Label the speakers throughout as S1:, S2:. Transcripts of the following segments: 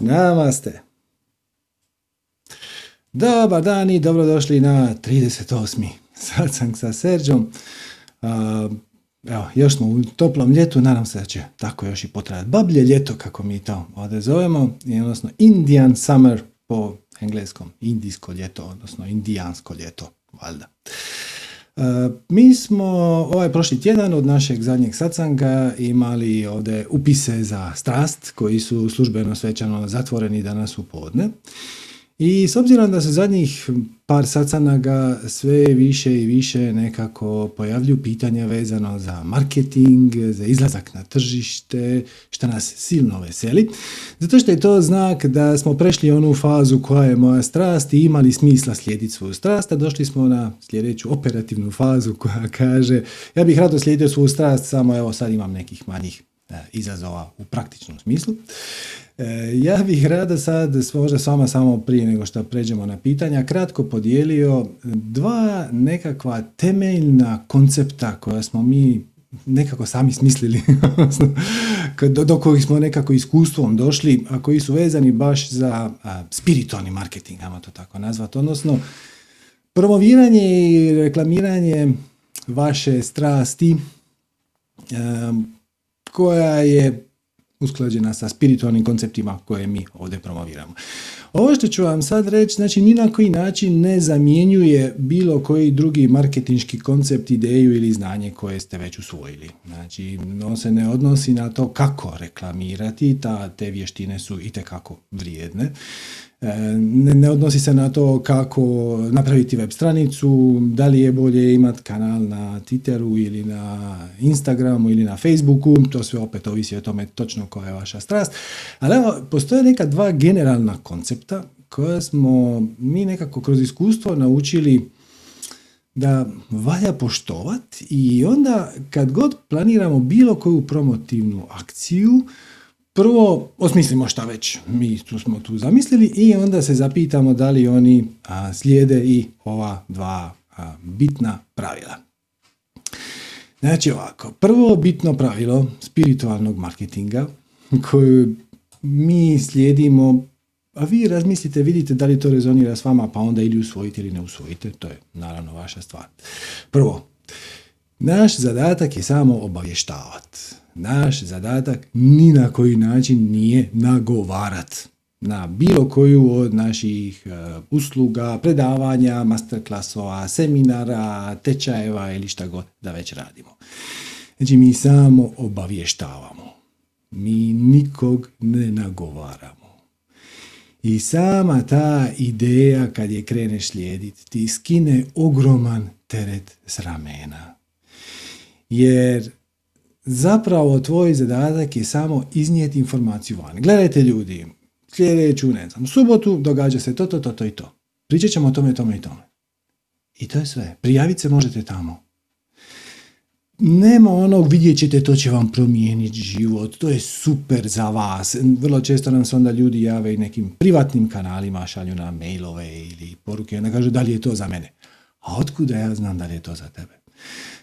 S1: Namaste. Dobar dan i dobrodošli na 38. sam sa Serđom. evo, još smo u toplom ljetu, nadam se da će tako još i potrajati. Bablje ljeto, kako mi to ovdje zovemo, odnosno Indian Summer po engleskom, indijsko ljeto, odnosno indijansko ljeto, valjda. E, mi smo ovaj prošli tjedan od našeg zadnjeg sacanga imali ovdje upise za strast koji su službeno svečano zatvoreni danas u podne. I s obzirom da se zadnjih par sacanaga sve više i više nekako pojavljuju pitanja vezano za marketing, za izlazak na tržište, što nas silno veseli. Zato što je to znak da smo prešli onu fazu koja je moja strast i imali smisla slijediti svoju strast, a došli smo na sljedeću operativnu fazu koja kaže ja bih rado slijedio svoju strast, samo evo sad imam nekih manjih e, izazova u praktičnom smislu. E, ja bih rada sad možda s vama samo prije nego što pređemo na pitanja kratko podijelio dva nekakva temeljna koncepta koja smo mi nekako sami smislili do, do kojih smo nekako iskustvom došli, a koji su vezani baš za spiritualni marketing, ajmo to tako nazvati, odnosno promoviranje i reklamiranje vaše strasti koja je usklađena sa spiritualnim konceptima koje mi ovdje promoviramo. Ovo što ću vam sad reći, znači ni na koji način ne zamjenjuje bilo koji drugi marketinški koncept, ideju ili znanje koje ste već usvojili. Znači, on se ne odnosi na to kako reklamirati, ta, te vještine su itekako vrijedne. Ne, ne odnosi se na to kako napraviti web stranicu, da li je bolje imati kanal na Twitteru ili na Instagramu ili na Facebooku, to sve opet ovisi o tome točno koja je vaša strast. Ali evo, postoje neka dva generalna koncepta koja smo mi nekako kroz iskustvo naučili da valja poštovati i onda kad god planiramo bilo koju promotivnu akciju, Prvo, osmislimo šta već mi tu smo tu zamislili i onda se zapitamo da li oni a, slijede i ova dva bitna pravila. Znači ovako, prvo bitno pravilo spiritualnog marketinga koju mi slijedimo, a vi razmislite, vidite da li to rezonira s vama, pa onda ili usvojite ili ne usvojite, to je naravno vaša stvar. Prvo, naš zadatak je samo obavještavati naš zadatak ni na koji način nije nagovarat na bilo koju od naših e, usluga, predavanja, masterklasova, seminara, tečajeva ili šta god da već radimo. Znači mi samo obavještavamo. Mi nikog ne nagovaramo. I sama ta ideja kad je kreneš slijediti ti skine ogroman teret s ramena. Jer zapravo tvoj zadatak je samo iznijeti informaciju van. Gledajte ljudi, sljedeću, ne znam, subotu događa se to, to, to, to i to. Pričat ćemo o tome, tome i tome. I to je sve. Prijaviti se možete tamo. Nema onog, vidjet ćete, to će vam promijeniti život, to je super za vas. Vrlo često nam se onda ljudi jave i nekim privatnim kanalima, šalju nam mailove ili poruke onda kažu da li je to za mene. A otkuda ja znam da li je to za tebe?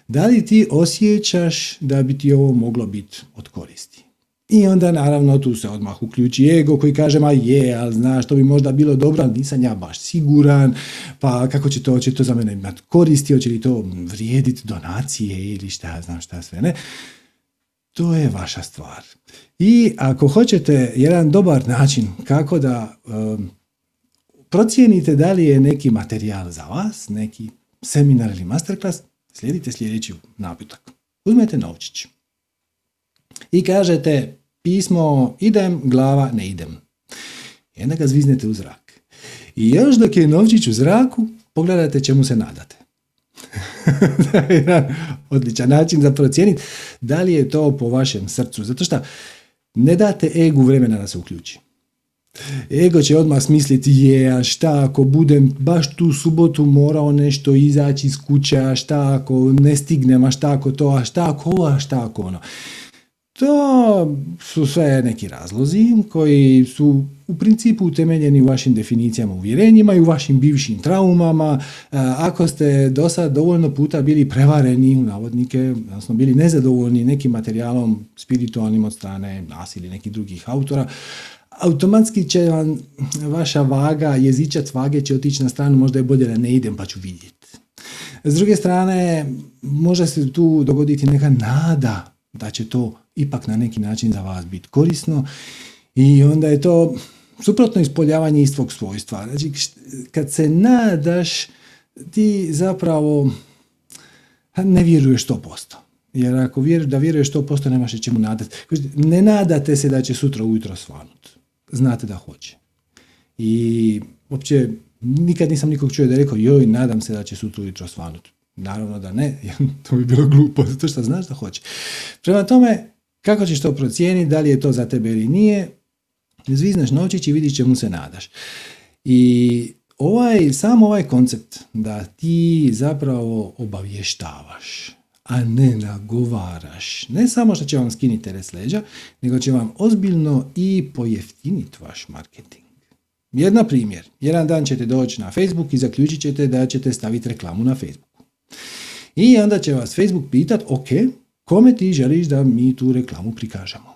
S1: Da li ti osjećaš da bi ti ovo moglo biti od koristi? I onda naravno tu se odmah uključi ego koji kaže ma je, ali znaš, to bi možda bilo dobro, ali nisam ja baš siguran, pa kako će to, će to za mene imati koristi, hoće li to vrijediti donacije ili šta, znam šta sve, ne? To je vaša stvar. I ako hoćete jedan dobar način kako da um, procijenite da li je neki materijal za vas, neki seminar ili masterclass, Slijedite sljedeći napitak. Uzmete novčić i kažete pismo idem, glava ne idem. I onda ga zviznete u zrak. I još dok je novčić u zraku, pogledajte čemu se nadate. odličan način za procijeniti da li je to po vašem srcu. Zato što ne date egu vremena da se uključi. Ego će odmah smisliti je, a šta ako budem baš tu subotu morao nešto izaći iz kuće, a šta ako ne stignem, a šta ako to, a šta ako ovo, a šta ako ono. To su sve neki razlozi koji su u principu utemeljeni u vašim definicijama uvjerenjima i u vašim bivšim traumama. Ako ste do sad dovoljno puta bili prevareni u navodnike, odnosno bili nezadovoljni nekim materijalom spiritualnim od strane nas ili nekih drugih autora, automatski će vam vaša vaga, jezičac vage će otići na stranu, možda je bolje da ne idem pa ću vidjeti. S druge strane, može se tu dogoditi neka nada da će to ipak na neki način za vas biti korisno i onda je to suprotno ispoljavanje istog svojstva. Znači, kad se nadaš, ti zapravo ne vjeruješ 100%. Jer ako vjeruješ da vjeruješ 100%, nemaš se čemu nadati. Ne nadate se da će sutra ujutro svanut. Znate da hoće. I uopće nikad nisam nikog čuo da je rekao joj, nadam se da će sutra ujutro svanut. Naravno da ne, to bi bilo glupo, zato što znaš da hoće. Prema tome, kako ćeš to procijeniti, da li je to za tebe ili nije, zvizneš novčić i vidiš čemu se nadaš. I ovaj, sam ovaj koncept da ti zapravo obavještavaš, a ne nagovaraš, ne samo što će vam skiniti teret leđa, nego će vam ozbiljno i pojeftiniti vaš marketing. Jedna primjer, jedan dan ćete doći na Facebook i zaključit ćete da ćete staviti reklamu na Facebooku. I onda će vas Facebook pitat, ok, kome ti želiš da mi tu reklamu prikažemo?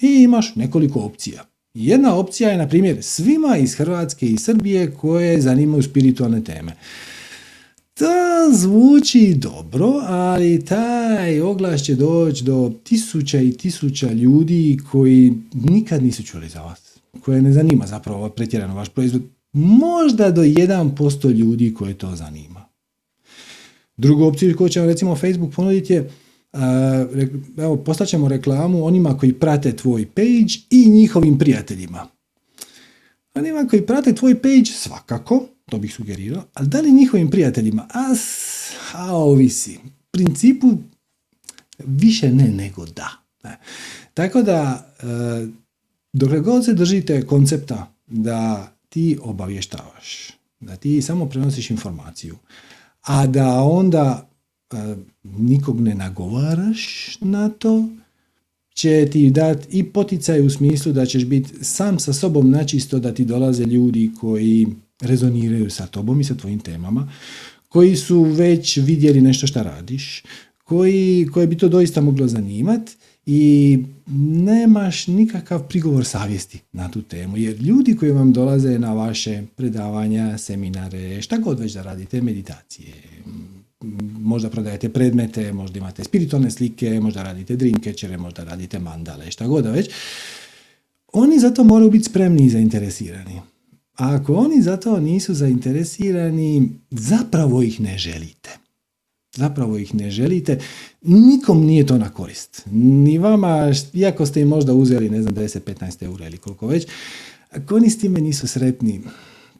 S1: I imaš nekoliko opcija. Jedna opcija je, na primjer, svima iz Hrvatske i Srbije koje zanimaju spiritualne teme. To zvuči dobro, ali taj oglas će doći do tisuća i tisuća ljudi koji nikad nisu čuli za vas, koje ne zanima zapravo pretjerano vaš proizvod. Možda do 1% ljudi koje to zanima. Drugu opciju koju će vam recimo Facebook ponuditi je evo, poslaćemo reklamu onima koji prate tvoj page i njihovim prijateljima. Onima koji prate tvoj page svakako, to bih sugerirao, ali da li njihovim prijateljima? A, a ovisi. Principu više ne nego da. Tako da, e, dokle god se držite koncepta da ti obavještavaš, da ti samo prenosiš informaciju, a da onda e, nikog ne nagovaraš na to, će ti dati i poticaj u smislu da ćeš biti sam sa sobom načisto da ti dolaze ljudi koji rezoniraju sa tobom i sa tvojim temama, koji su već vidjeli nešto što radiš, koji, koje bi to doista moglo zanimati i nemaš nikakav prigovor savjesti na tu temu, jer ljudi koji vam dolaze na vaše predavanja, seminare, šta god već da radite, meditacije, možda prodajete predmete, možda imate spiritualne slike, možda radite dreamcatchere, možda radite mandale, šta god da već, oni zato moraju biti spremni i zainteresirani. A ako oni zato nisu zainteresirani, zapravo ih ne želite. Zapravo ih ne želite. Nikom nije to na korist. Ni vama, iako ste im možda uzeli, ne znam, 10-15 eura ili koliko već, ako oni s time nisu sretni,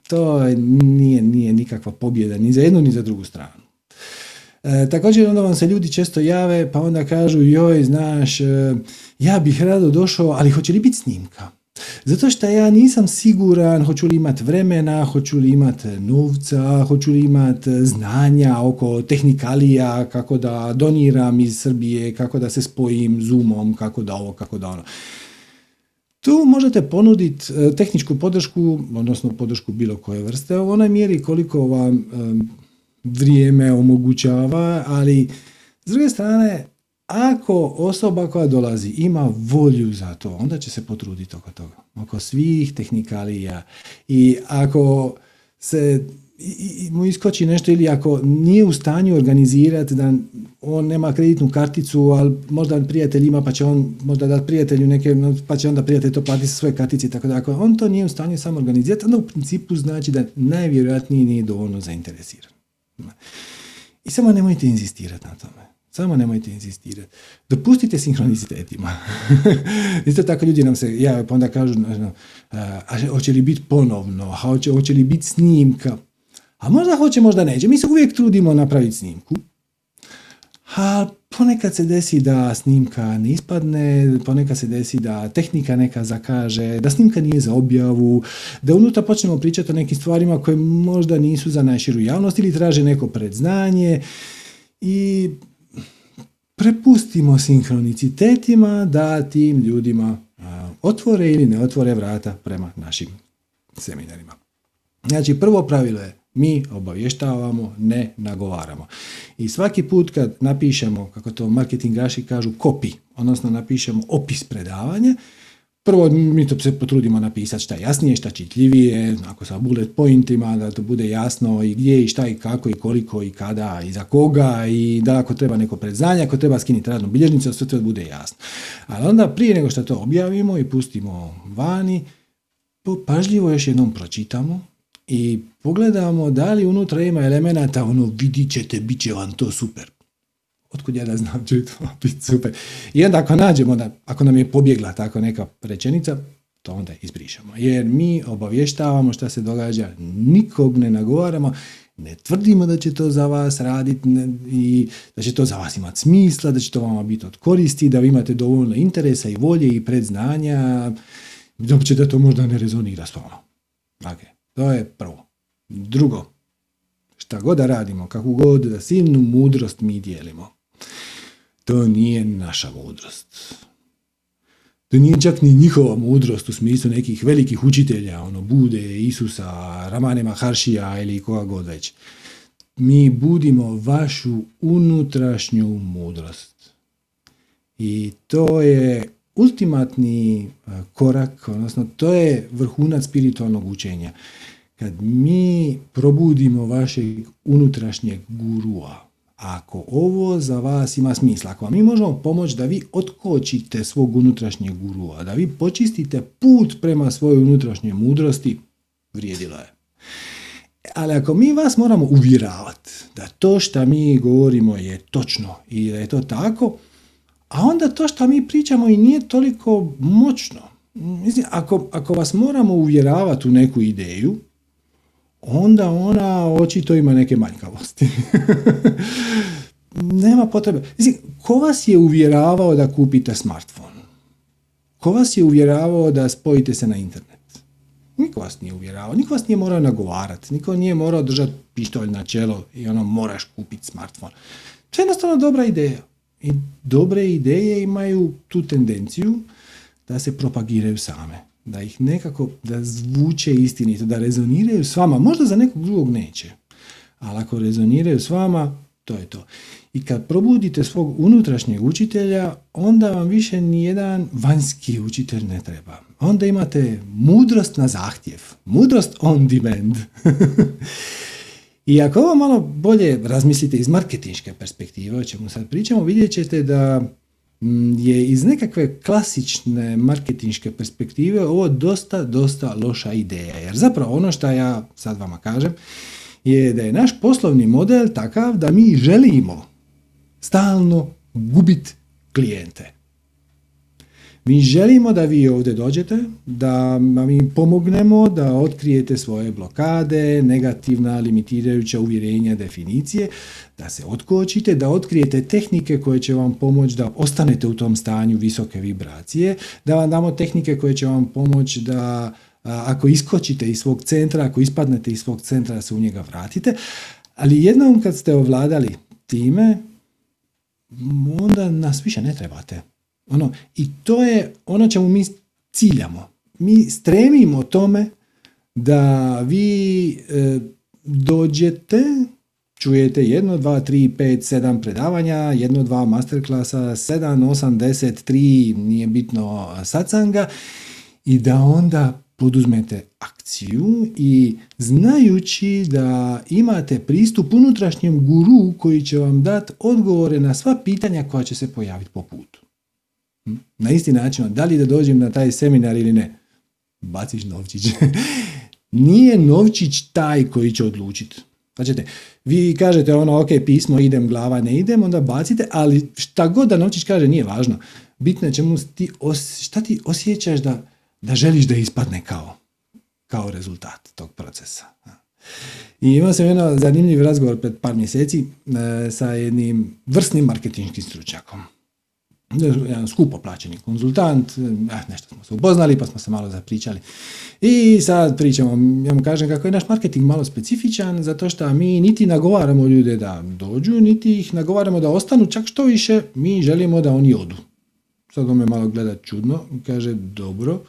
S1: to nije, nije nikakva pobjeda ni za jednu ni za drugu stranu. E, također onda vam se ljudi često jave pa onda kažu joj znaš e, ja bih rado došao ali hoće li biti snimka? Zato što ja nisam siguran hoću li imati vremena, hoću li imati novca, hoću li imati znanja oko tehnikalija, kako da doniram iz Srbije, kako da se spojim Zoomom, kako da ovo, kako da ono. Tu možete ponuditi e, tehničku podršku, odnosno podršku bilo koje vrste, u onoj mjeri koliko vam e, vrijeme omogućava, ali s druge strane, ako osoba koja dolazi ima volju za to, onda će se potruditi oko toga, oko svih tehnikalija i ako se mu iskoči nešto ili ako nije u stanju organizirati da on nema kreditnu karticu, ali možda prijatelj ima pa će on možda dati prijatelju neke, pa će onda prijatelj to platiti sa svoje kartici tako da ako on to nije u stanju samo organizirati, onda u principu znači da najvjerojatnije nije dovoljno zainteresiran. I samo nemojte inzistirati na tome. Samo nemojte inzistirati. Dopustite sinhronicitetima. Isto tako ljudi nam se jave pa onda kažu a hoće li biti ponovno, a hoće, hoće li biti snimka. A možda hoće, možda neće. Mi se uvijek trudimo napraviti snimku. A ponekad se desi da snimka ne ispadne, ponekad se desi da tehnika neka zakaže, da snimka nije za objavu, da unutra počnemo pričati o nekim stvarima koje možda nisu za najširu javnost ili traže neko predznanje i prepustimo sinhronicitetima da tim ljudima otvore ili ne otvore vrata prema našim seminarima. Znači, prvo pravilo je mi obavještavamo, ne nagovaramo. I svaki put kad napišemo, kako to marketingaši kažu, copy, odnosno napišemo opis predavanja, Prvo mi to se potrudimo napisati šta jasnije, šta čitljivije, ako sa bullet pointima, da to bude jasno i gdje i šta i kako i koliko i kada i za koga i da ako treba neko predznanje, ako treba skinuti radnu bilježnicu, sve to bude jasno. Ali onda prije nego što to objavimo i pustimo vani, pažljivo još jednom pročitamo i pogledamo da li unutra ima elemenata, ono vidit ćete, bit će vam to super otkud ja da znam će to biti super. I onda ako nađemo, da, ako nam je pobjegla tako neka rečenica, to onda izbrišemo. Jer mi obavještavamo šta se događa, nikog ne nagovaramo, ne tvrdimo da će to za vas raditi i da će to za vas imati smisla, da će to vama biti od koristi, da vi imate dovoljno interesa i volje i predznanja, će da to možda ne rezonira s vama. Okay. To je prvo. Drugo, šta god da radimo, kakvu god da silnu mudrost mi dijelimo, to nije naša mudrost. To nije čak ni njihova mudrost u smislu nekih velikih učitelja, ono Bude, Isusa, Ramane Maharšija ili koga god već. Mi budimo vašu unutrašnju mudrost. I to je ultimatni e, korak, odnosno to je vrhunac spiritualnog učenja. Kad mi probudimo vašeg unutrašnjeg gurua, ako ovo za vas ima smisla, ako vam mi možemo pomoći da vi otkočite svog unutrašnjeg gurua, da vi počistite put prema svojoj unutrašnjoj mudrosti, vrijedilo je. Ali ako mi vas moramo uvjeravati da to što mi govorimo je točno i da je to tako, a onda to što mi pričamo i nije toliko moćno. Mislim, ako, ako vas moramo uvjeravati u neku ideju, onda ona očito ima neke manjkavosti. Nema potrebe. Mislim, ko vas je uvjeravao da kupite smartphone? Ko vas je uvjeravao da spojite se na internet? Niko vas nije uvjeravao, niko vas nije morao nagovarati, niko nije morao držati pištolj na čelo i ono moraš kupiti smartphone. To je jednostavno dobra ideja. I dobre ideje imaju tu tendenciju da se propagiraju same da ih nekako, da zvuče istinito, da rezoniraju s vama. Možda za nekog drugog neće, ali ako rezoniraju s vama, to je to. I kad probudite svog unutrašnjeg učitelja, onda vam više ni jedan vanjski učitelj ne treba. Onda imate mudrost na zahtjev, mudrost on demand. I ako ovo malo bolje razmislite iz marketinške perspektive, o čemu sad pričamo, vidjet ćete da je iz nekakve klasične marketinške perspektive ovo dosta, dosta loša ideja. Jer zapravo ono što ja sad vama kažem je da je naš poslovni model takav da mi želimo stalno gubiti klijente. Mi želimo da vi ovdje dođete, da mi pomognemo da otkrijete svoje blokade, negativna, limitirajuća uvjerenja, definicije, da se otkočite, da otkrijete tehnike koje će vam pomoći da ostanete u tom stanju visoke vibracije, da vam damo tehnike koje će vam pomoći da ako iskočite iz svog centra, ako ispadnete iz svog centra, da se u njega vratite. Ali jednom kad ste ovladali time, onda nas više ne trebate. Ono, I to je ono čemu mi ciljamo. Mi stremimo tome da vi e, dođete, čujete jedno, dva, tri, pet, sedam predavanja, jedno, dva masterklasa, sedam, osam, deset, tri, nije bitno sacanga i da onda poduzmete akciju i znajući da imate pristup unutrašnjem guru koji će vam dati odgovore na sva pitanja koja će se pojaviti po putu. Na isti način, da li da dođem na taj seminar ili ne? Baciš novčić. Nije novčić taj koji će odlučiti. Znači, vi kažete ono, ok, pismo, idem, glava, ne idem, onda bacite, ali šta god da novčić kaže, nije važno. Bitno je čemu ti, šta ti osjećaš da, da želiš da ispadne kao, kao rezultat tog procesa. I imao sam jedan zanimljiv razgovor pred par mjeseci e, sa jednim vrsnim marketinškim stručnjakom jedan skupo plaćeni konzultant, eh, nešto smo se upoznali pa smo se malo zapričali. I sad pričamo, ja mu kažem kako je naš marketing malo specifičan, zato što mi niti nagovaramo ljude da dođu, niti ih nagovaramo da ostanu, čak što više mi želimo da oni odu. Sad on me malo gleda čudno, kaže dobro,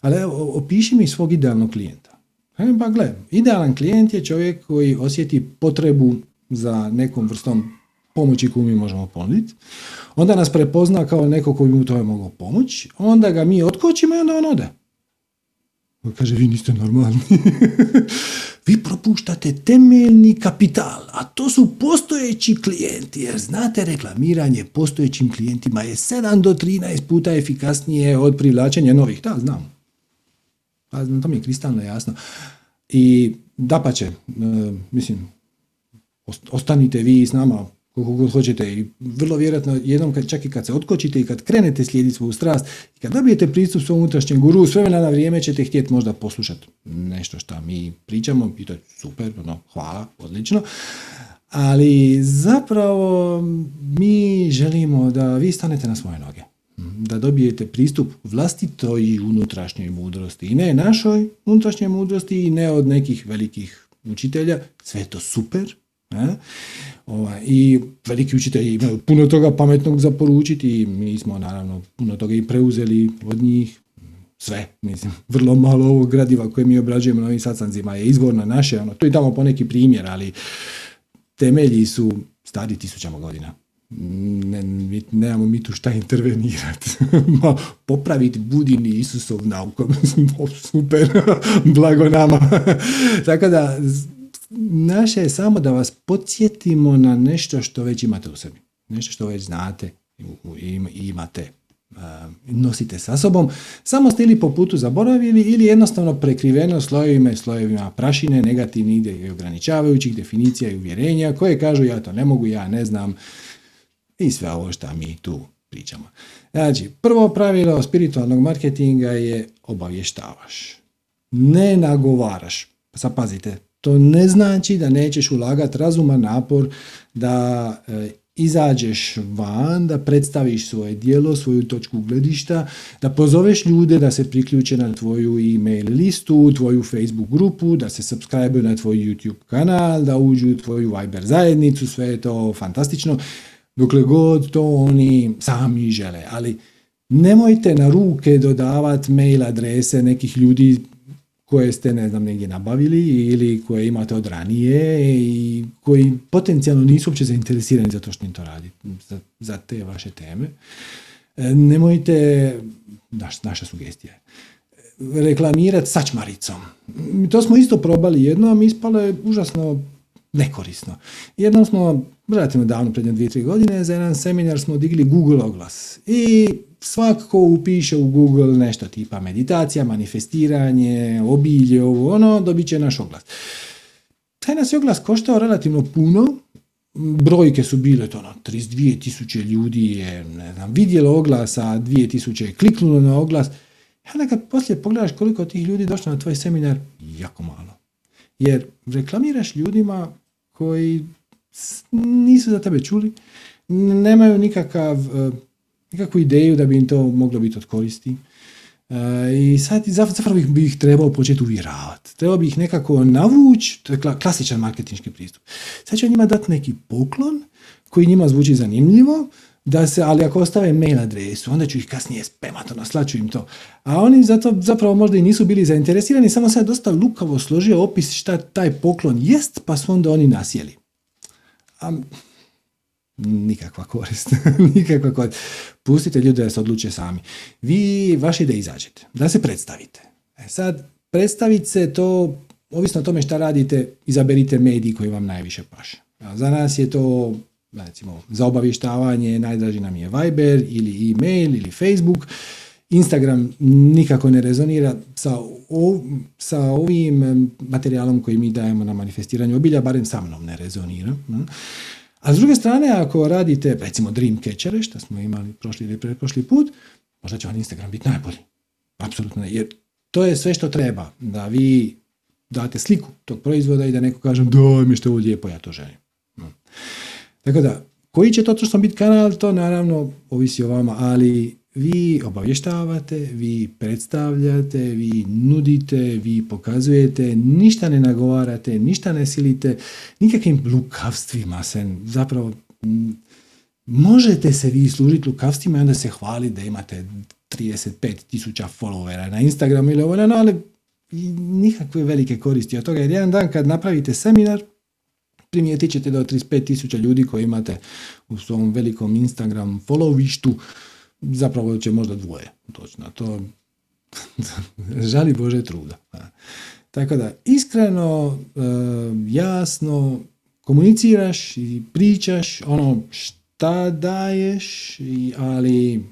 S1: ali opiši mi svog idealnog klijenta. E, pa gle, idealan klijent je čovjek koji osjeti potrebu za nekom vrstom pomoći koju mi možemo ponuditi. Onda nas prepozna kao neko koji mu tome mogao pomoći. Onda ga mi otkočimo i onda on ode. Kaže, vi niste normalni. vi propuštate temeljni kapital, a to su postojeći klijenti, jer znate, reklamiranje postojećim klijentima je 7 do 13 puta efikasnije od privlačenja novih. Da, znam. Pa, to mi je kristalno jasno. I da pa će, mislim, ostanite vi s nama koliko god hoćete i vrlo vjerojatno jednom kad, čak i kad se otkočite i kad krenete slijediti svoju strast i kad dobijete pristup svom unutrašnjem guru, s vremena na vrijeme ćete htjeti možda poslušati nešto što mi pričamo i to je super, no, hvala, odlično. Ali zapravo mi želimo da vi stanete na svoje noge da dobijete pristup vlastitoj unutrašnjoj mudrosti i ne našoj unutrašnjoj mudrosti i ne od nekih velikih učitelja, sve je to super, ne? Ovaj, I veliki učitelji imaju puno toga pametnog za poručiti i mi smo naravno puno toga i preuzeli od njih. Sve, mislim, vrlo malo ovog gradiva koje mi obrađujemo na ovim sastanzima je izvorno naše, ono, to i tamo poneki primjer, ali temelji su stari tisućama godina. Ne, nemamo mi tu šta intervenirati. Popraviti budini Isusov naukom. Super, blago nama. Tako da, naše je samo da vas podsjetimo na nešto što već imate u sebi. Nešto što već znate i imate nosite sa sobom, samo ste ili po putu zaboravili ili jednostavno prekriveno slojevima i slojevima prašine, negativnih i ograničavajućih definicija i uvjerenja koje kažu ja to ne mogu, ja ne znam i sve ovo što mi tu pričamo. Znači, prvo pravilo spiritualnog marketinga je obavještavaš. Ne nagovaraš. Sad pazite, to ne znači da nećeš ulagati razuman napor da e, izađeš van, da predstaviš svoje dijelo, svoju točku gledišta, da pozoveš ljude da se priključe na tvoju e-mail listu, tvoju Facebook grupu, da se subscribe na tvoj YouTube kanal, da uđu u tvoju Viber zajednicu, sve je to fantastično, dokle god to oni sami žele, ali nemojte na ruke dodavati mail adrese nekih ljudi koje ste, ne znam, negdje nabavili ili koje imate od ranije i koji potencijalno nisu uopće zainteresirani za to što im to radi, za, za te vaše teme. E, nemojte, naš, naša sugestija reklamirati sačmaricom. To smo isto probali jednom, ispalo je užasno nekorisno. Jednom smo, relativno davno, prednje dvije, tri godine, za jedan seminar smo digli Google oglas. I svako upiše u Google nešto tipa meditacija, manifestiranje, obilje, ovo ono, dobit će naš oglas. Taj nas je oglas koštao relativno puno, brojke su bile to ono, 32 tisuće ljudi je, ne znam, vidjelo oglasa, 2 tisuće je kliknulo na oglas. I onda kad poslije pogledaš koliko tih ljudi došlo na tvoj seminar, jako malo. Jer reklamiraš ljudima koji nisu za tebe čuli, nemaju nikakav nikakvu ideju da bi im to moglo biti od koristi. E, I sad zapravo bih, ih trebao početi uvjeravati. Trebao bi ih nekako navući, to je klasičan marketinški pristup. Sad ću njima dati neki poklon koji njima zvuči zanimljivo, da se, ali ako ostave mail adresu, onda ću ih kasnije spemati, ono, slaću im to. A oni zato zapravo možda i nisu bili zainteresirani, samo sad dosta lukavo složio opis šta taj poklon jest, pa su onda oni nasjeli. A, nikakva korist. nikakva korist. Pustite ljude da se odluče sami. Vi, vaši da izađete, da se predstavite. E sad, predstaviti se to, ovisno o tome šta radite, izaberite mediji koji vam najviše paše. za nas je to, recimo, za obavještavanje najdraži nam je Viber ili e-mail ili Facebook. Instagram nikako ne rezonira sa, sa ovim materijalom koji mi dajemo na manifestiranju obilja, barem sa mnom ne rezonira. A s druge strane, ako radite, recimo Dreamcatchere, što smo imali prošli ili pretprošli put, možda će vam Instagram biti najbolji. Apsolutno. Jer to je sve što treba. Da vi date sliku tog proizvoda i da neko kaže daj mi što je ovo lijepo, ja to želim. Tako da, koji će to točno biti kanal, to naravno ovisi o vama, ali vi obavještavate, vi predstavljate, vi nudite, vi pokazujete, ništa ne nagovarate, ništa ne silite, nikakvim lukavstvima se zapravo možete se vi služiti lukavstvima i onda se hvali da imate 35 tisuća followera na Instagramu ili ovo, no, ali nikakve velike koristi od toga. Jer jedan dan kad napravite seminar, primijetit ćete da od 35 tisuća ljudi koji imate u svom velikom Instagram followištu, zapravo će možda dvoje točno. To žali Bože truda. Tako da, iskreno, e, jasno, komuniciraš i pričaš ono šta daješ, ali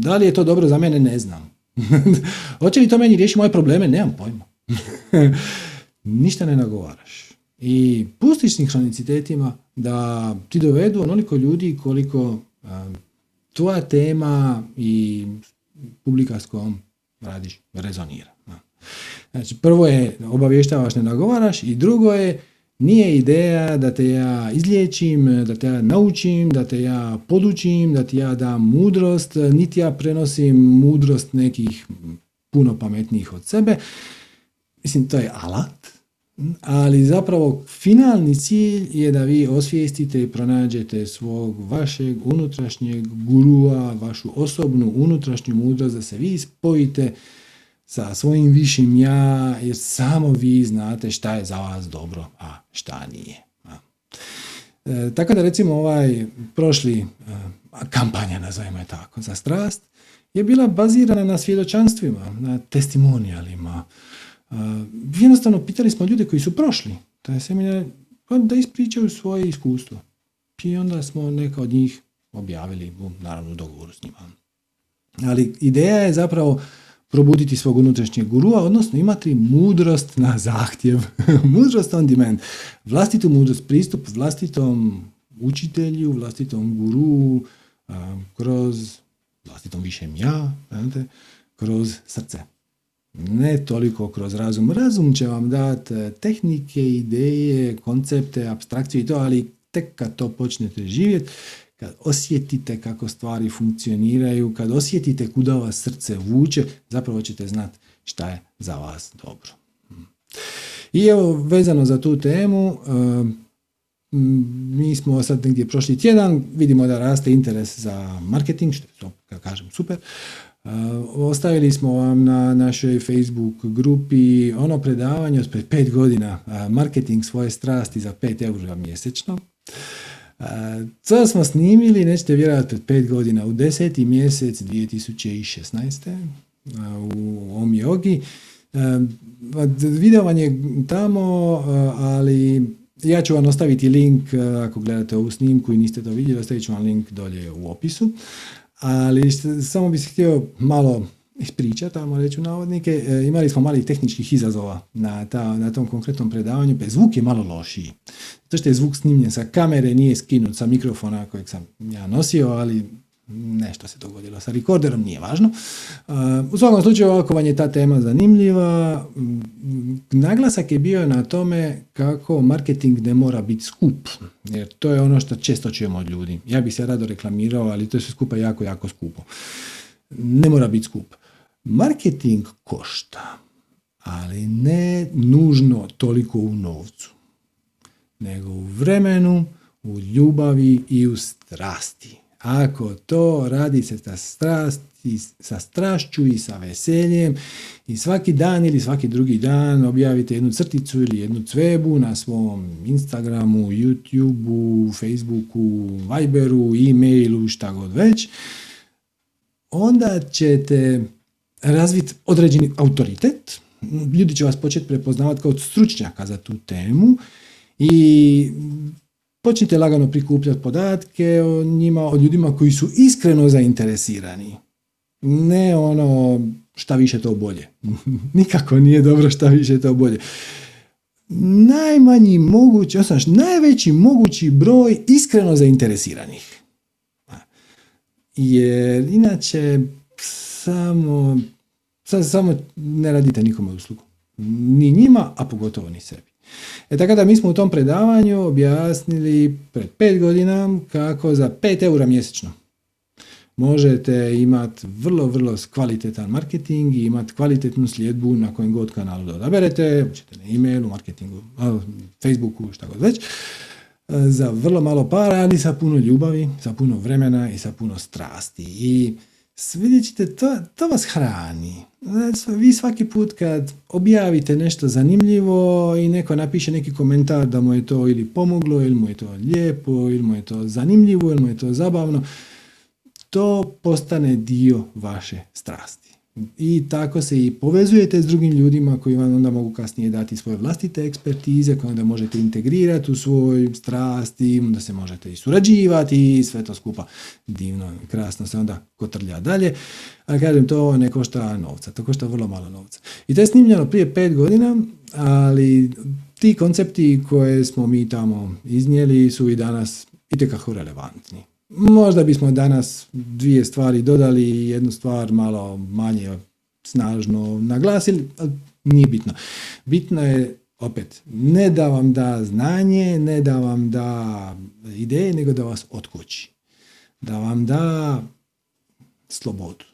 S1: da li je to dobro za mene, ne znam. Hoće li to meni riješiti moje probleme? Nemam pojma. Ništa ne nagovaraš. I pustiš sinhronicitetima da ti dovedu onoliko ljudi koliko tvoja tema i publika s kojom radiš rezonira. Znači, prvo je obavještavaš, ne nagovaraš i drugo je nije ideja da te ja izliječim, da te ja naučim, da te ja podučim, da ti ja dam mudrost, niti ja prenosim mudrost nekih puno pametnijih od sebe. Mislim, to je alat, ali zapravo finalni cilj je da vi osvijestite i pronađete svog vašeg unutrašnjeg gurua, vašu osobnu unutrašnju mudrost, da se vi spojite sa svojim višim ja, jer samo vi znate šta je za vas dobro, a šta nije. E, tako da recimo ovaj prošli e, kampanja, nazovimo je tako, za strast, je bila bazirana na svjedočanstvima, na testimonijalima. E, jednostavno pitali smo ljude koji su prošli taj seminar pa da ispričaju svoje iskustvo. I onda smo neka od njih objavili u naravno dogovoru s njima. Ali ideja je zapravo probuditi svog unutrašnjeg gurua, odnosno imati mudrost na zahtjev, mudrost on demand, vlastitu mudrost, pristup vlastitom učitelju, vlastitom guru, kroz vlastitom višem ja, kroz srce. Ne toliko kroz razum. Razum će vam dati e, tehnike, ideje, koncepte, abstrakcije i to, ali tek kad to počnete živjeti, kad osjetite kako stvari funkcioniraju, kad osjetite kuda vas srce vuče, zapravo ćete znati šta je za vas dobro. I evo, vezano za tu temu, mi smo sad negdje prošli tjedan, vidimo da raste interes za marketing, što je, kažem, super. Ostavili smo vam na našoj Facebook grupi ono predavanje od pred pet godina, marketing svoje strasti za 5 eura mjesečno. To smo snimili, nećete vjerojatno pred pet godina, u deseti mjesec 2016. u Omiogi. Video vam je tamo, ali ja ću vam ostaviti link ako gledate ovu snimku i niste to vidjeli, ostavit ću vam link dolje u opisu. Ali samo bih htio malo ispričati, tamo reći u navodnike, e, imali smo malih tehničkih izazova na, ta, na tom konkretnom predavanju, pa zvuk je malo lošiji. To što je zvuk snimljen sa kamere, nije skinut sa mikrofona kojeg sam ja nosio, ali nešto se dogodilo sa rekorderom, nije važno. Uh, u svakom slučaju, ako vam je ta tema zanimljiva, naglasak je bio na tome kako marketing ne mora biti skup, jer to je ono što često čujemo od ljudi. Ja bih se rado reklamirao, ali to je sve skupa jako, jako skupo. Ne mora biti skup. Marketing košta, ali ne nužno toliko u novcu, nego u vremenu, u ljubavi i u strasti. Ako to radi se sa strasti, sa strašću i sa veseljem i svaki dan ili svaki drugi dan objavite jednu crticu ili jednu cvebu na svom Instagramu, YouTubeu, Facebooku, Viberu, e-mailu, šta god već, onda ćete razviti određeni autoritet, ljudi će vas početi prepoznavati kao stručnjaka za tu temu i počnite lagano prikupljati podatke o njima, o ljudima koji su iskreno zainteresirani. Ne ono šta više to bolje. Nikako nije dobro šta više to bolje. Najmanji mogući, osnoš, najveći mogući broj iskreno zainteresiranih. Jer inače samo, samo ne radite nikome uslugu. Ni njima, a pogotovo ni sebi. E tako da mi smo u tom predavanju objasnili pred pet godina kako za 5 eura mjesečno možete imati vrlo, vrlo kvalitetan marketing i imati kvalitetnu sljedbu na kojem god kanalu da odaberete, ćete na e-mailu, marketingu, Facebooku, šta god već, za vrlo malo para, ali sa puno ljubavi, sa puno vremena i sa puno strasti. I vidjet ćete, to, to vas hrani. Vi svaki put kad objavite nešto zanimljivo i neko napiše neki komentar da mu je to ili pomoglo, ili mu je to lijepo, ili mu je to zanimljivo, ili mu je to zabavno, to postane dio vaše strasti. I tako se i povezujete s drugim ljudima koji vam onda mogu kasnije dati svoje vlastite ekspertize koje onda možete integrirati u svoj strasti, onda se možete i surađivati i sve to skupa divno, krasno se onda kotrlja dalje. A kažem, to ne košta novca, to košta vrlo malo novca. I to je snimljeno prije pet godina, ali ti koncepti koje smo mi tamo iznijeli su i danas itekako relevantni. Možda bismo danas dvije stvari dodali i jednu stvar malo manje snažno naglasili, ali nije bitno. Bitno je opet, ne da vam da znanje, ne da vam da ideje, nego da vas otkući. Da vam da slobodu.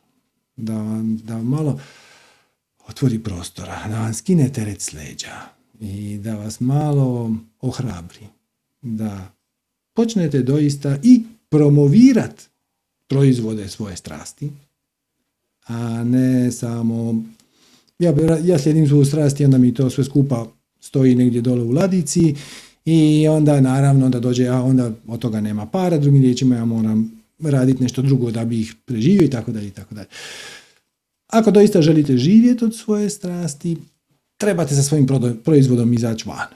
S1: Da vam da malo otvori prostora, da vam skine teret s i da vas malo ohrabri. Da počnete doista i promovirati proizvode svoje strasti, a ne samo ja, ja slijedim svoju strasti, onda mi to sve skupa stoji negdje dole u ladici i onda naravno da dođe, a onda od toga nema para, drugim riječima ja moram raditi nešto drugo da bi ih preživio i tako dalje i tako dalje. Ako doista želite živjeti od svoje strasti, trebate sa svojim proizvodom izaći van.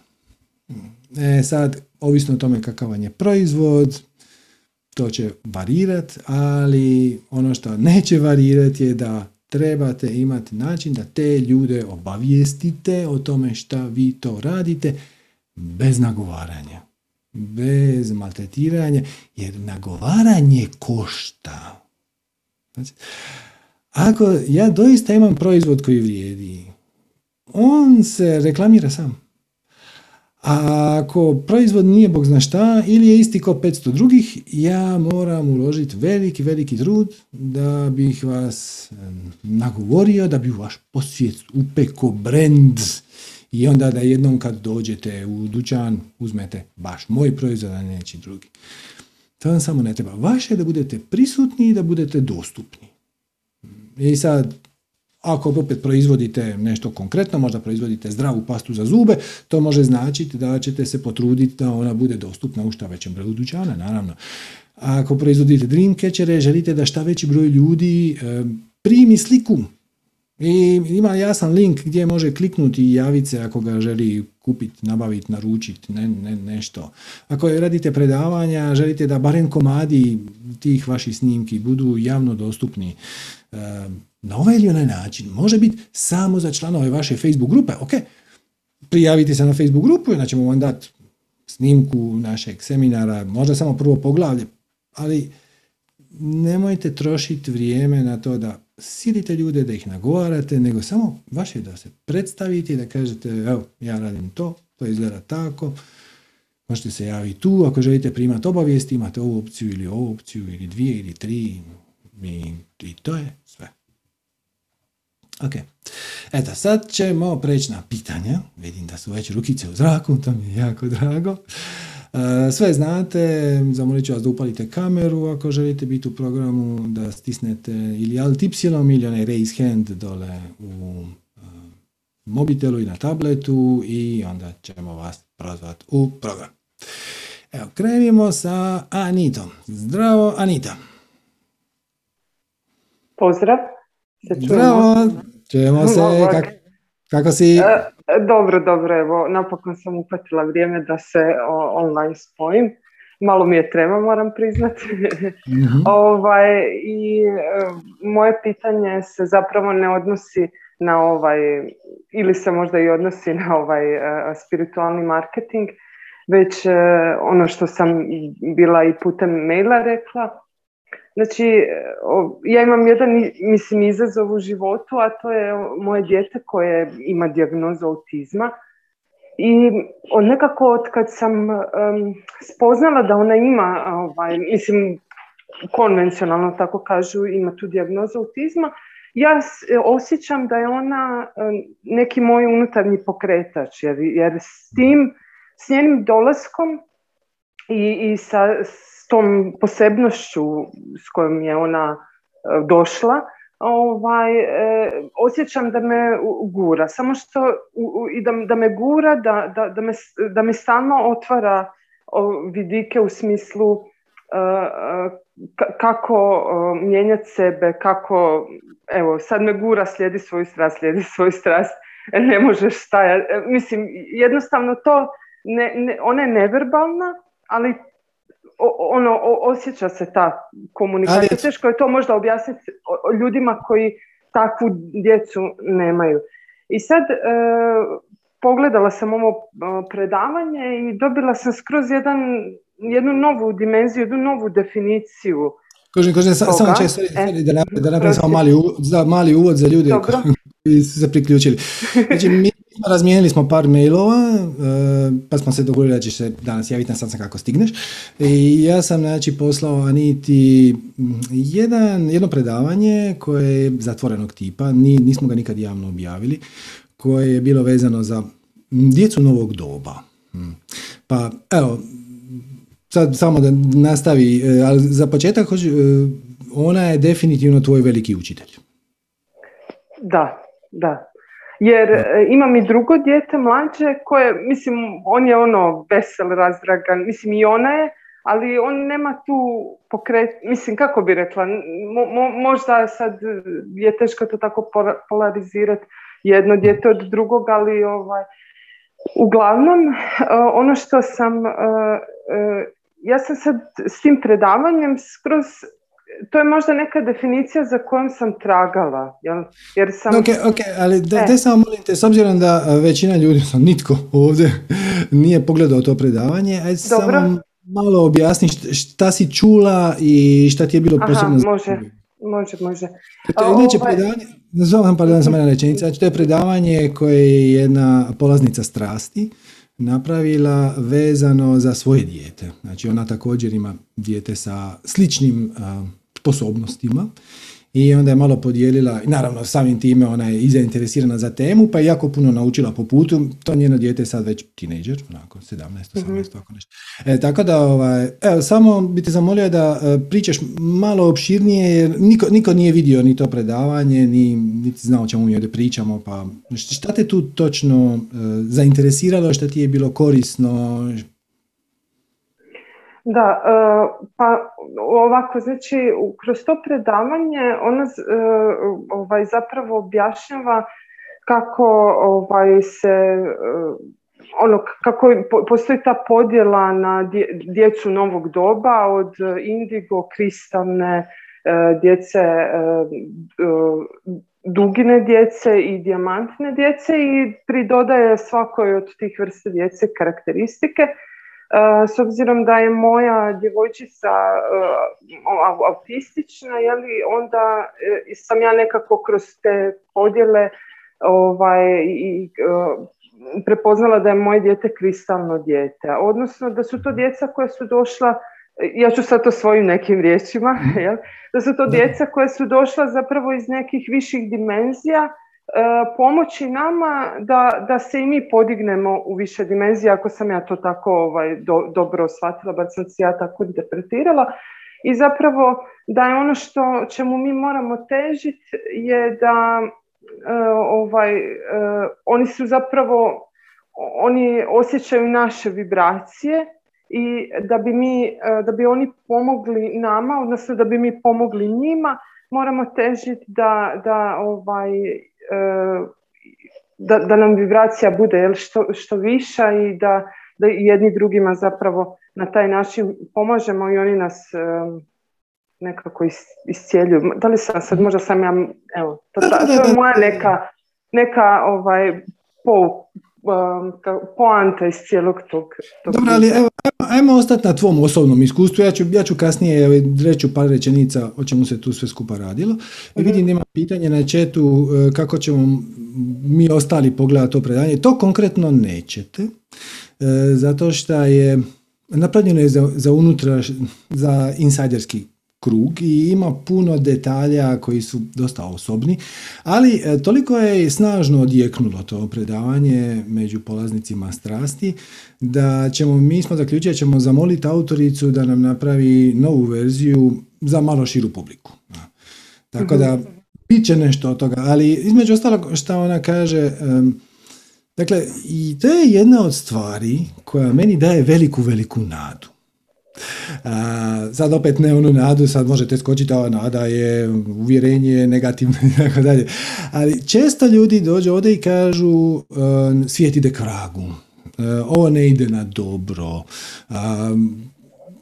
S1: E sad, ovisno o tome kakav vam je proizvod, to će varirat, ali ono što neće varirati je da trebate imati način da te ljude obavijestite o tome šta vi to radite bez nagovaranja, bez maltretiranja, jer nagovaranje košta. Znači, ako ja doista imam proizvod koji vrijedi, on se reklamira sam. A ako proizvod nije bog zna šta ili je isti kao 500 drugih, ja moram uložiti veliki, veliki trud da bih vas nagovorio, da bi vaš posjet upeko brand i onda da jednom kad dođete u dućan uzmete baš moj proizvod, a neći drugi. To vam samo ne treba. Vaše je da budete prisutni i da budete dostupni. I sad, ako opet proizvodite nešto konkretno, možda proizvodite zdravu pastu za zube, to može značiti da ćete se potruditi da ona bude dostupna u šta većem broju dućana, naravno. Ako proizvodite dreamcatchere, želite da šta veći broj ljudi primi sliku i ima jasan link gdje može kliknuti i javiti se ako ga želi kupiti, nabaviti, naručiti, ne, ne, nešto. Ako radite predavanja, želite da barem komadi tih vaših snimki budu javno dostupni na ovaj ili onaj način. Može biti samo za članove vaše Facebook grupe. Ok, prijavite se na Facebook grupu onda ćemo vam dati snimku našeg seminara, možda samo prvo poglavlje, ali nemojte trošiti vrijeme na to da silite ljude, da ih nagovarate, nego samo vaše da se predstavite i da kažete evo, ja radim to, to izgleda tako, možete se javiti tu, ako želite primati obavijesti, imate ovu opciju ili ovu opciju ili dvije ili tri i to je sve. Ok. Eto, sad ćemo preći na pitanja. Vidim da su već rukice u zraku, to mi je jako drago. E, sve znate, zamolit ću vas da upalite kameru ako želite biti u programu, da stisnete ili alt y ili onaj raise hand dole u e, mobitelu i na tabletu i onda ćemo vas prozvati u program. Evo, krenimo sa Anitom. Zdravo, Anita.
S2: Pozdrav.
S1: Zdravo, čujemo se, kako si? E,
S2: dobro, dobro, evo, napokon sam upatila vrijeme da se online spojim. Malo mi je treba, moram priznati. Mhm. ovaj, I e, moje pitanje se zapravo ne odnosi na ovaj, ili se možda i odnosi na ovaj spiritualni marketing, već ono što sam bila i putem maila rekla, Znači, ja imam jedan, mislim, izazov u životu, a to je moje dijete koje ima dijagnozu autizma. I od nekako od kad sam spoznala da ona ima, ovaj, mislim, konvencionalno tako kažu, ima tu dijagnozu autizma, ja osjećam da je ona neki moj unutarnji pokretač, jer, jer s tim, s njenim dolaskom i, i sa, tom posebnošću s kojom je ona došla, ovaj, osjećam da me gura. Samo što i da, da me gura, da, da, da, me, da mi stalno otvara vidike u smislu kako mijenjati sebe, kako, evo, sad me gura, slijedi svoju strast, slijedi svoju strast, ne možeš stajati. E, mislim, jednostavno to, ne, ne, ona je neverbalna, ali ono, osjeća se ta komunikacija. Ali... Teško je to možda objasniti ljudima koji takvu djecu nemaju. I sad, e, pogledala sam ovo e, predavanje i dobila sam skroz jedan jednu novu dimenziju, jednu novu definiciju.
S1: Kožen, kožen, samo će e, da napravim, da napravim samo mali, za, mali uvod za ljude koji su se priključili. Znači, mi razmijenili smo par mailova, e, pa smo se dogovorili da ćeš se danas javiti na sam kako stigneš. I ja sam znači, poslao Aniti jedan, jedno predavanje koje je zatvorenog tipa, Ni, nismo ga nikad javno objavili, koje je bilo vezano za djecu novog doba. Pa evo, sad samo da nastavi, e, ali za početak e, ona je definitivno tvoj veliki učitelj.
S2: Da, da. Jer e, imam i drugo dijete mlađe koje, mislim, on je ono vesel, razdragan, mislim i ona je, ali on nema tu pokret, mislim kako bi rekla, možda sad je teško to tako polarizirati jedno dijete od drugog, ali ovaj, uglavnom ono što sam ja sam sad s tim predavanjem skroz to je možda neka definicija za kojom sam tragala. Jel? Jer sam...
S1: Ok, ok, ali da, e. samo molim te, s obzirom da većina ljudi, sam nitko ovdje nije pogledao to predavanje, Dobro. samo malo objasni šta si čula i šta ti je bilo Aha, posebno
S2: može, može, može.
S1: To inače ovaj- predavanje, nazvam pardon, samo jedna rečenica, znači to je predavanje koje je jedna polaznica strasti, napravila vezano za svoje dijete. Znači ona također ima dijete sa sličnim sposobnostima. I onda je malo podijelila, naravno samim time ona je i zainteresirana za temu, pa je jako puno naučila po putu, to njeno dijete je sad već tinejdžer, onako 17, 18, mm tako nešto. E, tako da, ovaj, evo, samo bi te zamolio da e, pričaš malo opširnije, jer niko, niko nije vidio ni to predavanje, ni niti znao o čemu mi ovdje pričamo, pa šta te tu točno e, zainteresiralo, šta ti je bilo korisno,
S2: da, e, pa ovako, znači, kroz to predavanje ona e, ovaj, zapravo objašnjava kako ovaj, se e, ono, kako postoji ta podjela na djecu novog doba od indigo, kristalne djece, dugine djece i dijamantne djece i pridodaje svakoj od tih vrste djece karakteristike s obzirom da je moja djevojčica uh, autistična, jeli, onda e, sam ja nekako kroz te podjele ovaj, i, prepoznala da je moje dijete kristalno dijete. Odnosno da su to djeca koja su došla, ja ću sad to svojim nekim riječima, mhm. jel, da su to djeca koja su došla zapravo iz nekih viših dimenzija E, pomoći nama da, da se i mi podignemo u više dimenzije, ako sam ja to tako ovaj, dobro shvatila, bar sam se ja tako interpretirala. I zapravo da je ono što čemu mi moramo težiti je da e, ovaj, e, oni su zapravo, oni osjećaju naše vibracije i da bi, mi, da bi oni pomogli nama, odnosno da bi mi pomogli njima, moramo težiti da, da ovaj, E, da, da nam vibracija bude jel, što, što viša i da, da jedni drugima zapravo na taj način pomažemo i oni nas e, nekako is, iscijeljuju. Da li sam sad, možda sam ja, evo, to, to je moja neka, neka ovaj, po, Um, poanta iz cijelog tog,
S1: tog Dobro, ali evo, ajmo ostati na tvom osobnom iskustvu. Ja ću, ja ću kasnije reći par rečenica o čemu se tu sve skupa radilo. I mhm. vidim da ima pitanje na četu e, kako ćemo mi ostali pogledati to predanje. To konkretno nećete, e, zato što je napravljeno je za, za unutra, za insajderski krug i ima puno detalja koji su dosta osobni, ali e, toliko je snažno odjeknulo to predavanje među polaznicima strasti da ćemo, mi smo zaključili, ćemo zamoliti autoricu da nam napravi novu verziju za malo širu publiku. Tako da, bit će nešto od toga, ali između ostalog što ona kaže, dakle, i to je jedna od stvari koja meni daje veliku, veliku nadu. A, sad opet ne onu nadu, sad možete skočiti, ova nada je uvjerenje negativno i tako dalje. Ali često ljudi dođu ovdje i kažu svijet ide k vragu, ovo ne ide na dobro,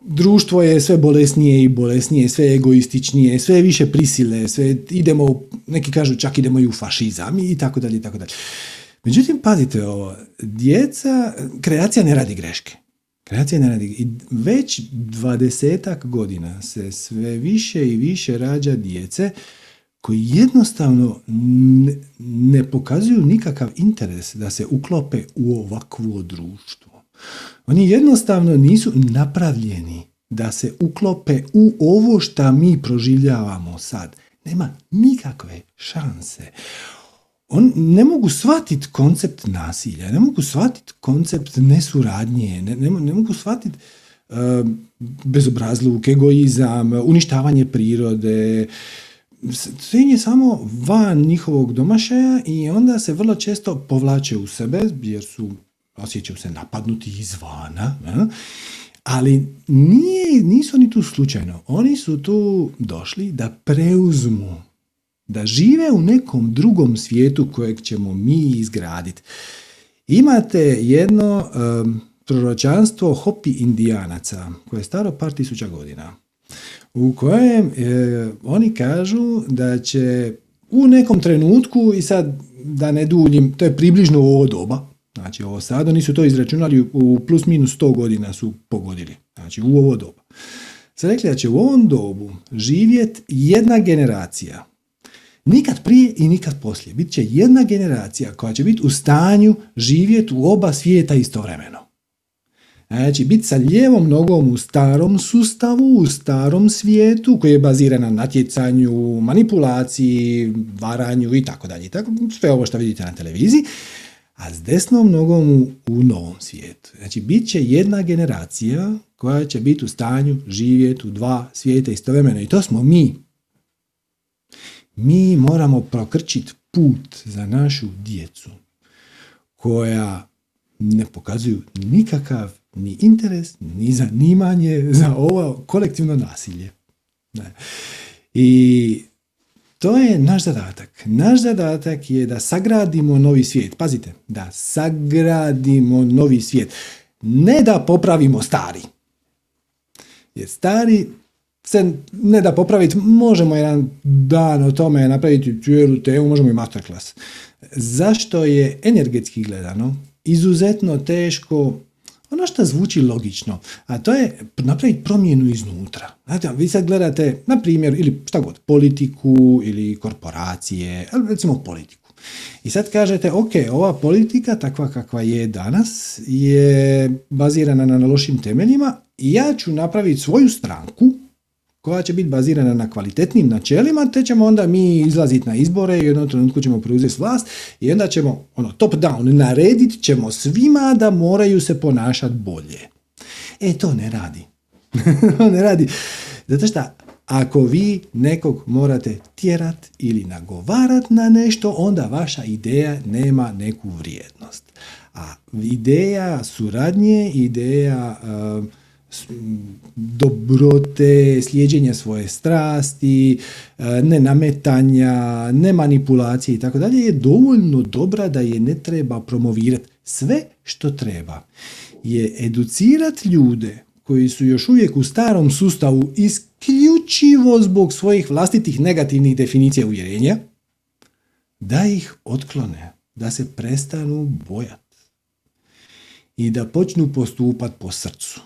S1: društvo je sve bolesnije i bolesnije, sve egoističnije, sve više prisile, sve idemo, neki kažu čak idemo i u fašizam i tako dalje i tako dalje. Međutim, pazite ovo, djeca, kreacija ne radi greške. Kreacija ne radi. I već dvadesetak godina se sve više i više rađa djece koji jednostavno ne, ne pokazuju nikakav interes da se uklope u ovakvo društvo. Oni jednostavno nisu napravljeni da se uklope u ovo što mi proživljavamo sad. Nema nikakve šanse. On ne mogu shvatiti koncept nasilja, ne mogu shvatiti koncept nesuradnje, ne, ne, ne mogu shvatiti uh, bezobrazluk, egoizam, uništavanje prirode, sve je samo van njihovog domašaja i onda se vrlo često povlače u sebe jer su osjećaju se napadnuti izvana, ali nije, nisu oni tu slučajno. Oni su tu došli da preuzmu, da žive u nekom drugom svijetu kojeg ćemo mi izgraditi. Imate jedno um, proročanstvo Hopi indijanaca, koje je staro par tisuća godina, u kojem e, oni kažu da će u nekom trenutku, i sad da ne duljim, to je približno ovo doba, Znači ovo sad, oni su to izračunali u plus minus 100 godina su pogodili. Znači u ovo dobu. Sad rekli da će u ovom dobu živjet jedna generacija. Nikad prije i nikad poslije. Bit će jedna generacija koja će biti u stanju živjeti u oba svijeta istovremeno. Znači, biti sa lijevom nogom u starom sustavu, u starom svijetu koji je baziran na natjecanju, manipulaciji, varanju i tako dalje. Sve ovo što vidite na televiziji a s desnom nogom u, novom svijetu. Znači, bit će jedna generacija koja će biti u stanju živjeti u dva svijeta istovremeno. I to smo mi. Mi moramo prokrčiti put za našu djecu koja ne pokazuju nikakav ni interes, ni zanimanje za ovo kolektivno nasilje. I to je naš zadatak. Naš zadatak je da sagradimo novi svijet. Pazite, da sagradimo novi svijet. Ne da popravimo stari. Jer stari se ne da popraviti, možemo jedan dan o tome napraviti cijelu temu, možemo i masterclass. Zašto je energetski gledano izuzetno teško ono što zvuči logično, a to je napraviti promjenu iznutra. Znate, vi sad gledate, na primjer, ili šta god, politiku ili korporacije, ali recimo politiku. I sad kažete, ok, ova politika takva kakva je danas je bazirana na lošim temeljima i ja ću napraviti svoju stranku koja će biti bazirana na kvalitetnim načelima, te ćemo onda mi izlaziti na izbore i u jednom trenutku ćemo preuzeti vlast i onda ćemo ono, top down naredit ćemo svima da moraju se ponašati bolje. E, to ne radi. ne radi. Zato što ako vi nekog morate tjerat ili nagovarat na nešto, onda vaša ideja nema neku vrijednost. A ideja suradnje, ideja dobrote, slijeđenja svoje strasti, e, ne nametanja, ne manipulacije i tako dalje je dovoljno dobra da je ne treba promovirati. Sve što treba je educirati ljude koji su još uvijek u starom sustavu isključivo zbog svojih vlastitih negativnih definicija uvjerenja, da ih otklone, da se prestanu bojati i da počnu postupati po srcu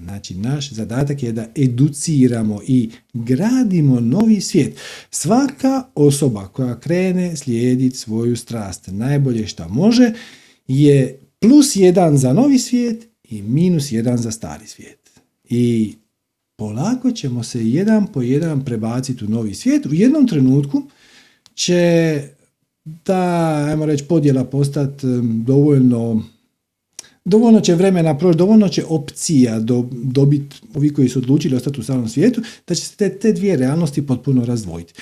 S1: Znači, naš zadatak je da educiramo i gradimo novi svijet. Svaka osoba koja krene slijediti svoju strast najbolje što može je plus jedan za novi svijet i minus jedan za stari svijet. I polako ćemo se jedan po jedan prebaciti u novi svijet. U jednom trenutku će ta, ajmo reći, podjela postati dovoljno dovoljno će vremena proći, dovoljno će opcija do, dobiti ovi koji su odlučili ostati u starom svijetu, da će se te, te dvije realnosti potpuno razdvojiti.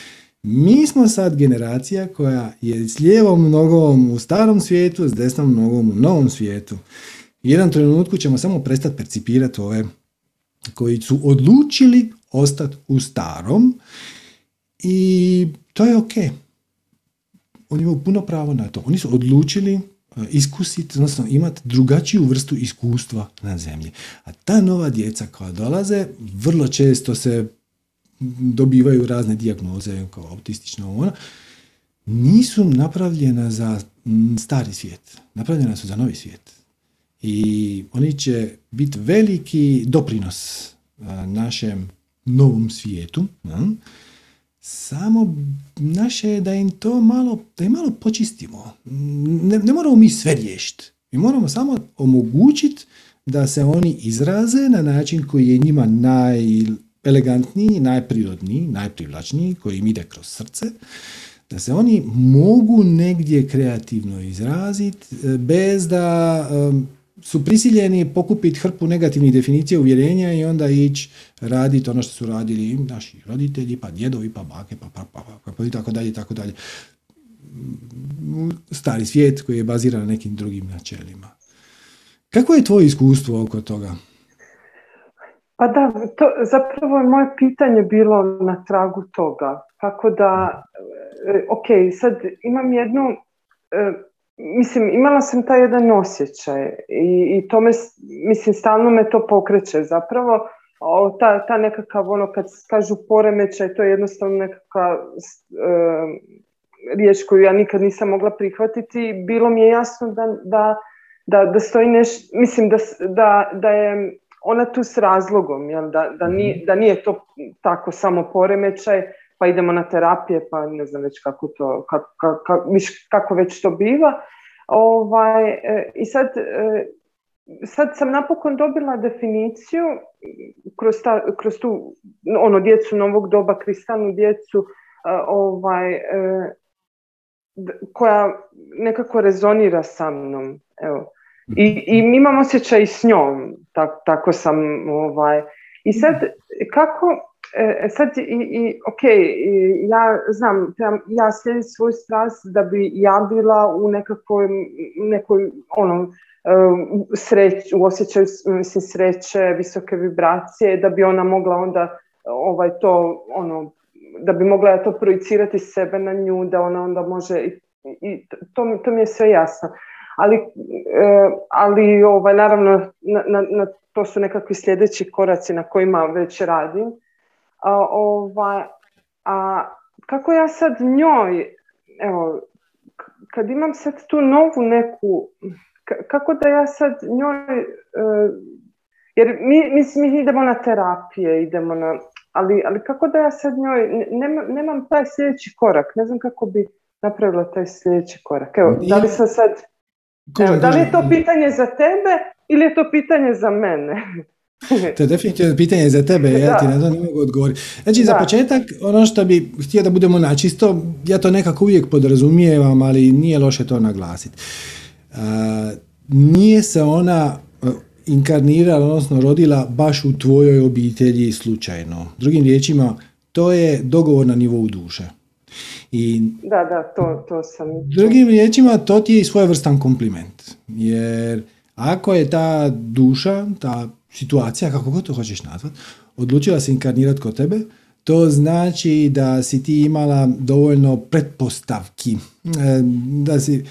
S1: Mi smo sad generacija koja je s lijevom nogom u starom svijetu, s desnom nogom u novom svijetu. U jednom trenutku ćemo samo prestati percipirati ove koji su odlučili ostati u starom i to je ok. Oni imaju puno pravo na to. Oni su odlučili iskusiti, odnosno imati drugačiju vrstu iskustva na zemlji. A ta nova djeca koja dolaze, vrlo često se dobivaju razne dijagnoze kao autistično ono, nisu napravljena za stari svijet. Napravljena su za novi svijet. I oni će biti veliki doprinos našem novom svijetu. Samo naše je da im to malo, da im malo počistimo. Ne, ne moramo mi sve riješiti. Mi moramo samo omogućiti da se oni izraze na način koji je njima najelegantniji, najprirodniji, najprivlačniji, koji im ide kroz srce, da se oni mogu negdje kreativno izraziti e, bez da su prisiljeni pokupiti hrpu negativnih definicija uvjerenja i onda ići raditi ono što su radili naši roditelji, pa djedovi, pa bake, pa pa, pa, pa, pa, i tako dalje, tako dalje. Stari svijet koji je baziran na nekim drugim načelima. Kako je tvoje iskustvo oko toga?
S2: Pa da, to, zapravo je moje pitanje bilo na tragu toga. Kako da, e, ok, sad imam jednu, e, mislim, imala sam taj jedan osjećaj i, i to me, mislim, stalno me to pokreće zapravo. O, ta, ta nekakav, ono, kad kažu poremećaj, to je jednostavno nekakva e, riječ koju ja nikad nisam mogla prihvatiti. Bilo mi je jasno da, da, da, da stoji nešto, mislim, da, da, da je ona tu s razlogom, jel? Da, da, nije, mhm. da nije to tako samo poremećaj, pa idemo na terapije, pa ne znam već kako to, kako, kako, kako već to biva. Ovaj, e, I sad, e, sad sam napokon dobila definiciju kroz, ta, kroz tu ono, djecu novog doba, kristalnu djecu, e, ovaj, koja nekako rezonira sa mnom. Evo. I, i imam osjećaj s njom, tak, tako sam, ovaj, i sad kako, E, sad, i, i, ok, ja znam, ja slijedim svoj strast da bi ja bila u nekakvoj, nekoj, ono, e, sreć, u osjećaju mislim, sreće, visoke vibracije, da bi ona mogla onda ovaj, to, ono, da bi mogla ja to projicirati sebe na nju, da ona onda može, i, i to, to mi je sve jasno. Ali, e, ali ovaj, naravno, na, na, na, to su nekakvi sljedeći koraci na kojima već radim. A, ovaj, a kako ja sad njoj, evo, kad imam sad tu novu neku, kako da ja sad njoj, uh, jer mi, mi, mi idemo na terapije, idemo na, ali, ali kako da ja sad njoj, nemam, nemam taj sljedeći korak, ne znam kako bi napravila taj sljedeći korak. Evo, da li sam sad, evo, da li je to pitanje za tebe ili je to pitanje za mene?
S1: To je definitivno pitanje za tebe, ja ti na to ne mogu odgovoriti. Znači, za početak, ono što bi htio da budemo načisto, ja to nekako uvijek podrazumijevam, ali nije loše to naglasiti. nije se ona e, inkarnirala, odnosno rodila baš u tvojoj obitelji slučajno. Drugim riječima, to je dogovor na nivou duše.
S2: I da, da, to, to sam...
S1: Drugim riječima, to ti je i svojevrstan kompliment. Jer ako je ta duša, ta situacija, kako god to hoćeš nazvat, odlučila se inkarnirati kod tebe, to znači da si ti imala dovoljno pretpostavki, e, da si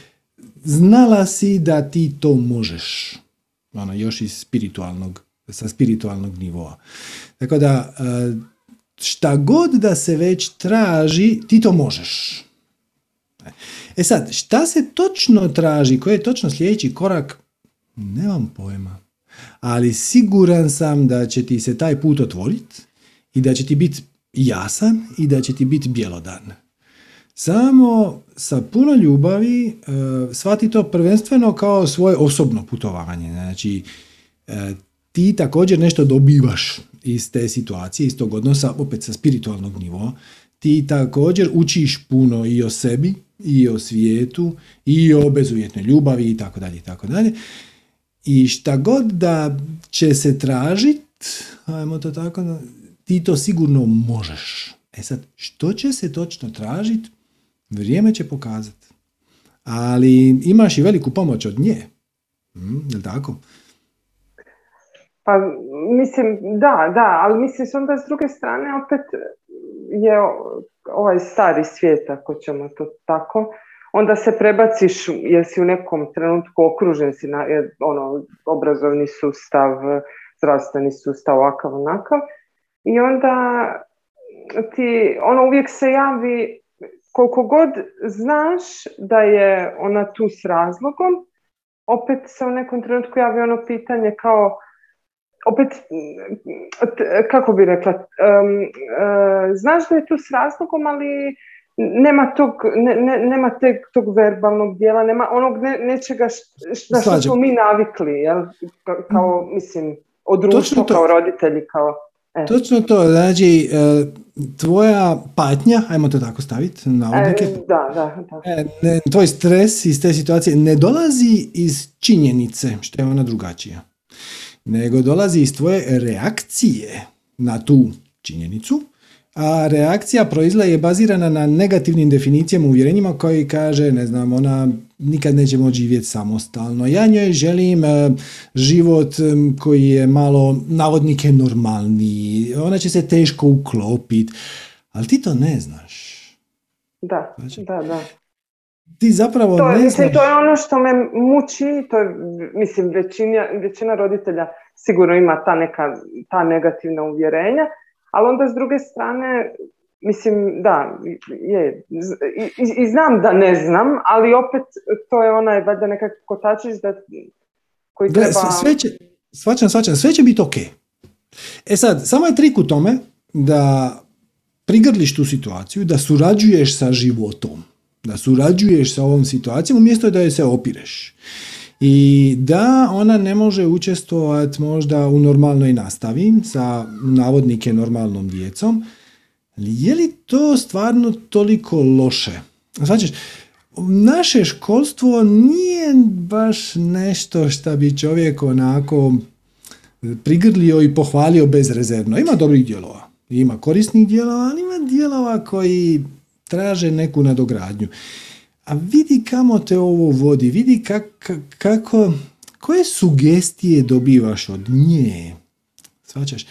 S1: znala si da ti to možeš, ono, još iz spiritualnog, sa spiritualnog nivoa. Tako da, e, šta god da se već traži, ti to možeš. E sad, šta se točno traži, koji je točno sljedeći korak, nemam pojma ali siguran sam da će ti se taj put otvoriti i da će ti biti jasan i da će ti biti bjelodan. Samo sa puno ljubavi e, shvati to prvenstveno kao svoje osobno putovanje. Znači, e, ti također nešto dobivaš iz te situacije, iz tog odnosa, opet sa spiritualnog nivoa. Ti također učiš puno i o sebi, i o svijetu, i o bezuvjetnoj ljubavi i tako dalje i tako dalje. I šta god da će se tražit, ajmo to tako, ti to sigurno možeš. E sad, što će se točno tražit, vrijeme će pokazati. Ali imaš i veliku pomoć od nje. Mm, je tako?
S2: Pa mislim, da, da, ali mislim onda s druge strane opet je ovaj stari svijet, ako ćemo to tako, onda se prebaciš jer si u nekom trenutku okružen si na ono, obrazovni sustav, zdravstveni sustav, ovakav, onakav. I onda ti, ono uvijek se javi koliko god znaš da je ona tu s razlogom, opet se u nekom trenutku javi ono pitanje kao opet, kako bi rekla, um, znaš da je tu s razlogom, ali nema tog, ne, nema te, tog verbalnog dijela, nema onog ne, nečega na što smo mi navikli, jel? kao, mislim, od društva, kao roditelji, kao...
S1: E. Točno to, znači, tvoja patnja, ajmo to tako staviti, navodnike,
S2: e, da, da, da.
S1: E, ne, tvoj stres iz te situacije ne dolazi iz činjenice što je ona drugačija, nego dolazi iz tvoje reakcije na tu činjenicu a reakcija proizla je bazirana na negativnim definicijama uvjerenjima koji kaže, ne znam, ona nikad neće moći živjeti samostalno. Ja njoj želim e, život koji je malo navodnike normalniji, ona će se teško uklopiti, ali ti to ne znaš.
S2: Da, znači, da, da.
S1: Ti zapravo
S2: to,
S1: ne znaš...
S2: To je ono što me muči, to je, mislim, većina, većina roditelja sigurno ima ta neka, ta negativna uvjerenja, ali onda s druge strane, mislim, da, je, i, i, znam da ne znam, ali opet to je onaj, valjda nekakav kotačić da, koji treba...
S1: Sve će, svačam, svačam, sve će biti ok. E sad, samo je trik u tome da prigrliš tu situaciju, da surađuješ sa životom, da surađuješ sa ovom situacijom umjesto da je se opireš i da ona ne može učestvovati možda u normalnoj nastavi sa navodnike normalnom djecom, je li to stvarno toliko loše? Znači, naše školstvo nije baš nešto što bi čovjek onako prigrlio i pohvalio bezrezervno. Ima dobrih dijelova, ima korisnih dijelova, ali ima dijelova koji traže neku nadogradnju a vidi kamo te ovo vodi, vidi kako, koje sugestije dobivaš od nje. Svačaš?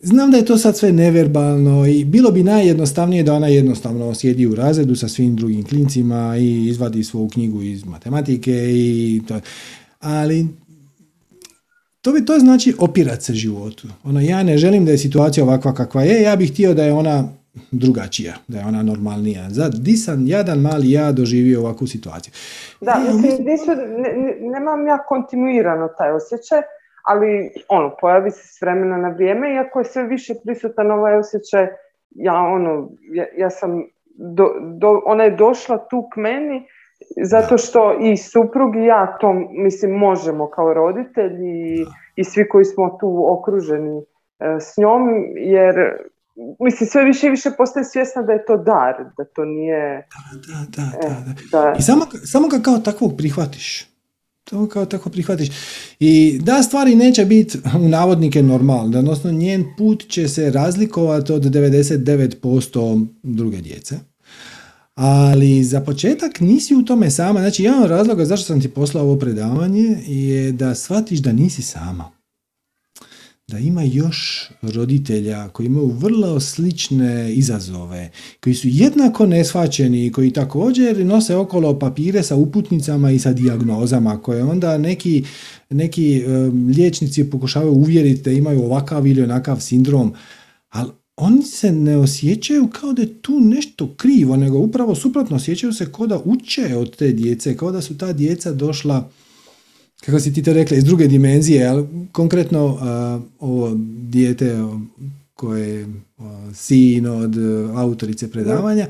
S1: Znam da je to sad sve neverbalno i bilo bi najjednostavnije da ona jednostavno sjedi u razredu sa svim drugim klincima i izvadi svoju knjigu iz matematike i to. Ali to bi to znači opirat se životu. Ono, ja ne želim da je situacija ovakva kakva je, ja bih htio da je ona drugačija, da je ona normalnija. Za, di sam jadan mali ja doživio ovakvu situaciju.
S2: Da, e, mislim, ne, nemam ja kontinuirano taj osjećaj, ali ono, pojavi se s vremena na vrijeme, iako je sve više prisutan ovaj osjećaj, ja ono, ja, ja sam, do, do, ona je došla tu k meni, zato što i suprug i ja to, mislim, možemo kao roditelji i, i svi koji smo tu okruženi e, s njom, jer mislim, sve više i više postaje svjesna da je to dar, da to nije...
S1: Da, da, da. da, I samo, samo ga kao takvog prihvatiš. To kao tako prihvatiš. I da, stvari neće biti u navodnike normalne, odnosno njen put će se razlikovati od 99% druge djece. Ali za početak nisi u tome sama. Znači, jedan od razloga zašto sam ti poslao ovo predavanje je da shvatiš da nisi sama da ima još roditelja koji imaju vrlo slične izazove, koji su jednako nesvaćeni, koji također nose okolo papire sa uputnicama i sa dijagnozama, koje onda neki, neki liječnici pokušavaju uvjeriti da imaju ovakav ili onakav sindrom, ali oni se ne osjećaju kao da je tu nešto krivo, nego upravo suprotno osjećaju se kao da uče od te djece, kao da su ta djeca došla kako si ti to rekla, iz druge dimenzije, ali konkretno uh, ovo dijete koje je sin od autorice predavanja,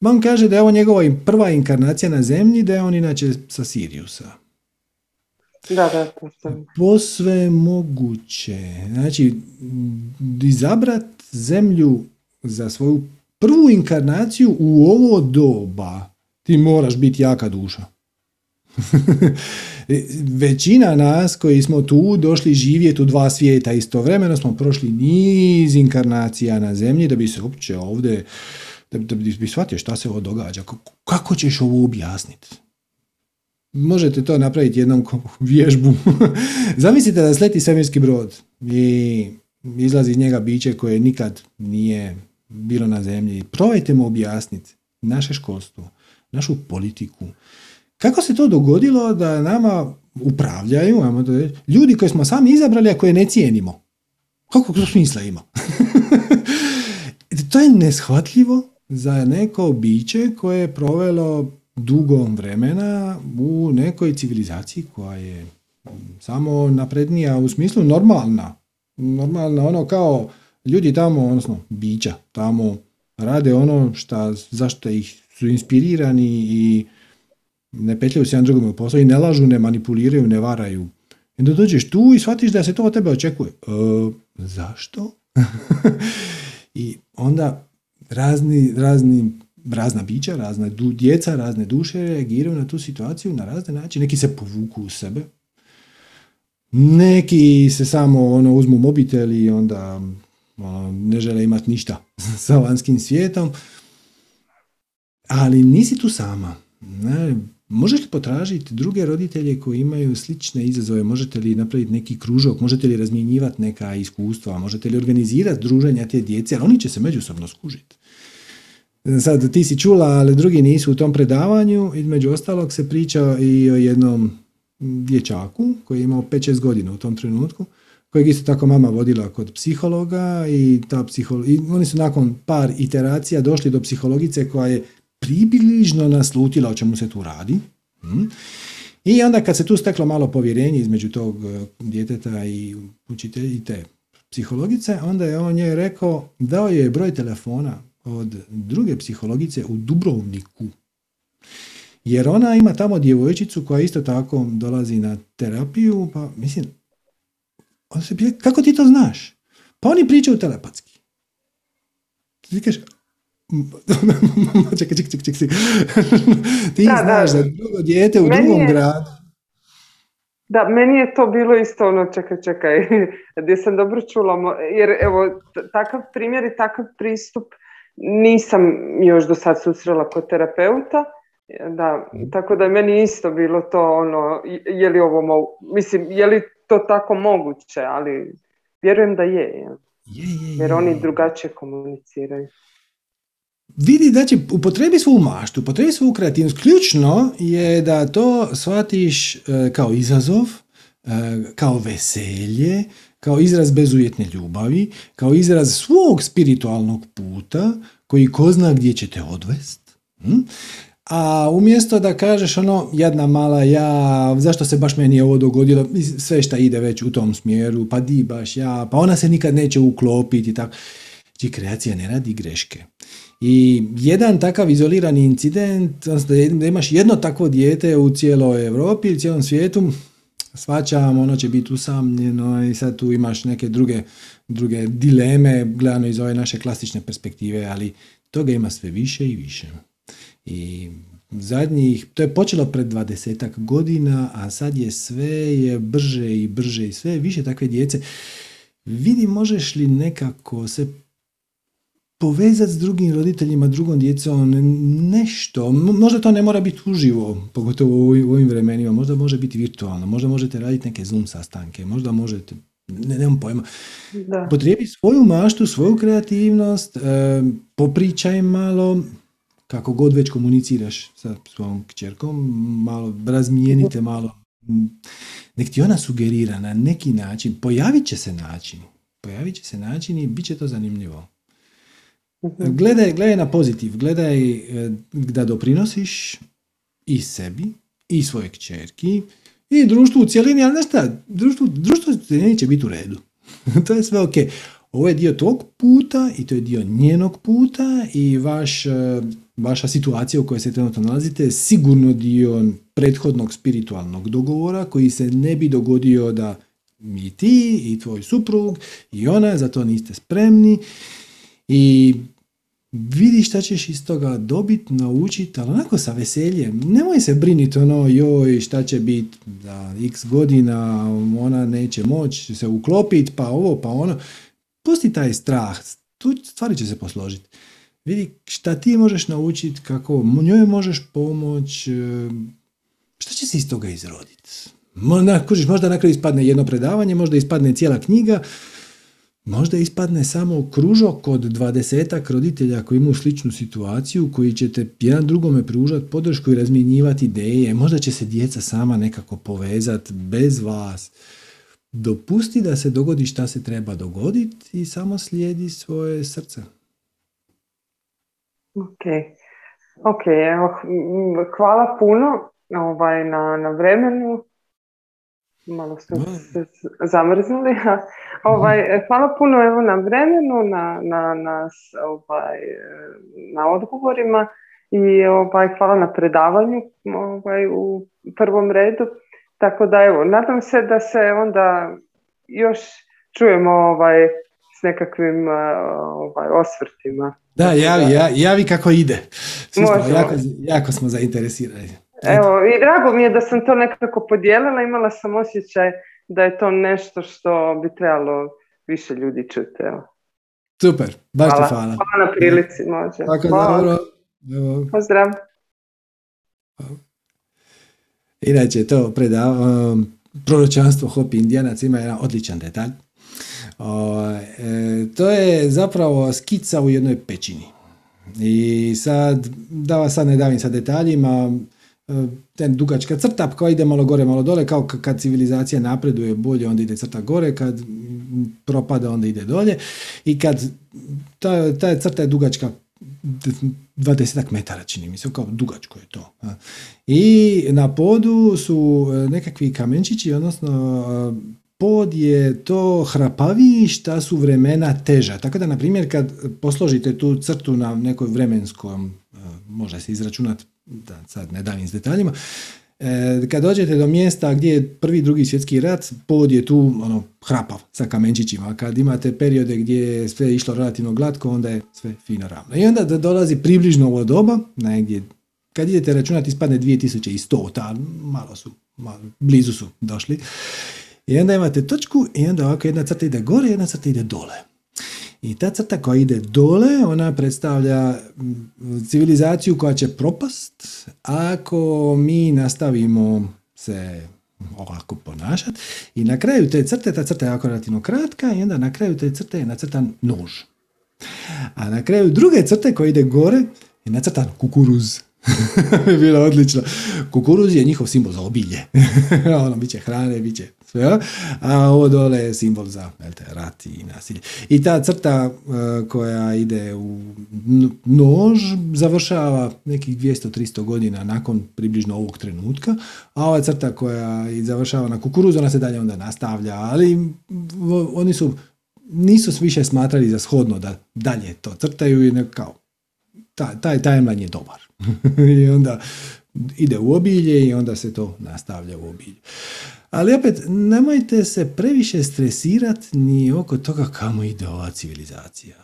S1: on kaže da je ovo njegova prva inkarnacija na zemlji, da je on inače sa Siriusa.
S2: Da, da,
S1: Posve moguće. Znači, izabrat zemlju za svoju prvu inkarnaciju u ovo doba, ti moraš biti jaka duša. Većina nas koji smo tu došli živjeti u dva svijeta istovremeno smo prošli niz inkarnacija na zemlji da bi se uopće ovdje da, da bi shvatio šta se ovo događa. Kako ćeš ovo objasniti? Možete to napraviti jednom vježbu. Zamislite da sleti svemirski brod i izlazi iz njega biće koje nikad nije bilo na zemlji. Probajte mu objasniti naše školstvo, našu politiku. Kako se to dogodilo da nama upravljaju ljudi koje smo sami izabrali, a koje ne cijenimo? Kako to smisla ima? to je neshvatljivo za neko biće koje je provelo dugo vremena u nekoj civilizaciji koja je samo naprednija u smislu normalna. Normalna ono kao ljudi tamo, odnosno bića tamo rade ono šta, zašto ih su inspirirani i ne petljaju se jedan drugom u posao i ne lažu, ne manipuliraju, ne varaju. I onda dođeš tu i shvatiš da se to od tebe očekuje. E, zašto? I onda razni, razni, razna bića, razna djeca, razne duše reagiraju na tu situaciju na razne načine. Neki se povuku u sebe, neki se samo ono, uzmu mobitel i onda ono, ne žele imati ništa sa vanjskim svijetom. Ali nisi tu sama. Ne? Možeš li potražiti druge roditelje koji imaju slične izazove? Možete li napraviti neki kružok? Možete li razmjenjivati neka iskustva? Možete li organizirati druženja te djece? Ali oni će se međusobno skužiti. Sad ti si čula, ali drugi nisu u tom predavanju. Između ostalog se priča i o jednom dječaku koji je imao 5-6 godina u tom trenutku kojeg isto tako mama vodila kod psihologa i, ta psiholo... i oni su nakon par iteracija došli do psihologice koja je približno naslutila o čemu se tu radi. Hm? I onda kad se tu steklo malo povjerenje između tog e, djeteta i učitelji te psihologice, onda je on njoj rekao, dao je broj telefona od druge psihologice u Dubrovniku. Jer ona ima tamo djevojčicu koja isto tako dolazi na terapiju, pa mislim, on se pije, kako ti to znaš? Pa oni pričaju telepatski. Ti kažeš, čekaj, čekaj, čekaj, čekaj. Ti da, znaš da, drugo dijete u drugom je, gradu.
S2: Da, meni je to bilo isto ono, čekaj, čekaj, gdje sam dobro čula, jer evo, takav primjer i takav pristup nisam još do sad susrela kod terapeuta, da, tako da je meni isto bilo to ono, je li ovo, mislim, je li to tako moguće, ali vjerujem da je, je, je, je jer oni drugačije komuniciraju.
S1: Vidi, znači, upotrebi svoju maštu, upotrebi svoju kreativnost. Ključno je da to shvatiš e, kao izazov, e, kao veselje, kao izraz bezuvjetne ljubavi, kao izraz svog spiritualnog puta koji ko zna gdje će te odvest. Hm? A umjesto da kažeš ono, jedna mala ja, zašto se baš meni ovo dogodilo, sve šta ide već u tom smjeru, pa di baš ja, pa ona se nikad neće uklopiti i tako. Znači, kreacija ne radi greške. I jedan takav izolirani incident, da imaš jedno takvo dijete u cijeloj Europi ili cijelom svijetu, svačam, ono će biti usamljeno i sad tu imaš neke druge, druge dileme gledano iz ove naše klasične perspektive, ali toga ima sve više i više. I zadnjih, to je počelo pred dvadesetak godina, a sad je sve je brže i brže i sve više takve djece. Vidi možeš li nekako se povezati s drugim roditeljima, drugom djecom, nešto. Možda to ne mora biti uživo, pogotovo u ovim vremenima. Možda može biti virtualno, možda možete raditi neke Zoom sastanke, možda možete, ne, nemam pojma. Da. Potrijebi svoju maštu, svoju kreativnost, e, popričaj malo, kako god već komuniciraš sa svojom kćerkom, malo razmijenite malo. Nek ti ona sugerira na neki način, pojavit će se način. Pojavit će se način i bit će to zanimljivo. Mhm. Gledaj, gledaj na pozitiv, gledaj e, da doprinosiš i sebi, i svoje kćerki, i društvu u cjelini, ali znaš društvo, društvo će biti u redu. to je sve ok. Ovo je dio tog puta i to je dio njenog puta i vaš, e, vaša situacija u kojoj se trenutno nalazite je sigurno dio prethodnog spiritualnog dogovora koji se ne bi dogodio da mi ti i tvoj suprug i ona za to niste spremni i vidi šta ćeš iz toga dobiti, naučiti, ali onako sa veseljem. Nemoj se briniti ono, joj, šta će biti za x godina, ona neće moći se uklopiti, pa ovo, pa ono. Pusti taj strah, tu stvari će se posložiti. Vidi šta ti možeš naučiti, kako njoj možeš pomoći, šta će se iz toga izroditi. Možda, možda na kraju ispadne jedno predavanje, možda ispadne cijela knjiga, Možda ispadne samo kružok od dvadesetak roditelja koji imaju sličnu situaciju, koji ćete jedan drugome pružati podršku i razmjenjivati ideje. Možda će se djeca sama nekako povezati bez vas. Dopusti da se dogodi šta se treba dogoditi i samo slijedi svoje srce.
S2: Ok, ok, evo, hvala puno ovaj, na, na vremenu malo ste se zamrznuli. ovaj, hvala puno evo na vremenu, na, na, na, ovaj, na odgovorima i ovaj, hvala na predavanju ovaj, u prvom redu. Tako da evo, nadam se da se onda još čujemo ovaj, s nekakvim ovaj, osvrtima.
S1: Da, javi, javi kako ide. jako, jako smo zainteresirani.
S2: Evo, i drago mi je da sam to nekako podijelila, imala sam osjećaj da je to nešto što bi trebalo više ljudi čuti. Evo.
S1: Super, baš
S2: hvala.
S1: ti hvala.
S2: Hvala na prilici, može.
S1: Tako dobro. Evo.
S2: Pozdrav.
S1: Inače, to preda, um, proročanstvo Hopi Indijanac ima jedan odličan detalj. O, e, to je zapravo skica u jednoj pećini. I sad, da vas sad ne davim sa detaljima, ten dugačka crta koja ide malo gore, malo dole, kao kad civilizacija napreduje bolje, onda ide crta gore, kad propada, onda ide dolje. I kad ta, ta crta je dugačka 20 metara, čini mi se, kao dugačko je to. I na podu su e, nekakvi kamenčići, odnosno e, pod je to hrapaviji šta su vremena teža. Tako da, na primjer, kad posložite tu crtu na nekoj vremenskom, e, može se izračunati da sad ne s detaljima, e, kad dođete do mjesta gdje je prvi, drugi svjetski rat, pod je tu ono, hrapav sa kamenčićima. Kad imate periode gdje je sve išlo relativno glatko, onda je sve fino ravno. I onda da dolazi približno ovo doba, negdje, kad idete računati ispadne 2100, ta, malo su, malo, blizu su došli. I onda imate točku i onda ovako jedna crta ide gore, jedna crta ide dole. I ta crta koja ide dole, ona predstavlja mm, civilizaciju koja će propast ako mi nastavimo se ovako ponašati. I na kraju te crte, ta crta je jako relativno kratka i onda na kraju te crte je nacrtan nož. A na kraju druge crte koja ide gore je nacrtan kukuruz. bi bilo odlično. Kukuruz je njihov simbol za obilje. ono, bit će hrane, bit će sve. A ovo dole je simbol za velte, rat i nasilje. I ta crta uh, koja ide u nož završava nekih 200-300 godina nakon približno ovog trenutka, a ova crta koja završava na kukuruzu, ona se dalje onda nastavlja, ali oni su nisu više smatrali za shodno da dalje to crtaju i kao taj, taj timeline je dobar. I onda ide u obilje i onda se to nastavlja u obilje. Ali opet, nemojte se previše stresirati ni oko toga kamo ide ova civilizacija.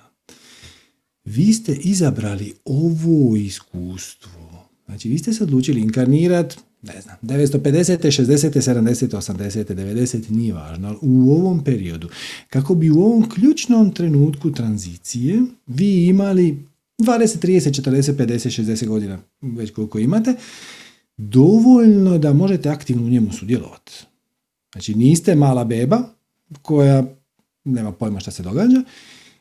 S1: Vi ste izabrali ovo iskustvo. Znači, vi ste se odlučili inkarnirati, ne znam, 950. 60. 70. 80. 90. nije važno, ali u ovom periodu, kako bi u ovom ključnom trenutku tranzicije vi imali 20, 30, 40, 50, 60 godina, već koliko imate, dovoljno da možete aktivno u njemu sudjelovati. Znači niste mala beba koja nema pojma šta se događa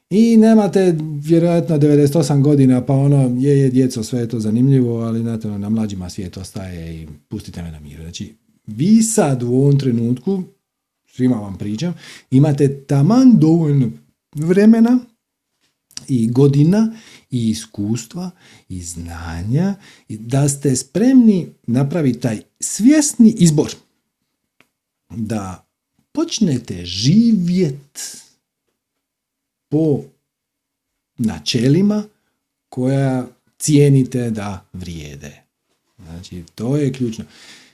S1: i nemate vjerojatno 98 godina pa ono je je djeco sve je to zanimljivo ali znate ono, na mlađima svijet ostaje i pustite me na miru. Znači vi sad u ovom trenutku svima vam pričam imate taman dovoljno vremena i godina i iskustva i znanja da ste spremni napraviti taj svjesni izbor da počnete živjeti po načelima koja cijenite da vrijede. Znači, to je ključno.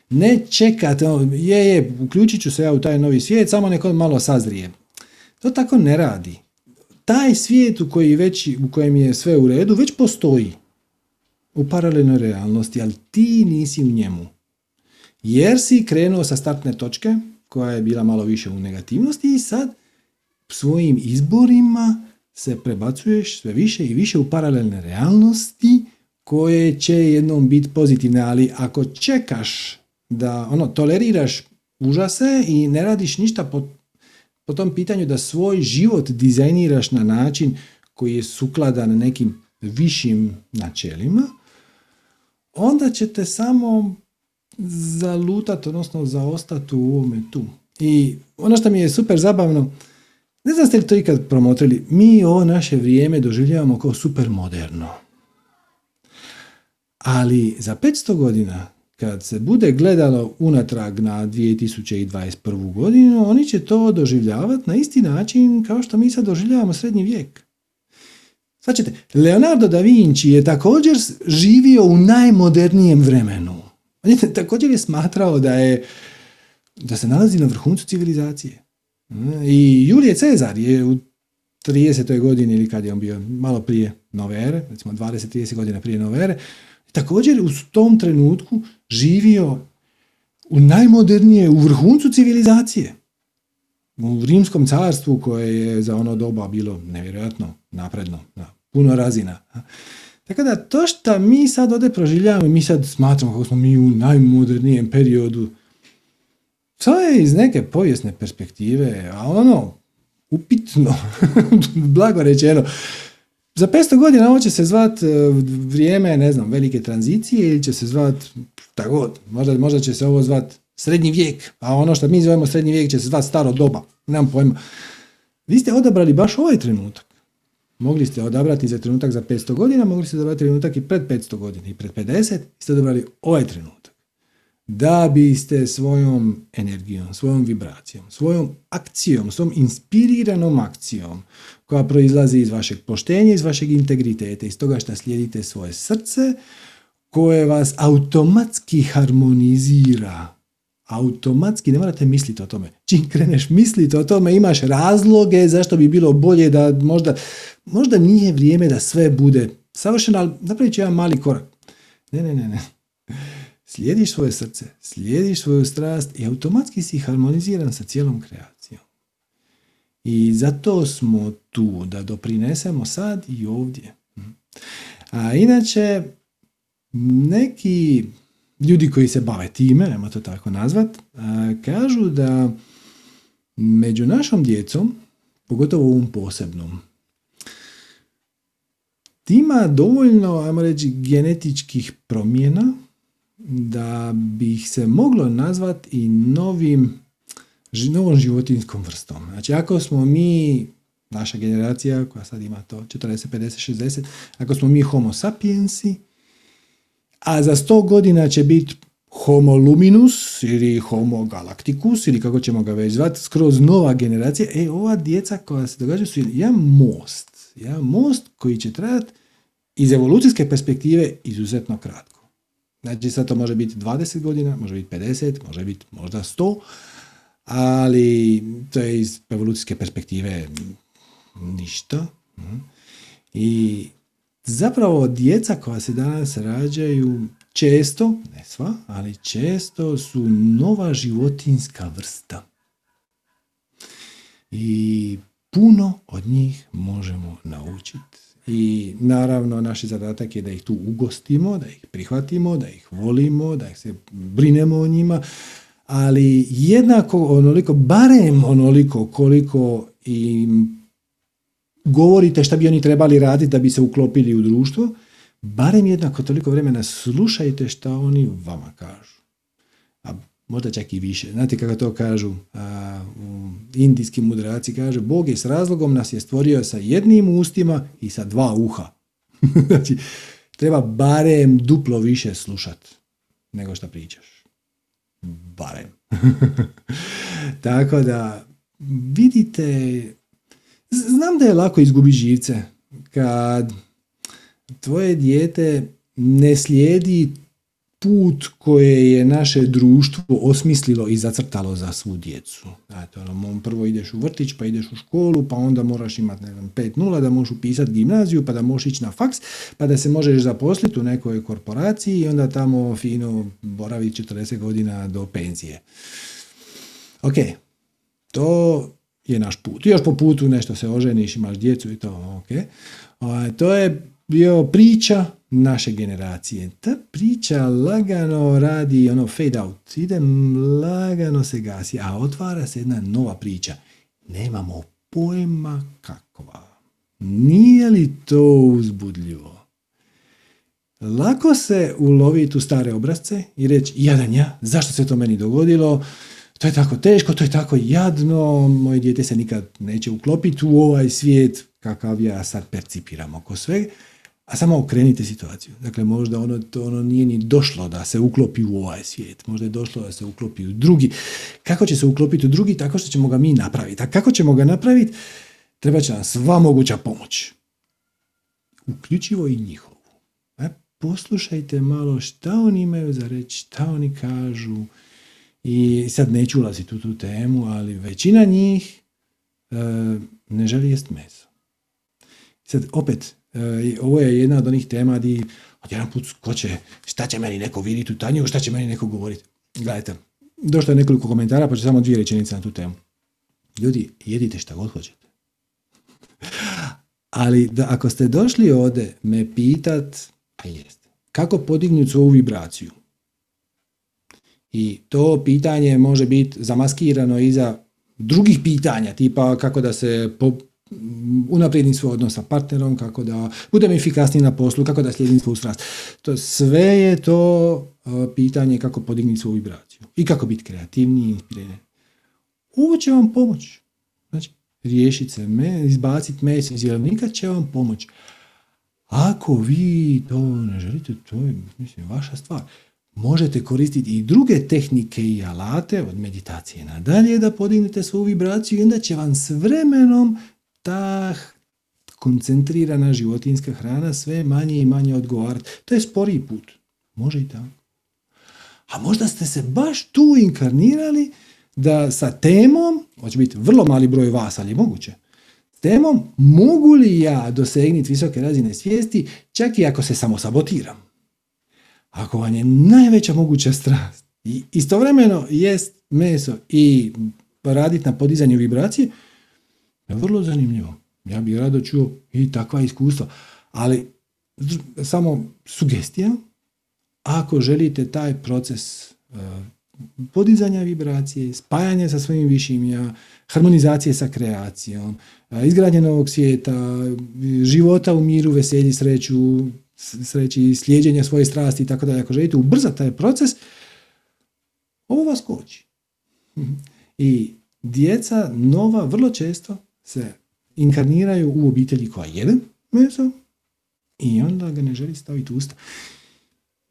S1: Ne čekate, ono, je, je, uključit ću se ja u taj novi svijet, samo neko malo sazrije. To tako ne radi taj svijet u, koji već, u kojem je sve u redu već postoji u paralelnoj realnosti, ali ti nisi u njemu. Jer si krenuo sa startne točke, koja je bila malo više u negativnosti i sad svojim izborima se prebacuješ sve više i više u paralelne realnosti koje će jednom biti pozitivne, ali ako čekaš da ono toleriraš užase i ne radiš ništa po, po tom pitanju da svoj život dizajniraš na način koji je sukladan nekim višim načelima, onda ćete samo zalutati, odnosno zaostati u ovome tu. I ono što mi je super zabavno, ne znam ste li to ikad promotrili, mi ovo naše vrijeme doživljavamo kao super moderno. Ali za 500 godina, kad se bude gledalo unatrag na 2021. godinu, oni će to doživljavati na isti način kao što mi sad doživljavamo srednji vijek. Sad ćete, Leonardo da Vinci je također živio u najmodernijem vremenu. On je također je smatrao da je da se nalazi na vrhuncu civilizacije. I Julije Cezar je u 30. godini ili kad je on bio malo prije nove ere, recimo 20-30 godina prije nove ere, također u tom trenutku živio u najmodernije, u vrhuncu civilizacije. U rimskom carstvu koje je za ono doba bilo nevjerojatno napredno, na puno razina. Tako da to što mi sad ovdje proživljavamo, mi sad smatramo kako smo mi u najmodernijem periodu, to je iz neke povijesne perspektive, a ono, upitno, blago rečeno, za 500 godina ovo će se zvat e, vrijeme, ne znam, velike tranzicije ili će se zvat tako god, možda, možda će se ovo zvat srednji vijek, a ono što mi zovemo srednji vijek će se zvat staro doba, nemam pojma. Vi ste odabrali baš ovaj trenutak. Mogli ste odabrati za trenutak za 500 godina, mogli ste odabrati trenutak i pred 500 godina i pred 50, ste odabrali ovaj trenutak. Da biste svojom energijom, svojom vibracijom, svojom akcijom, svojom inspiriranom akcijom koja proizlazi iz vašeg poštenja, iz vašeg integriteta, iz toga što slijedite svoje srce, koje vas automatski harmonizira automatski ne morate misliti o tome. Čim kreneš misliti o tome, imaš razloge zašto bi bilo bolje da možda, možda nije vrijeme da sve bude savršeno, ali napravit ću jedan mali korak. Ne, ne, ne, ne. Slijediš svoje srce, slijediš svoju strast i automatski si harmoniziran sa cijelom kreacijom. I zato smo tu, da doprinesemo sad i ovdje. A inače, neki ljudi koji se bave time, nema to tako nazvat, kažu da među našom djecom, pogotovo ovom posebnom, ima dovoljno, ajmo reći, genetičkih promjena da bi ih se moglo nazvati i novim, novom životinskom vrstom. Znači, ako smo mi, naša generacija koja sad ima to 40, 50, 60, ako smo mi homo sapiensi, a za sto godina će biti homo luminus ili homo galacticus ili kako ćemo ga već zvati, skroz nova generacija. E, ova djeca koja se događa su jedan most. Jedan most koji će trajati iz evolucijske perspektive izuzetno kratko. Znači sad to može biti 20 godina, može biti 50, može biti možda 100, ali to je iz evolucijske perspektive ništa. I zapravo djeca koja se danas rađaju često, ne sva, ali često su nova životinska vrsta. I puno od njih možemo naučiti. I naravno naš zadatak je da ih tu ugostimo, da ih prihvatimo, da ih volimo, da ih se brinemo o njima, ali jednako onoliko, barem onoliko koliko im govorite šta bi oni trebali raditi da bi se uklopili u društvo, barem jednako toliko vremena slušajte šta oni vama kažu. Možda čak i više. Znate kako to kažu a, indijski mudraci kažu Bog je s razlogom nas je stvorio sa jednim ustima i sa dva uha. znači, treba barem duplo više slušat nego što pričaš. Barem. Tako da vidite Znam da je lako izgubiti živce kad tvoje dijete ne slijedi put koje je naše društvo osmislilo i zacrtalo za svu djecu. Znate, ono, prvo ideš u vrtić, pa ideš u školu, pa onda moraš imati, ne znam, 5.0 da možeš upisati gimnaziju, pa da možeš ići na faks, pa da se možeš zaposliti u nekoj korporaciji i onda tamo fino boraviti 40 godina do penzije. Ok, to je naš put. Još po putu nešto se oženiš, imaš djecu i to, ok. Ovaj, to je bio priča naše generacije. Ta priča lagano radi ono fade out. Ide lagano se gasi, a otvara se jedna nova priča. Nemamo pojma kakva. Nije li to uzbudljivo? Lako se uloviti u stare obrazce i reći, jadan ja, zašto se to meni dogodilo? To je tako teško, to je tako jadno, moje dijete se nikad neće uklopiti u ovaj svijet kakav ja sad percipiram oko svega. A samo okrenite situaciju. Dakle, možda ono, to ono nije ni došlo da se uklopi u ovaj svijet. Možda je došlo da se uklopi u drugi. Kako će se uklopiti u drugi? Tako što ćemo ga mi napraviti. A kako ćemo ga napraviti? Treba će nam sva moguća pomoć. Uključivo i njihovu. E, poslušajte malo šta oni imaju za reći, šta oni kažu. I sad neću ulaziti u tu temu, ali većina njih e, ne želi jest meso. Sad opet, E, ovo je jedna od onih tema di odjedan put ko će, šta će meni neko vidjeti u tanju, šta će meni neko govoriti. Gledajte, došlo je nekoliko komentara, pa ću samo dvije rečenice na tu temu. Ljudi, jedite šta god hoćete. Ali da ako ste došli ovdje me pitat, a jeste, kako podignuti svoju vibraciju? I to pitanje može biti zamaskirano iza drugih pitanja, tipa kako da se po, unaprijedim svoj odnos sa partnerom, kako da budem efikasniji na poslu, kako da slijedim svoju strast. To sve je to pitanje kako podignuti svoju vibraciju i kako biti kreativniji, inspiriran. Ovo će vam pomoć. Znači, riješiti se, me, izbaciti mes iz jelovnika će vam pomoć. Ako vi to ne želite, to je mislim, vaša stvar. Možete koristiti i druge tehnike i alate od meditacije nadalje da podignete svoju vibraciju i onda će vam s vremenom ta koncentrirana životinska hrana sve manje i manje odgovarati. To je sporiji put. Može i tako. A možda ste se baš tu inkarnirali da sa temom, hoće biti vrlo mali broj vas, ali je moguće, s temom mogu li ja dosegnuti visoke razine svijesti čak i ako se samo sabotiram. Ako vam je najveća moguća strast i istovremeno jest meso i raditi na podizanju vibracije, vrlo zanimljivo. Ja bih rado čuo i takva iskustva. Ali samo sugestija, ako želite taj proces uh, podizanja vibracije, spajanja sa svojim višim ja, harmonizacije sa kreacijom, uh, izgradnje novog svijeta, života u miru, veselji, sreću, sreći, slijeđenja svoje strasti i tako da ako želite ubrzati taj proces, ovo vas koči. I djeca nova vrlo često se inkarniraju u obitelji koja jede meso i onda ga ne želi staviti u usta.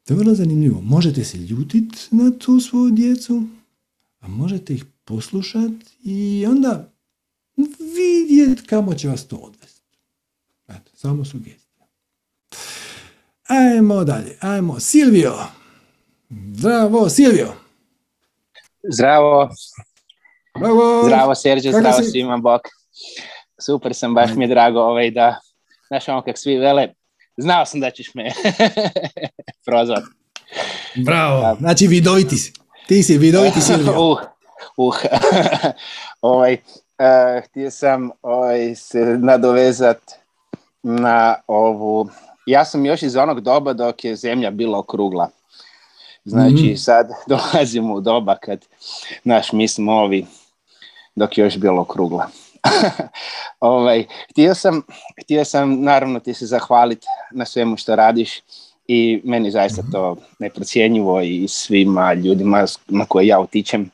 S1: To je vrlo zanimljivo. Možete se ljutiti na tu svoju djecu, a možete ih poslušati i onda vidjeti kamo će vas to odvesti. Eto, samo sugestija. Ajmo dalje, ajmo. Silvio. Zdravo, Silvio.
S3: Zdravo. Bravo. Zdravo, Serđe, zdravo svima, bok super sam, baš mi je drago ovaj, da, znaš ono kak svi vele, znao sam da ćeš me prozvat.
S1: Bravo, znači vidoviti si. Ti si vidoviti si.
S3: uh, uh. ovaj, uh, htio sam ovaj, se nadovezat na ovu, ja sam još iz onog doba dok je zemlja bila okrugla. Znači mm sad dolazimo u doba kad, naš, mi smo ovi, dok je još bilo okrugla. ovaj, htio, sam, htio sam naravno ti se zahvaliti na svemu što radiš i meni zaista to neprocjenjivo i svima ljudima na koje ja utičem.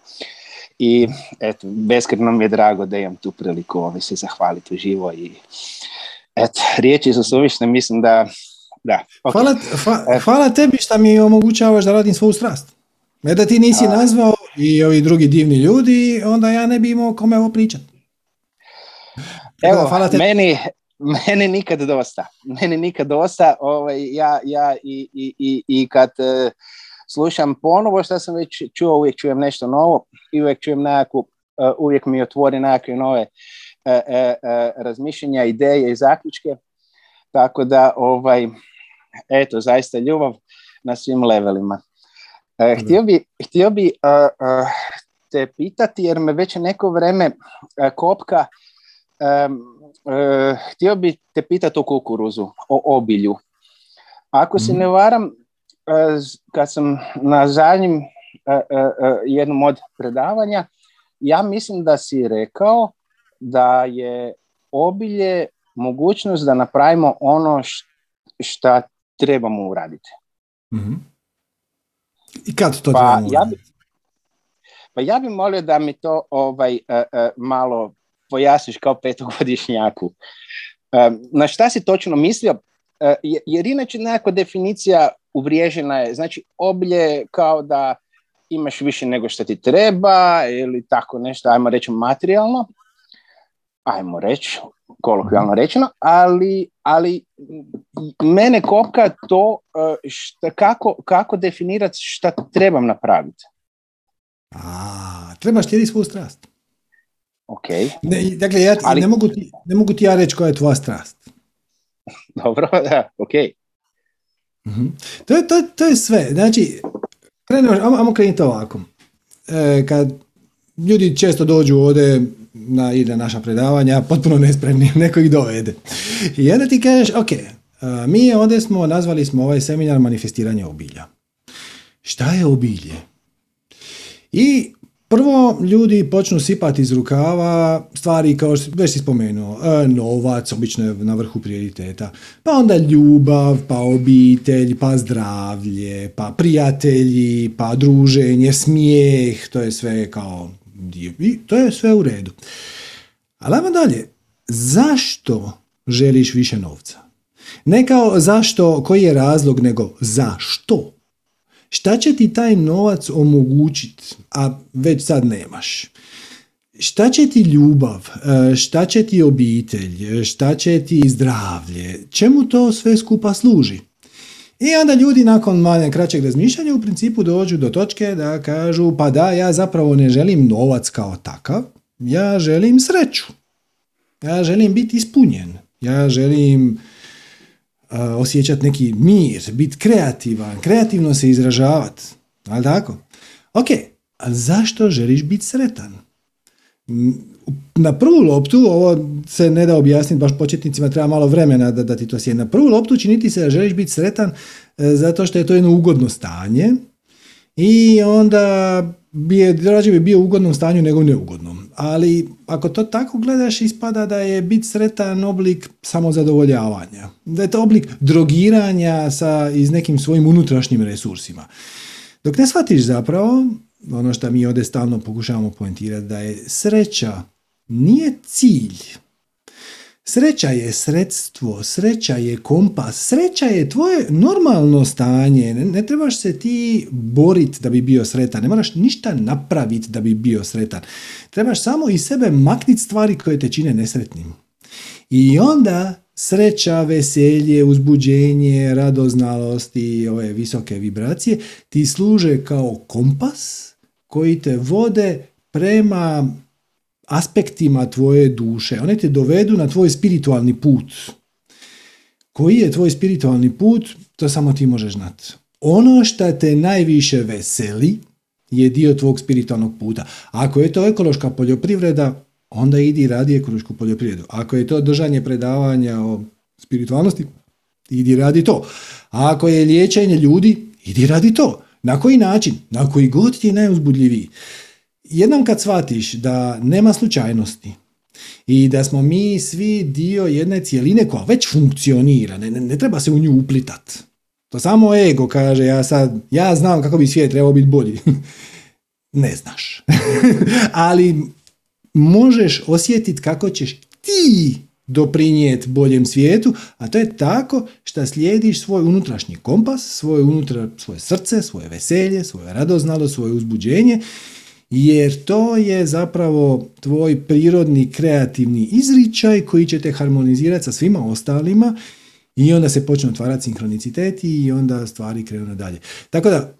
S3: I eto, beskreno mi je drago da imam tu priliku ovaj, se zahvaliti živo i eto, riječi su suvišne, mislim da da.
S1: Okay. Hvala, hvala tebi što mi omogućavaš da radim svoju strast. Ne da ti nisi nazvao i ovi drugi divni ljudi, onda ja ne bi imao kome ovo pričati.
S3: Evo, hvala te. meni, meni nikad dosta. Meni nikad dosta. Ovaj, ja, ja i, i, i, i kad, slušam ponovo što sam već čuo, uvijek čujem nešto novo i uvijek čujem nekakvu, uvijek mi otvori nekakve nove razmišljenja, ideje i zaključke. Tako da, ovaj, eto, zaista ljubav na svim levelima. Htio bi, htio bi te pitati, jer me već neko vreme kopka, htio bi te pitati o kukuruzu, o obilju. Ako se mhm. ne varam, kad sam na zadnjim jednom od predavanja, ja mislim da si rekao da je obilje mogućnost da napravimo ono što trebamo uraditi.
S1: mm I kad to pa,
S3: ja bi, pa ja bih molio da mi to ovaj, uh, uh, malo pojasniš kao petogodišnjaku. Na šta si točno mislio? Uh, jer inače nekakva definicija uvriježena je. Znači, oblje kao da imaš više nego što ti treba ili tako nešto, ajmo reći materijalno, ajmo reći, kolokvijalno rečeno, ali, ali mene kopka to šta, kako, kako definirati šta trebam napraviti.
S1: A, trebaš slijediti svoju strast.
S3: Ok.
S1: Ne, dakle, ja, ali... ne, mogu ti, ne mogu ti ja reći koja je tvoja strast.
S3: Dobro, da, ok.
S1: Uh-huh. To, je, to, to je sve. Znači, krenemo, ajmo krenuti ovako. E, kad ljudi često dođu ovdje na, i na naša predavanja, potpuno nespremni, neko ih dovede. I onda ti kažeš, ok, e, mi ovdje smo, nazvali smo ovaj seminar manifestiranje obilja. Šta je obilje? I prvo ljudi počnu sipati iz rukava stvari kao što već si spomenuo, e, novac, obično je na vrhu prioriteta, pa onda ljubav, pa obitelj, pa zdravlje, pa prijatelji, pa druženje, smijeh, to je sve kao i to je sve u redu. Ali ajmo dalje. Zašto želiš više novca? Ne kao zašto, koji je razlog, nego zašto? Šta će ti taj novac omogućiti, a već sad nemaš? Šta će ti ljubav, e, šta će ti obitelj, šta će ti zdravlje, čemu to sve skupa služi? I onda ljudi nakon malo kraćeg razmišljanja u principu dođu do točke da kažu pa da, ja zapravo ne želim novac kao takav, ja želim sreću. Ja želim biti ispunjen. Ja želim osjećati neki mir, biti kreativan, kreativno se izražavati. Ali tako? Ok, ali zašto želiš biti sretan? na prvu loptu, ovo se ne da objasniti, baš početnicima treba malo vremena da, da ti to sjedi. Na prvu loptu čini ti se da želiš biti sretan e, zato što je to jedno ugodno stanje i onda bi je, rađe bi bio u ugodnom stanju nego neugodnom. Ali ako to tako gledaš, ispada da je biti sretan oblik samozadovoljavanja. Da je to oblik drogiranja sa, iz nekim svojim unutrašnjim resursima. Dok ne shvatiš zapravo, ono što mi ovdje stalno pokušavamo poentirati, da je sreća nije cilj. Sreća je sredstvo, sreća je kompas, sreća je tvoje normalno stanje. Ne, ne trebaš se ti boriti da bi bio sretan, ne moraš ništa napraviti da bi bio sretan. Trebaš samo iz sebe makniti stvari koje te čine nesretnim. I onda sreća, veselje, uzbuđenje, radoznalost i ove visoke vibracije ti služe kao kompas koji te vode prema aspektima tvoje duše. One te dovedu na tvoj spiritualni put. Koji je tvoj spiritualni put, to samo ti možeš znati. Ono što te najviše veseli je dio tvog spiritualnog puta. Ako je to ekološka poljoprivreda, onda idi radi ekološku poljoprivredu. Ako je to držanje predavanja o spiritualnosti, idi radi to. Ako je liječenje ljudi, idi radi to. Na koji način? Na koji god ti je najuzbudljiviji jednom kad shvatiš da nema slučajnosti i da smo mi svi dio jedne cijeline koja već funkcionira, ne, ne, treba se u nju uplitat. To samo ego kaže, ja sad, ja znam kako bi svijet trebao biti bolji. ne znaš. Ali možeš osjetiti kako ćeš ti doprinijeti boljem svijetu, a to je tako što slijediš svoj unutrašnji kompas, svoje, unutra, svoje srce, svoje veselje, svoje radoznalo, svoje uzbuđenje jer to je zapravo tvoj prirodni kreativni izričaj koji će te harmonizirati sa svima ostalima i onda se počne otvarati sinhroniciteti i onda stvari krenu nadalje. Tako da,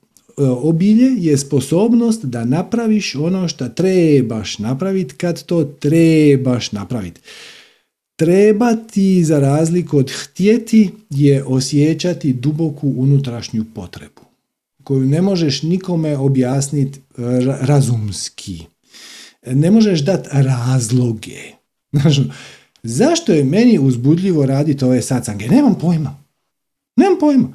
S1: obilje je sposobnost da napraviš ono što trebaš napraviti kad to trebaš napraviti. Trebati za razliku od htjeti je osjećati duboku unutrašnju potrebu koju ne možeš nikome objasniti e, razumski. Ne možeš dati razloge. zašto je meni uzbudljivo raditi ove sacange? Nemam pojma. Nemam pojma.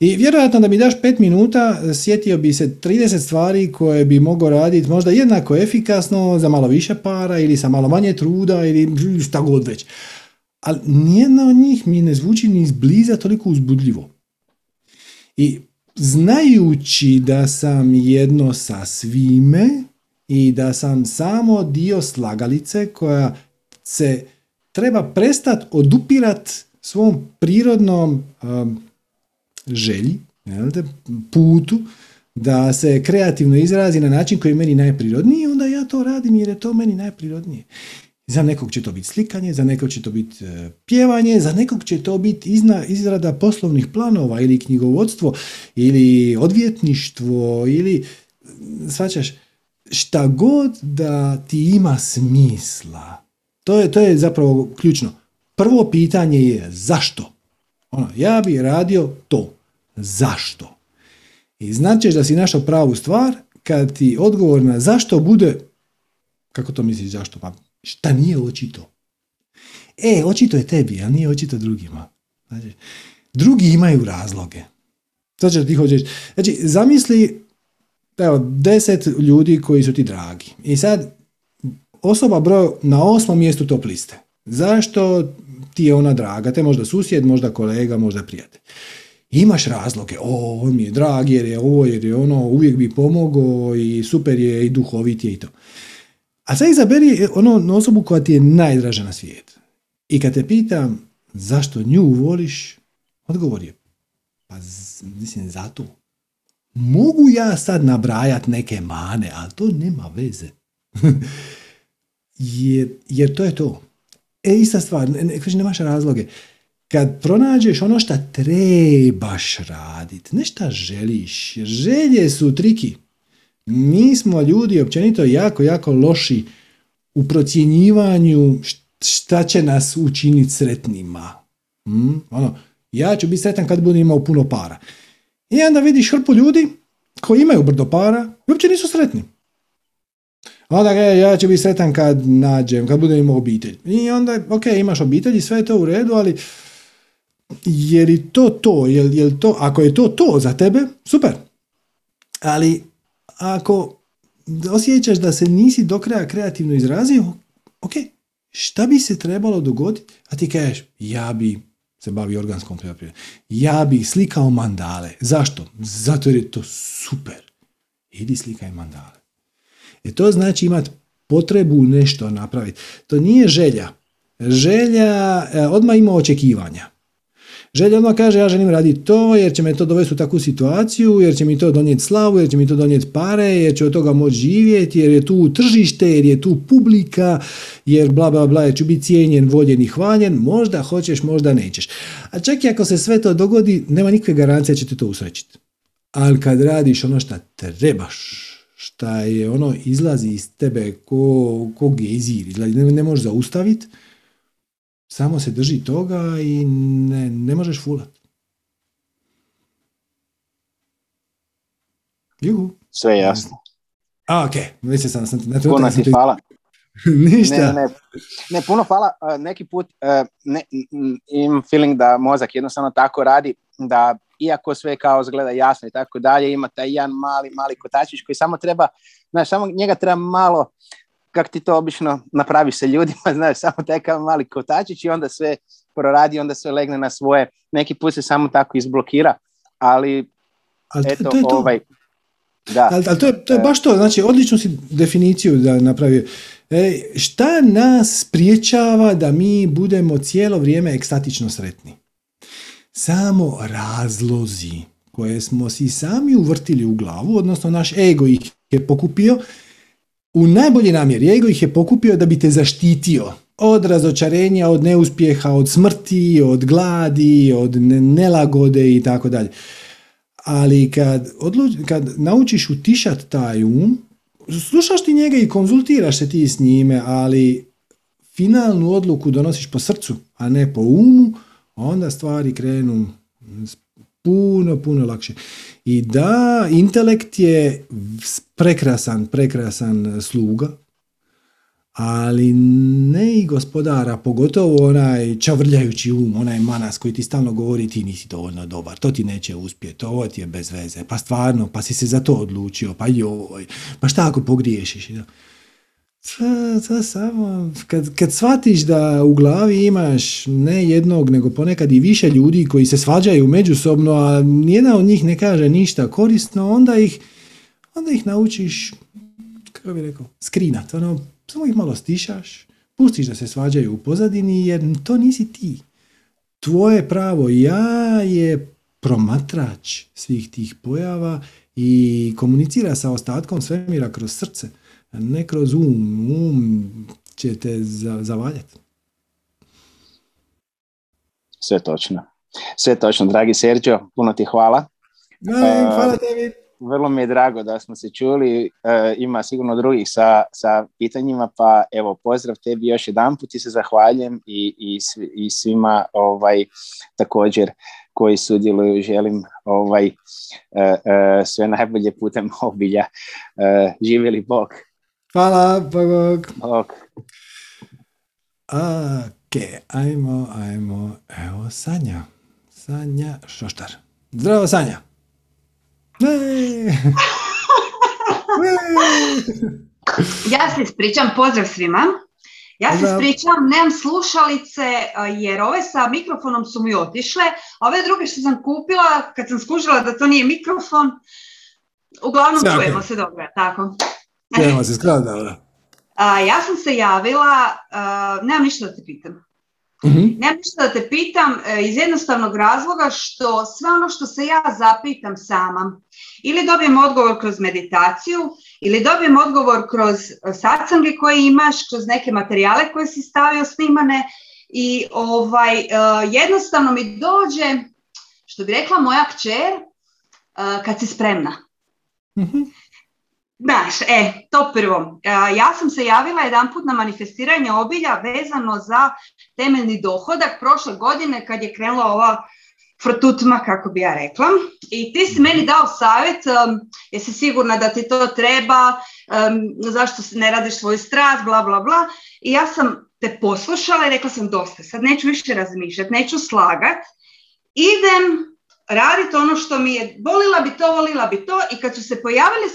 S1: I vjerojatno da mi daš pet minuta, sjetio bi se 30 stvari koje bi mogao raditi možda jednako efikasno za malo više para ili sa malo manje truda ili šta god već. Ali nijedna od njih mi ne zvuči ni izbliza toliko uzbudljivo. I znajući da sam jedno sa svime i da sam samo dio slagalice koja se treba prestati odupirat svom prirodnom um, želji, putu, da se kreativno izrazi na način koji je meni najprirodniji, onda ja to radim jer je to meni najprirodnije. Za nekog će to biti slikanje, za nekog će to biti e, pjevanje, za nekog će to biti izrada poslovnih planova ili knjigovodstvo ili odvjetništvo ili svačaš šta god da ti ima smisla. To je, to je zapravo ključno. Prvo pitanje je zašto? Ono, ja bi radio to. Zašto? I značiš da si našao pravu stvar kad ti odgovor na zašto bude kako to misliš zašto? Pa šta nije očito? E, očito je tebi, a nije očito drugima. Znači, drugi imaju razloge. To ti hoćeš. Znači, zamisli evo, deset ljudi koji su ti dragi. I sad, osoba broj na osmom mjestu top liste. Zašto ti je ona draga? Te možda susjed, možda kolega, možda prijatelj. Imaš razloge, o, on mi je drag jer je ovo, jer je ono, uvijek bi pomogao i super je i duhovit je i to. A sad izaberi ono osobu koja ti je najdraža na svijetu. I kad te pitam zašto nju voliš, odgovor je pa mislim zato. Mogu ja sad nabrajat neke mane, ali to nema veze. jer, jer to je to. E, ista stvar, ne, ne, nemaš razloge. Kad pronađeš ono što trebaš raditi, ne šta želiš, želje su triki. Mi smo ljudi općenito jako, jako loši u procjenjivanju šta će nas učiniti sretnima. Hmm? Ono, ja ću biti sretan kad budem imao puno para. I onda vidiš hrpu ljudi koji imaju brdo para i uopće nisu sretni. Onda ga ja ću biti sretan kad nađem, kad budem imao obitelj. I onda, ok, imaš obitelj i sve je to u redu, ali je li to to, je li to, ako je to to za tebe, super. Ali ako osjećaš da se nisi do kraja kreativno izrazio, ok, šta bi se trebalo dogoditi? A ti kažeš, ja bi se bavio organskom poljoprivredom. Ja bi slikao mandale. Zašto? Zato jer je to super. Idi slikaj mandale. E to znači imati potrebu nešto napraviti. To nije želja. Želja e, odmah ima očekivanja. Želja odmah kaže ja želim raditi to jer će me to dovesti u takvu situaciju, jer će mi to donijeti slavu, jer će mi to donijeti pare, jer će od toga moći živjeti, jer je tu tržište, jer je tu publika, jer bla bla bla, jer ću biti cijenjen, voljen i hvaljen, možda hoćeš, možda nećeš. A čak i ako se sve to dogodi, nema nikakve garancije da će te to usrećiti. Ali kad radiš ono što trebaš, šta je ono izlazi iz tebe ko, ko ne možeš zaustaviti, samo se drži toga i ne, ne možeš fulat. Juhu.
S3: Sve jasno.
S1: A, ok. Mislim sam, sam
S3: ne, Puno ti hvala.
S1: Ništa.
S3: Ne, ne, ne, puno hvala. Neki put ne, imam feeling da mozak jednostavno tako radi da iako sve kao zgleda jasno i tako dalje, ima taj jedan mali, mali kotačić koji samo treba, znaš, samo njega treba malo kak ti to obično napravi se ljudima, znaš, samo taj kao mali kotačić i onda sve proradi, onda sve legne na svoje, neki put se samo tako izblokira, ali,
S1: ali eto, to je to. ovaj, da. Ali, ali to, je, to je baš to, znači odličnu si definiciju da napravi. E, šta nas priječava da mi budemo cijelo vrijeme ekstatično sretni? Samo razlozi koje smo si sami uvrtili u glavu, odnosno naš ego ih je pokupio u najbolji namjeri. Ego ih je pokupio da bi te zaštitio od razočarenja, od neuspjeha, od smrti, od gladi, od nelagode i tako dalje. ali kad, odluč, kad naučiš utišati taj um, slušaš ti njega i konzultiraš se ti s njime, ali finalnu odluku donosiš po srcu, a ne po umu, onda stvari krenu puno, puno lakše. I da, intelekt je prekrasan, prekrasan sluga, ali ne i gospodara, pogotovo onaj čavrljajući um, onaj manas koji ti stalno govori ti nisi dovoljno dobar, to ti neće uspjeti, ovo ti je bez veze, pa stvarno, pa si se za to odlučio, pa joj, pa šta ako pogriješiš? To, samo, kad, kad shvatiš da u glavi imaš ne jednog, nego ponekad i više ljudi koji se svađaju međusobno, a nijedan od njih ne kaže ništa korisno, onda ih, onda ih naučiš, kako bi rekao, skrinat, ono, samo ih malo stišaš, pustiš da se svađaju u pozadini jer to nisi ti. Tvoje pravo ja je promatrač svih tih pojava i komunicira sa ostatkom svemira kroz srce, ne kroz um. Um će te zavaljati.
S3: Sve točno. Sve točno, dragi Sergio, puno ti hvala.
S1: hvala tebi
S3: vrlo mi je drago da smo se čuli, e, ima sigurno drugih sa, sa pitanjima, pa evo pozdrav tebi još jedan put i se zahvaljujem i, i, i svima ovaj, također koji sudjeluju, želim ovaj, e, e, sve najbolje putem obilja. živjeli Bog.
S1: Hvala, Bog.
S3: Bog.
S1: Ok, ajmo, ajmo, evo Sanja. Sanja Šoštar. Zdravo Sanja.
S4: Ja se ispričam, pozdrav svima. Ja se ispričam, nemam slušalice jer ove sa mikrofonom su mi otišle, a ove druge što sam kupila, kad sam skužila da to nije mikrofon, uglavnom čujemo se dobro, tako.
S1: Čujemo se skrat,
S4: Ja sam se javila, nemam ništa da te pitam. Mm-hmm. Nemam ništa da te pitam e, iz jednostavnog razloga što sve ono što se ja zapitam sama ili dobijem odgovor kroz meditaciju ili dobijem odgovor kroz e, satsange koje imaš, kroz neke materijale koje si stavio snimane i ovaj, e, jednostavno mi dođe, što bi rekla moja kćer, kad si spremna. mm Znaš, e, to prvo. Ja sam se javila jedan put na manifestiranje obilja vezano za temeljni dohodak prošle godine kad je krenula ova frotutma, kako bi ja rekla. I ti si meni dao savjet, um, jesi sigurna da ti to treba, zašto ne radiš svoju strast, bla, bla, bla. I ja sam te poslušala i rekla sam dosta, sad neću više razmišljati, neću slagat. Idem raditi ono što mi je, volila bi to, volila bi to i kad su se pojavili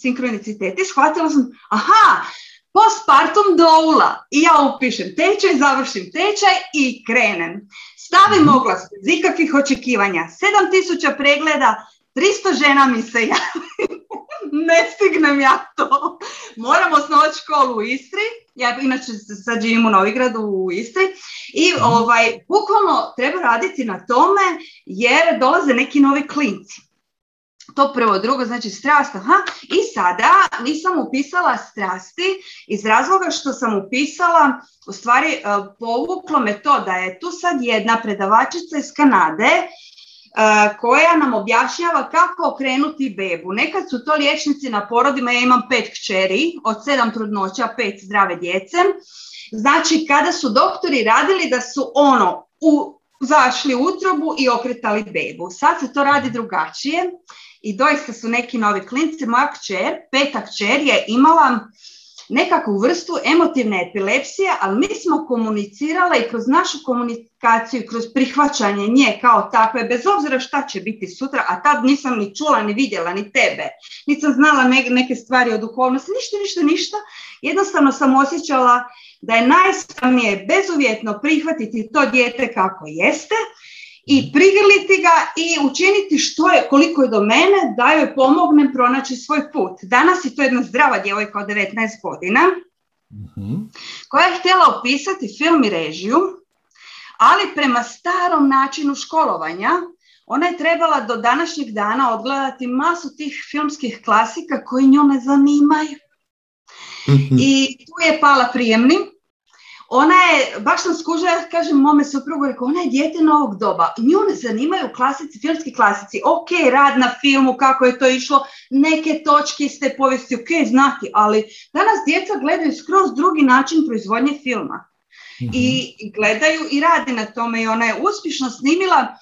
S4: sinkroniciteti, shvatila sam, aha, postpartum doula i ja upišem tečaj, završim tečaj i krenem. Stavim oglas bez ikakvih očekivanja, 7000 pregleda, 300 žena mi se javi ne stignem ja to. Moram osnovati školu u Istri, ja inače sad živim u Novigradu u Istri i mhm. ovaj, bukvalno treba raditi na tome jer dolaze neki novi klinci. To prvo, drugo, znači strast, aha, i sada nisam upisala strasti iz razloga što sam upisala, u stvari eh, povuklo me to da je tu sad jedna predavačica iz Kanade koja nam objašnjava kako okrenuti bebu. Nekad su to liječnici na porodima, ja imam pet kćeri, od sedam trudnoća, pet zdrave djece. Znači, kada su doktori radili da su ono u, zašli u utrobu i okretali bebu. Sad se to radi drugačije i doista su neki novi klinci. Moja kćer, peta kćer je imala nekakvu vrstu emotivne epilepsije, ali mi smo komunicirala i kroz našu komunikaciju, kroz prihvaćanje nje kao takve, bez obzira šta će biti sutra, a tad nisam ni čula, ni vidjela, ni tebe. Nisam znala neke stvari o duhovnosti, ništa, ništa, ništa. Jednostavno sam osjećala da je najspravnije bezuvjetno prihvatiti to dijete kako jeste i prigrliti ga i učiniti što je, koliko je do mene, da joj pomognem pronaći svoj put. Danas je to jedna zdrava djevojka od 19 godina, mhm. koja je htjela opisati film i režiju, ali prema starom načinu školovanja, ona je trebala do današnjeg dana odgledati masu tih filmskih klasika koji nju ne zanimaju. Mhm. I tu je pala prijemni, ona je, baš sam skužila, ja kažem mome suprugu, rekao, ona je dijete novog doba. Nju ne zanimaju klasici, filmski klasici. Ok, rad na filmu, kako je to išlo, neke točke iz te povijesti, ok, znati, ali danas djeca gledaju skroz drugi način proizvodnje filma. Mhm. I gledaju i radi na tome i ona je uspješno snimila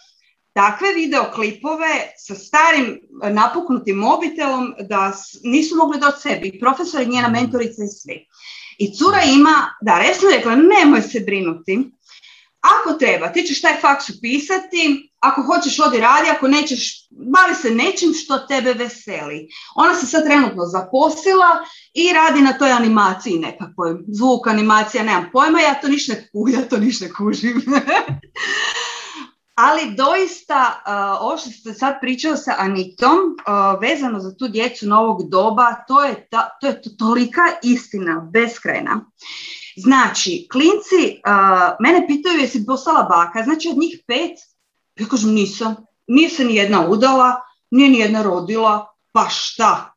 S4: takve videoklipove sa starim napuknutim mobitelom da nisu mogli doći sebi. Profesor je njena mhm. mentorica i sve. I cura ima, da, resno rekla, nemoj se brinuti. Ako treba, ti ćeš taj faks upisati, ako hoćeš odi radi, ako nećeš, bavi se nečim što tebe veseli. Ona se sad trenutno zaposlila i radi na toj animaciji nekakvoj. Zvuk, animacija, nemam pojma, ja to ništa ne, ja to ništa ne kužim. Ali doista, ovo što ste sad pričao sa Anitom, vezano za tu djecu novog doba, to je, to je tolika istina, beskrajna. Znači, klinci mene pitaju jesi postala baka, znači od njih pet, ja kažem nisam, nije se ni jedna udala, nije ni jedna rodila, pa šta?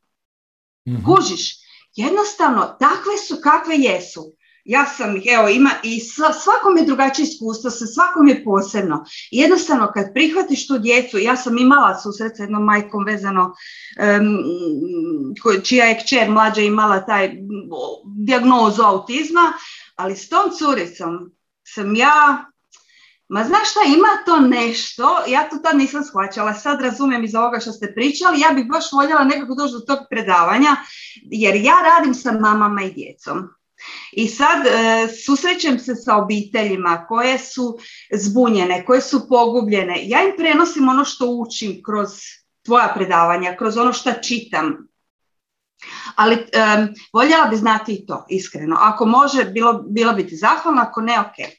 S4: mm Kužiš, jednostavno, takve su kakve jesu ja sam evo ima i svakom je drugačije iskustvo, sa svakom je posebno. Jednostavno kad prihvatiš tu djecu, ja sam imala susret sa jednom majkom vezano, um, čija je kćer mlađa imala taj dijagnozu autizma, ali s tom curicom sam ja Ma znaš šta, ima to nešto, ja to tad nisam shvaćala, sad razumijem iz ovoga što ste pričali, ja bih baš voljela nekako doći do tog predavanja, jer ja radim sa mamama i djecom. I sad e, susrećem se sa obiteljima koje su zbunjene, koje su pogubljene. Ja im prenosim ono što učim kroz tvoja predavanja, kroz ono što čitam. Ali e, voljela bi znati i to, iskreno. Ako može, bilo, bilo bi ti zahvalno, ako ne, ok.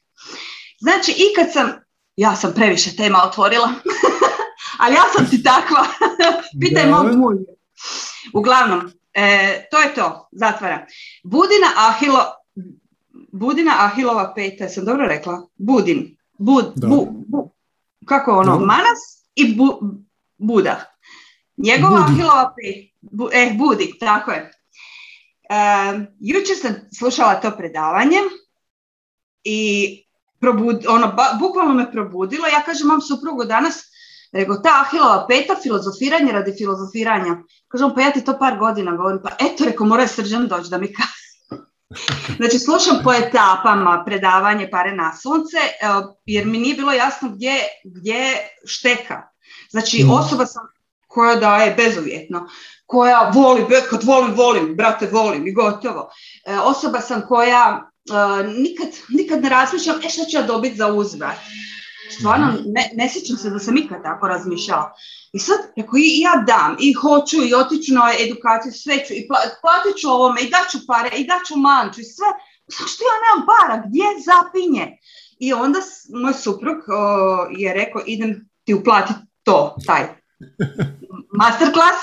S4: Znači, i kad sam, ja sam previše tema otvorila, ali ja sam ti takva, pitaj mog. Uglavnom, E, to je to, zatvara. Budina Ahilo, Budina Ahilova peta, sam dobro rekla? Budin. Bud, bu, bu, kako ono? Manas i bu, Buda. Njegova Budi. Ahilova peta, bu, eh, Budi, tako je. E, jučer sam slušala to predavanje i probud, ono, bukvalno me probudilo. Ja kažem, mam suprugu danas, Nego ta Ahilova peta, filozofiranje radi filozofiranja. Kažem, pa ja ti to par godina govorim, pa eto, reko, mora srđan doći da mi kaže. Znači, slušam po etapama predavanje Pare na sunce, jer mi nije bilo jasno gdje, gdje šteka. Znači, mm. osoba sam koja daje bezuvjetno, koja voli, kad volim, volim, brate, volim i gotovo. E, osoba sam koja e, nikad, nikad ne razmišljam, e šta ću ja dobiti za uzvrat stvarno ne, ne sjećam se da sam ikad tako razmišljala. I sad, ako i ja dam, i hoću, i otiću na edukaciju, sve ću, i platit ću ovome, i daću pare, i daću manču, i sve, zašto ja nemam para, gdje zapinje? I onda moj suprug je rekao, idem ti uplatiti to, taj masterclass.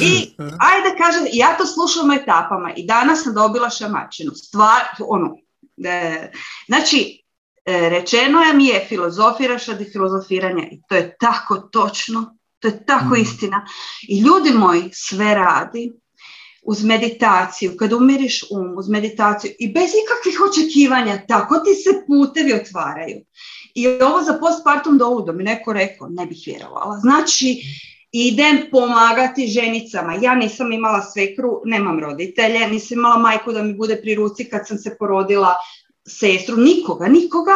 S4: I ajde kažem, ja to slušam etapama i danas sam dobila šamačinu. Stvar, ono, e, znači, rečeno je mi je filozofiraš radi filozofiranja i to je tako točno, to je tako mm. istina. I ljudi moji sve radi uz meditaciju, kad umiriš um, uz meditaciju i bez ikakvih očekivanja, tako ti se putevi otvaraju. I ovo za postpartum do mi neko rekao, ne bih vjerovala. Znači, idem pomagati ženicama. Ja nisam imala svekru, nemam roditelje, nisam imala majku da mi bude pri ruci kad sam se porodila, sestru, nikoga, nikoga.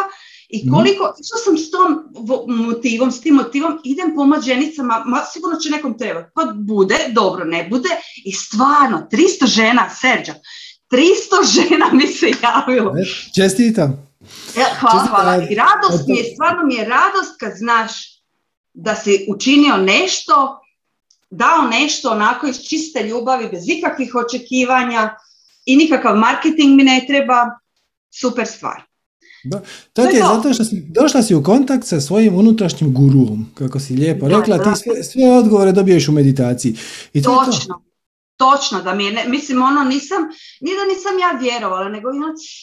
S4: I mhm. koliko, što sam s tom motivom, s tim motivom, idem pomoć ženicama, ma sigurno će nekom trebati. Pa bude, dobro, ne bude. I stvarno, 300 žena, Serđa, 300 žena mi se javilo. E,
S1: čestitam.
S4: E, hvala, hvala. I radost mi je, stvarno mi je radost kad znaš da si učinio nešto, dao nešto onako iz čiste ljubavi, bez ikakvih očekivanja i nikakav marketing mi ne treba, super stvar.
S1: Da. To, je zato što si, došla si u kontakt sa svojim unutrašnjim guruom, kako si lijepo rekla, ti sve, sve odgovore dobiješ u meditaciji. I to
S4: Točno. Točno, da mi je, mislim, ono, nisam, nije da nisam ja vjerovala, nego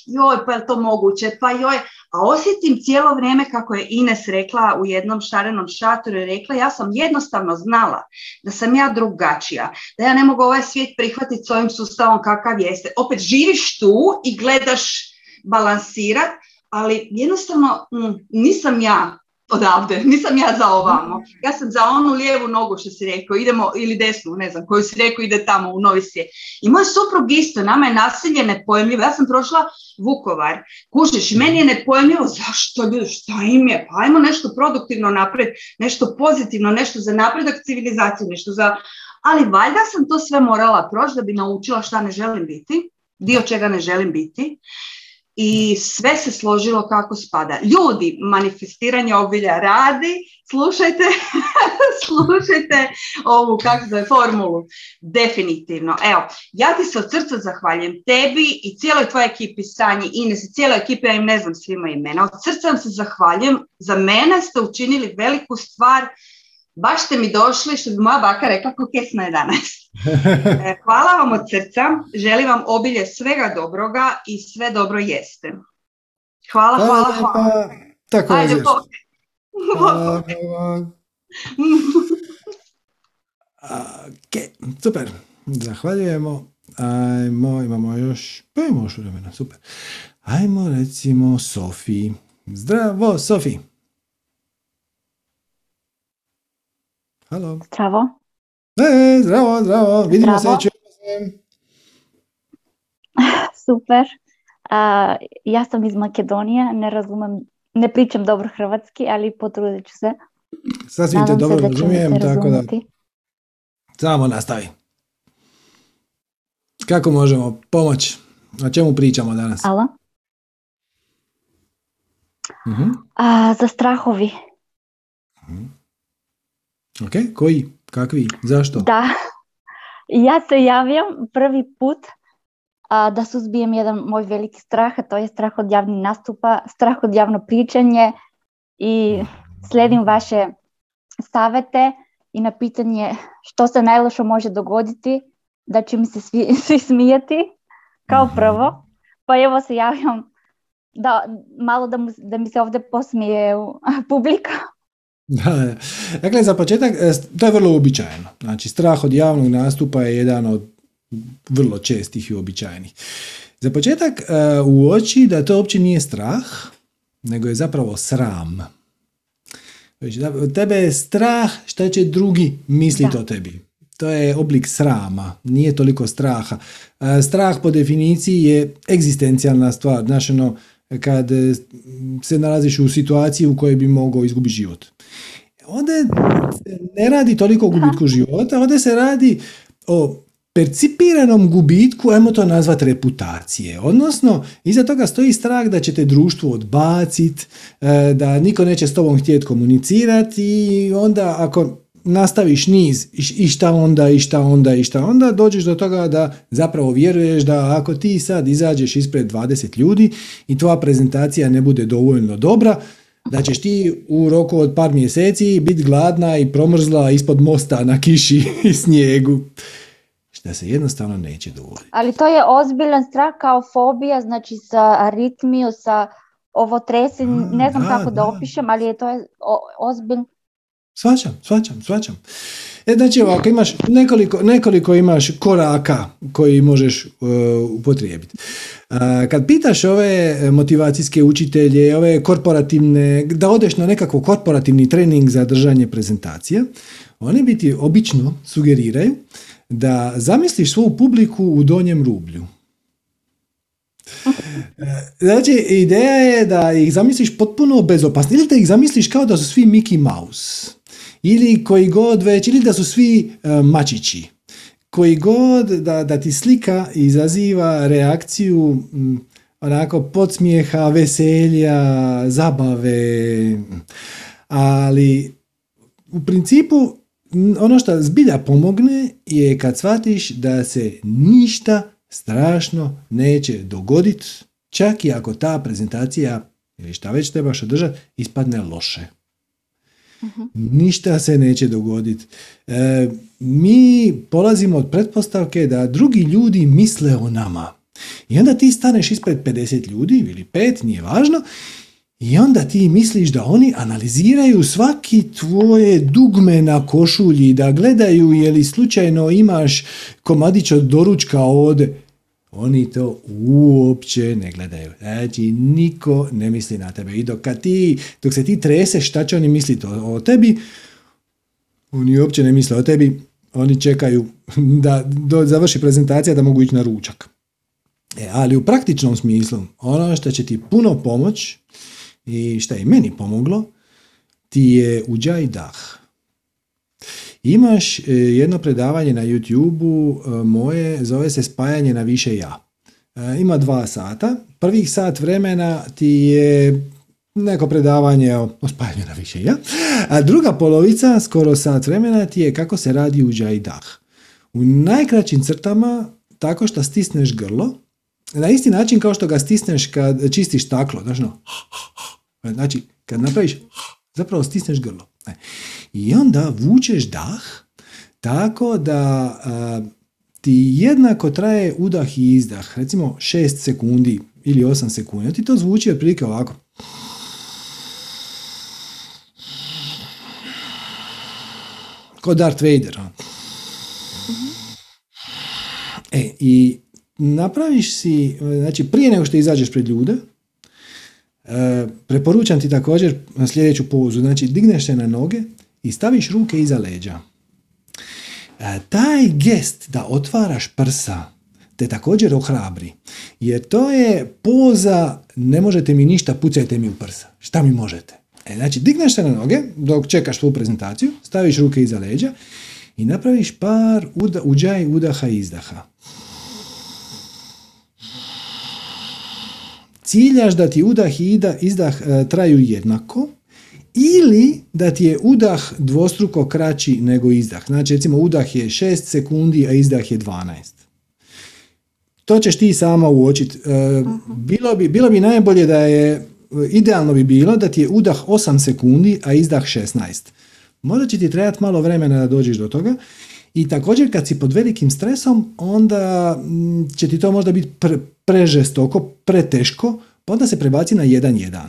S4: joj, pa je to moguće, pa joj, a osjetim cijelo vrijeme kako je Ines rekla u jednom šarenom šatoru, je rekla, ja sam jednostavno znala da sam ja drugačija, da ja ne mogu ovaj svijet prihvatiti s ovim sustavom kakav jeste. Opet živiš tu i gledaš balansirati, ali jednostavno mm, nisam ja odavde, nisam ja za ovamo. Ja sam za onu lijevu nogu što si rekao, idemo, ili desnu, ne znam, koju si rekao ide tamo u Novi svijet. I moj suprug isto, nama je nasilje nepojemljivo. Ja sam prošla Vukovar, kužiš, meni je nepojemljivo zašto ljudi, šta im je, pa ajmo nešto produktivno napred, nešto pozitivno, nešto za napredak civilizacije, nešto za... Ali valjda sam to sve morala proći da bi naučila šta ne želim biti, dio čega ne želim biti i sve se složilo kako spada. Ljudi, manifestiranje obilja radi, slušajte, slušajte ovu, kako zove, formulu. Definitivno. Evo, ja ti se od srca zahvaljujem tebi i cijeloj tvojoj ekipi Sanji, Ines i cijeloj ekipi, ja im ne znam svima imena. Od srca vam se zahvaljujem. Za mene ste učinili veliku stvar baš ste mi došli, što bi moja baka rekla, ko kesna je danas. E, hvala vam od srca, želim vam obilje svega dobroga i sve dobro jeste. Hvala, hvala, hvala.
S1: Tako
S4: Ajde,
S1: ok, super. Zahvaljujemo. Ajmo, imamo još, pa imamo još vremena, super. Ajmo recimo Sofi. Zdravo, Sofi. Halo.
S5: Zdravo.
S1: E, zdravo, zdravo. Vidimo zdravo. se, se.
S5: Super. Uh, ja sam iz Makedonije, ne razumem, ne pričam dobro hrvatski, ali potrudit ću se.
S1: Sasvim te dobro razumijem, tako da samo nastavi. Kako možemo pomoći? O čemu pričamo danas?
S5: Alo?
S1: Uh-huh.
S5: A, za strahovi.
S1: Ok, koji? Kakvi? Zašto?
S5: Da, ja se javljam prvi put a, da suzbijem jedan moj veliki strah, a to je strah od javnih nastupa, strah od javno pričanje i slijedim vaše savete i na pitanje što se najloše može dogoditi, da će mi se svi, svi smijati kao mhm. prvo, pa evo se javljam da malo da, mu, da mi se ovdje posmije publika.
S1: Da, dakle, za početak, e, to je vrlo uobičajeno. Znači, strah od javnog nastupa je jedan od vrlo čestih i uobičajenih. Za početak, e, uoči da to uopće nije strah, nego je zapravo sram. Znači, tebe je strah šta će drugi misliti o tebi. To je oblik srama, nije toliko straha. E, strah po definiciji je egzistencijalna stvar. Znači, ono, kad se nalaziš u situaciji u kojoj bi mogao izgubiti život. Onda se ne radi toliko o gubitku života, onda se radi o percipiranom gubitku, ajmo to nazvati reputacije. Odnosno, iza toga stoji strah da će te društvo odbaciti, e, da niko neće s tobom htjeti komunicirati i onda ako nastaviš niz i šta onda, i šta onda, i šta onda, dođeš do toga da zapravo vjeruješ da ako ti sad izađeš ispred 20 ljudi i tvoja prezentacija ne bude dovoljno dobra, da ćeš ti u roku od par mjeseci biti gladna i promrzla ispod mosta na kiši i snijegu. Što se jednostavno neće dovoljiti.
S5: Ali to je ozbiljan strah kao fobija, znači sa aritmiju, sa ovo tresi, ne znam kako da, opišem, ali je to ozbiljno
S1: Svačam, svačam, svačam. E, znači ovako, imaš nekoliko, nekoliko imaš koraka koji možeš uh, upotrijebiti. Uh, kad pitaš ove motivacijske učitelje, ove korporativne, da odeš na nekako korporativni trening za držanje prezentacija, oni bi ti obično sugeriraju da zamisliš svoju publiku u donjem rublju. Znači, ideja je da ih zamisliš potpuno bezopasno ili da ih zamisliš kao da su svi Mickey Mouse ili koji god već, ili da su svi uh, mačići. Koji god da, da ti slika izaziva reakciju m, onako podsmijeha, veselja, zabave, ali u principu ono što zbilja pomogne je kad shvatiš da se ništa strašno neće dogoditi, čak i ako ta prezentacija ili šta već trebaš održati, ispadne loše. Ništa se neće dogoditi. E, mi polazimo od pretpostavke da drugi ljudi misle o nama. I onda ti staneš ispred 50 ljudi ili pet, nije važno, i onda ti misliš da oni analiziraju svaki tvoje dugme na košulji, da gledaju je li slučajno imaš komadić od doručka ovdje. Oni to uopće ne gledaju. Znači, niko ne misli na tebe. I dok, kad ti, dok se ti treseš, šta će oni misliti o, tebi, oni uopće ne misle o tebi, oni čekaju da do, završi prezentacija da mogu ići na ručak. E, ali u praktičnom smislu, ono što će ti puno pomoć i što je meni pomoglo, ti je uđaj dah. Imaš e, jedno predavanje na YouTube-u e, moje, zove se Spajanje na više ja. E, ima dva sata. Prvih sat vremena ti je neko predavanje o, spajanju na više ja. A druga polovica, skoro sat vremena, ti je kako se radi uđaj dah. U najkraćim crtama, tako što stisneš grlo, na isti način kao što ga stisneš kad čistiš staklo. Znači, kad napraviš, zapravo stisneš grlo. I onda vučeš dah tako da ti jednako traje udah i izdah. Recimo 6 sekundi ili 8 sekundi. Ti to zvuči otprilike ovako. Ko Darth Vader. E, i napraviš si, znači prije nego što izađeš pred ljude, e, preporučam ti također sljedeću pozu, znači digneš se na noge i staviš ruke iza leđa. E, taj gest da otvaraš prsa te također ohrabri, jer to je poza ne možete mi ništa, pucajte mi u prsa. Šta mi možete? E, znači, digneš se na noge dok čekaš svu prezentaciju, staviš ruke iza leđa i napraviš par uda, uđaj, udaha i izdaha. Ciljaš da ti udah i izdah e, traju jednako ili da ti je udah dvostruko kraći nego izdah. Znači recimo udah je 6 sekundi, a izdah je 12. To ćeš ti sama uočiti. E, bilo bi, bilo bi najbolje da je, idealno bi bilo da ti je udah 8 sekundi, a izdah 16. Možda će ti trebati malo vremena da dođeš do toga. I također kad si pod velikim stresom, onda će ti to možda biti pre, prežestoko, preteško, pa onda se prebaci na 1-1.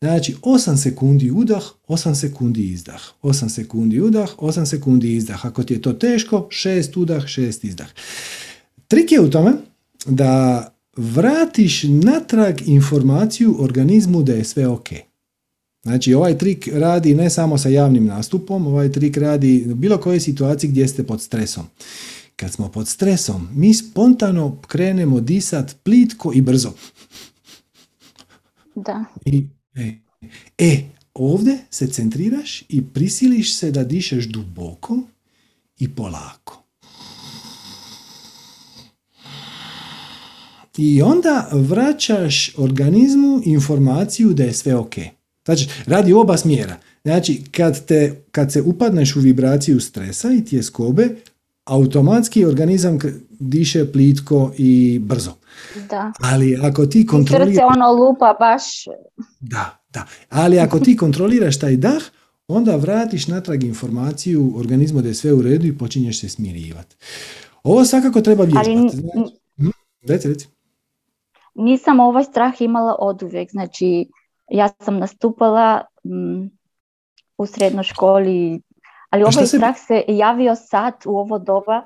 S1: Znači 8 sekundi udah, 8 sekundi izdah. 8 sekundi udah, 8 sekundi izdah. Ako ti je to teško, 6 udah, 6 izdah. Trik je u tome da vratiš natrag informaciju organizmu da je sve ok. Znači ovaj trik radi ne samo sa javnim nastupom, ovaj trik radi u bilo kojoj situaciji gdje ste pod stresom. Kad smo pod stresom, mi spontano krenemo disat plitko i brzo.
S5: Da.
S1: I, e, e, ovdje se centriraš i prisiliš se da dišeš duboko i polako. I onda vraćaš organizmu informaciju da je sve ok. Znači, radi oba smjera. Znači, kad, te, kad se upadneš u vibraciju stresa i tjeskobe, automatski organizam diše plitko i brzo.
S5: Da.
S1: Ali ako ti kontroliraš...
S5: Srce ono lupa baš...
S1: Da, da. Ali ako ti kontroliraš taj dah, onda vratiš natrag informaciju organizmu da je sve u redu i počinješ se smirivati. Ovo svakako treba vježbati. Ali... Znači, hm? reci, reci.
S5: Nisam ovaj strah imala od uvijek. Znači, ja sam nastupala mm, u srednjoj školi, ali ovaj strah se javio sad u ovo doba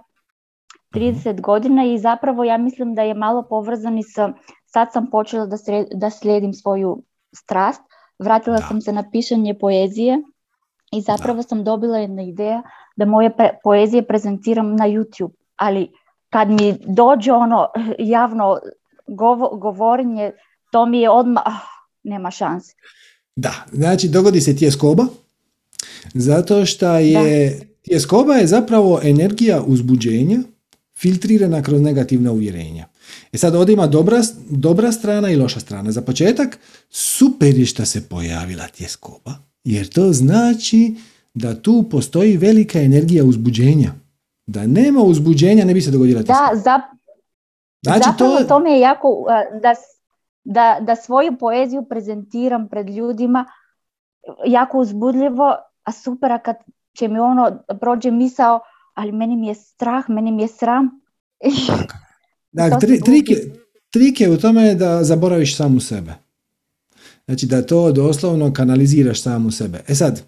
S5: 30 mhm. godina i zapravo ja mislim da je malo povezan i sa, sad sam počela da, da slijedim svoju strast, vratila sam se na pišanje poezije i zapravo sam dobila jedna ideja da moje poezije prezentiram na YouTube, ali kad mi dođe ono javno govorenje, to mi je odmah, ah, nema šanse.
S1: Da, znači dogodi se tjeskoba, zato što je tjeskoba je zapravo energija uzbuđenja filtrirana kroz negativna uvjerenja. E sad ovdje ima dobra, dobra strana i loša strana. Za početak, super je što se pojavila tjeskoba, jer to znači da tu postoji velika energija uzbuđenja. Da nema uzbuđenja ne bi se dogodila tjeskoba.
S5: Da, za, znači, zapravo to... to me je jako, da, da, da svoju poeziju prezentiram pred ljudima jako uzbudljivo, a super kad će mi ono prođe misao ali meni mi je strah, meni mi je sram.
S1: Dakle, tri, trik, je, trik je u tome da zaboraviš samu sebe. Znači da to doslovno kanaliziraš samu sebe. E sad,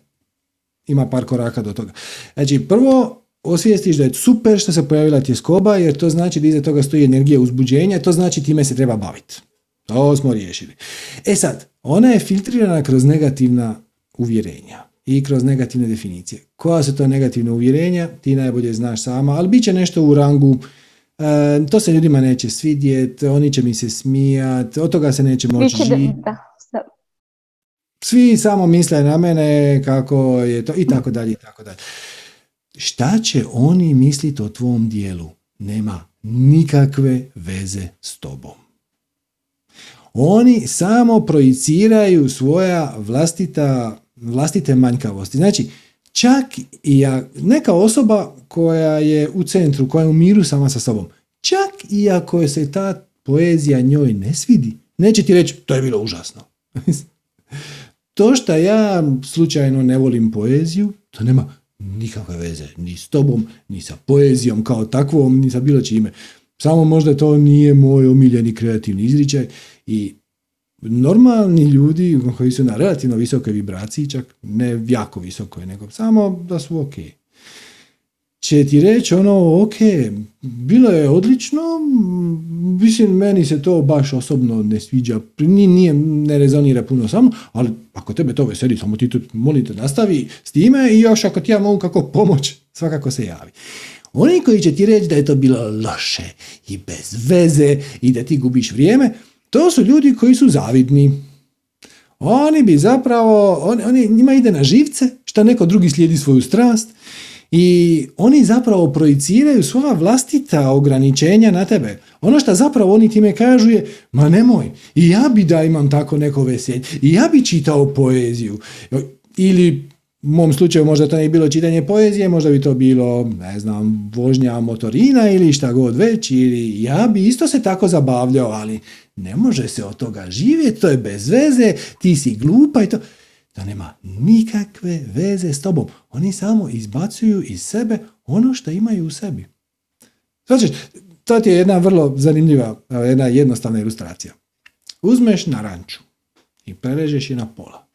S1: ima par koraka do toga. Znači prvo, osvijestiš da je super što se pojavila tjeskoba, jer to znači da iza toga stoji energija uzbuđenja, to znači time se treba baviti. Ovo smo riješili. E sad, ona je filtrirana kroz negativna uvjerenja i kroz negativne definicije. Koja su to negativna uvjerenja, ti najbolje znaš sama, ali bit će nešto u rangu e, to se ljudima neće svidjeti, oni će mi se smijati, od toga se neće moći živjeti. Svi samo misle na mene kako je to i tako dalje i tako dalje. Šta će oni misliti o tvom dijelu? Nema nikakve veze s tobom. Oni samo projiciraju svoja vlastita, vlastite manjkavosti. Znači, čak i neka osoba koja je u centru, koja je u miru sama sa sobom, čak i ako se ta poezija njoj ne svidi, neće ti reći to je bilo užasno. to što ja slučajno ne volim poeziju, to nema nikakve veze ni s tobom, ni sa poezijom kao takvom, ni sa bilo čime. Samo možda to nije moj omiljeni kreativni izričaj i normalni ljudi koji su na relativno visokoj vibraciji, čak ne jako visokoj, nego samo da su ok. Će ti reći ono, ok, bilo je odlično, mislim, meni se to baš osobno ne sviđa, nije, ne rezonira puno samo, ali ako tebe to veseli, samo ti tu molite nastavi s time i još ako ti ja mogu kako pomoć, svakako se javi. Oni koji će ti reći da je to bilo loše i bez veze i da ti gubiš vrijeme, to su ljudi koji su zavidni. Oni bi zapravo, oni, oni, njima ide na živce, što neko drugi slijedi svoju strast i oni zapravo projiciraju svoja vlastita ograničenja na tebe. Ono što zapravo oni time kažu je, ma nemoj, i ja bi da imam tako neko veselje, i ja bi čitao poeziju. Ili u mom slučaju možda to nije bilo čitanje poezije, možda bi to bilo, ne znam, vožnja motorina ili šta god već, ili ja bi isto se tako zabavljao, ali ne može se od toga živjeti, to je bez veze, ti si glupa i to. To nema nikakve veze s tobom. Oni samo izbacuju iz sebe ono što imaju u sebi. Znači, to ti je jedna vrlo zanimljiva, jedna jednostavna ilustracija. Uzmeš naranču i prerežeš je na pola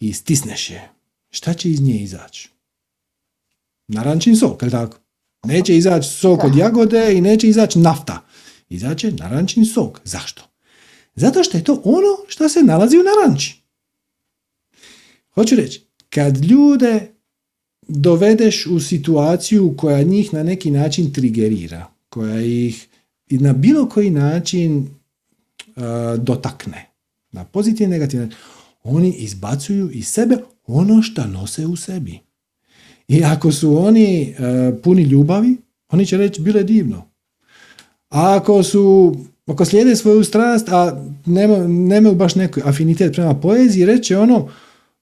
S1: i stisneš je. Šta će iz nje izaći? Narančin sok, je tako? Neće izaći sok od jagode i neće izaći nafta. Izaće narančin sok. Zašto? Zato što je to ono što se nalazi u naranči. Hoću reći, kad ljude dovedeš u situaciju koja njih na neki način trigerira, koja ih na bilo koji način uh, dotakne, na pozitivni i negativni oni izbacuju iz sebe ono što nose u sebi. I ako su oni uh, puni ljubavi, oni će reći bilo je divno. A ako su ako slijede svoju strast, a nema, nemaju baš neki afinitet prema poeziji, reće ono,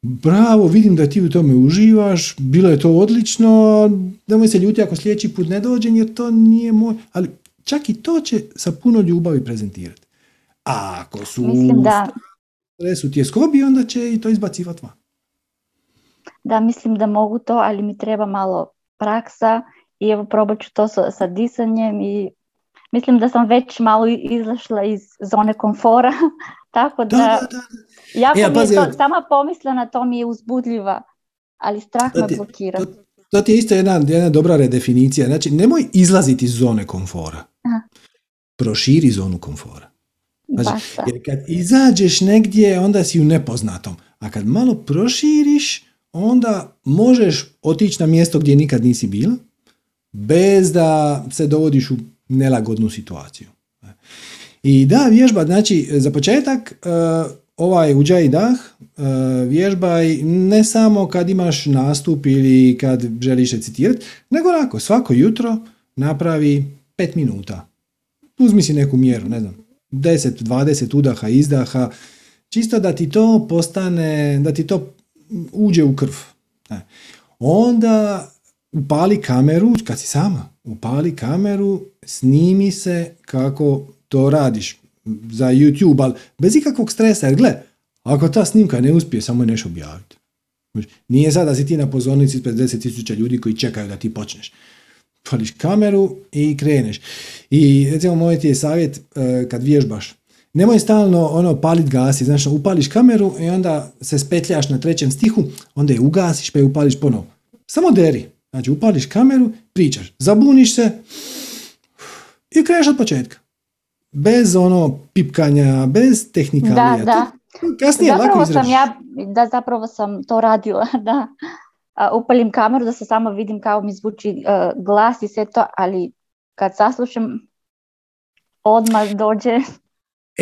S1: bravo, vidim da ti u tome uživaš, bilo je to odlično, nemoj se ljuti ako sljedeći put ne dođem jer to nije moj, ali čak i to će sa puno ljubavi prezentirati. A ako su
S5: mislim da...
S1: tjeskobi, onda će i to izbacivati van.
S5: Da, mislim da mogu to, ali mi treba malo praksa i evo probat ću to sa, sa disanjem i mislim da sam već malo izašla iz zone komfora, tako da, da, da, jako e, mi je to, sama pomisla na to mi je uzbudljiva, ali strah me blokira. To,
S1: to, ti je isto jedna, jedna dobra redefinicija, znači nemoj izlaziti iz zone komfora, Aha. proširi zonu komfora. Znači, jer kad izađeš negdje, onda si u nepoznatom, a kad malo proširiš, onda možeš otići na mjesto gdje nikad nisi bila, bez da se dovodiš u nelagodnu situaciju. I da, vježba, znači, za početak, e, ovaj uđaj dah e, vježbaj ne samo kad imaš nastup ili kad želiš recitirati, nego onako, svako jutro napravi pet minuta. Uzmi si neku mjeru, ne znam, 10, 20 udaha, izdaha, čisto da ti to postane, da ti to uđe u krv. E, onda upali kameru, kad si sama, upali kameru, snimi se kako to radiš za YouTube, ali bez ikakvog stresa, jer gle, ako ta snimka ne uspije, samo je nešto objaviti. Nije sad da si ti na pozornici ispred 10.000 ljudi koji čekaju da ti počneš. Pališ kameru i kreneš. I recimo moj ti je savjet e, kad vježbaš. Nemoj stalno ono palit gasi, znaš, upališ kameru i onda se spetljaš na trećem stihu, onda je ugasiš pa je upališ ponovo. Samo deri. Znači, upališ kameru, pričaš, zabuniš se i kreneš od početka. Bez ono pipkanja, bez tehnikalija.
S5: Da, da.
S1: Kasnije
S5: zapravo
S1: lako
S5: sam ja, da, zapravo sam to radila, da. upalim kameru da se samo vidim kao mi zvuči uh, glas i sve to, ali kad saslušam odmah dođe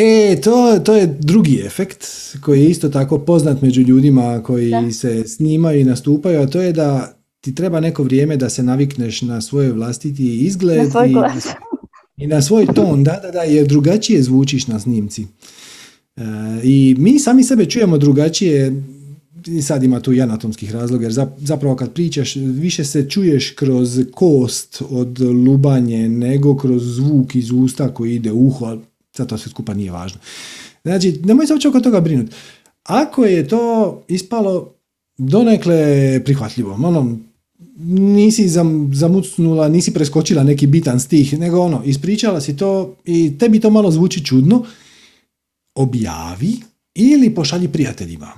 S1: E, to, to je drugi efekt koji je isto tako poznat među ljudima koji se snimaju i nastupaju, a to je da ti treba neko vrijeme da se navikneš na svoj vlastiti izgled
S5: na svoj
S1: i,
S5: glas.
S1: I na svoj ton, da, da, da, jer drugačije zvučiš na snimci. E, I mi sami sebe čujemo drugačije, i sad ima tu i anatomskih razloga, jer zapravo kad pričaš više se čuješ kroz kost od lubanje nego kroz zvuk iz usta koji ide uho, ali sad to sve skupa nije važno. Znači, nemoj se uopće oko toga brinuti. Ako je to ispalo donekle prihvatljivo, ono, nisi zam, zamucnula, nisi preskočila neki bitan stih, nego ono, ispričala si to i tebi to malo zvuči čudno, objavi ili pošalji prijateljima.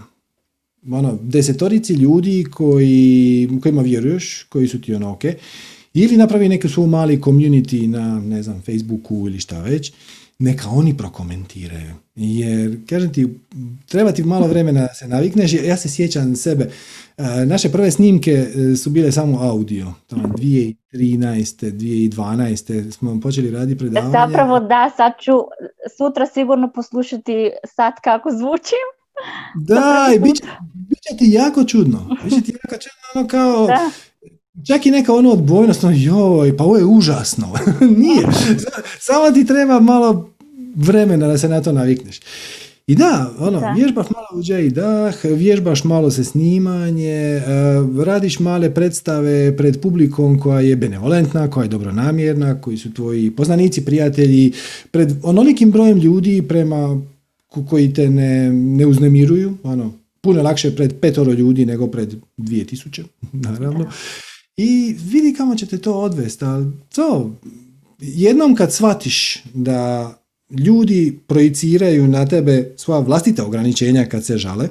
S1: Ono, desetorici ljudi koji, kojima vjeruješ, koji su ti ono ok, ili napravi neki svoj mali community na, ne znam, Facebooku ili šta već, neka oni prokomentiraju. Jer, kažem ti, treba ti malo vremena da se navikneš. Ja se sjećam sebe, naše prve snimke e, su bile samo audio. Tamo 2013. 2012. smo počeli raditi predavanje.
S5: Zapravo da, sad ću sutra sigurno poslušati sad kako zvučim.
S1: Da, i bit će, ti jako čudno. Bit ti jako čudno, ono kao... Da. Čak i neka ono odbojnost, ono, joj, pa ovo je užasno. Nije. Samo ti treba malo vremena da se na to navikneš. I da, ono, da. vježbaš malo uđe i dah, vježbaš malo se snimanje, uh, radiš male predstave pred publikom koja je benevolentna, koja je dobronamjerna, koji su tvoji poznanici, prijatelji, pred onolikim brojem ljudi prema koji te ne, ne uznemiruju, ono, puno lakše pred petoro ljudi nego pred dvije tisuće, naravno. I vidi kamo će te to odvesti, ali to, jednom kad shvatiš da ljudi projiciraju na tebe svoja vlastita ograničenja kad se žale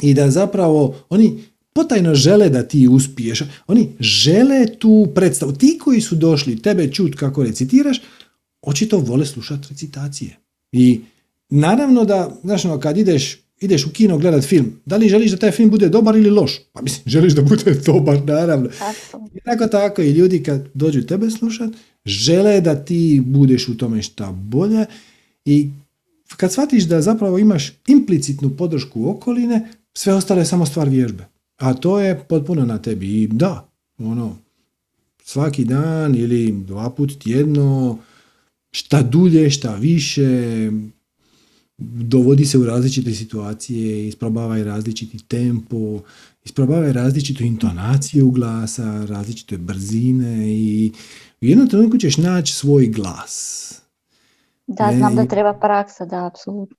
S1: i da zapravo oni potajno žele da ti uspiješ. Oni žele tu predstavu. Ti koji su došli tebe čut kako recitiraš, očito vole slušati recitacije. I naravno da, znaš, ono, kad ideš, ideš u kino gledat film, da li želiš da taj film bude dobar ili loš? Pa mislim, želiš da bude dobar, naravno. Tako tako i ljudi kad dođu tebe slušat, žele da ti budeš u tome šta bolje i kad shvatiš da zapravo imaš implicitnu podršku okoline, sve ostalo je samo stvar vježbe. A to je potpuno na tebi. I da, ono, svaki dan ili dva put tjedno, šta dulje, šta više, dovodi se u različite situacije, isprobavaj različiti tempo, isprobavaj različitu intonaciju glasa, različite brzine i u jednom trenutku ćeš naći svoj glas.
S5: Da, znam da treba praksa, da, apsolutno.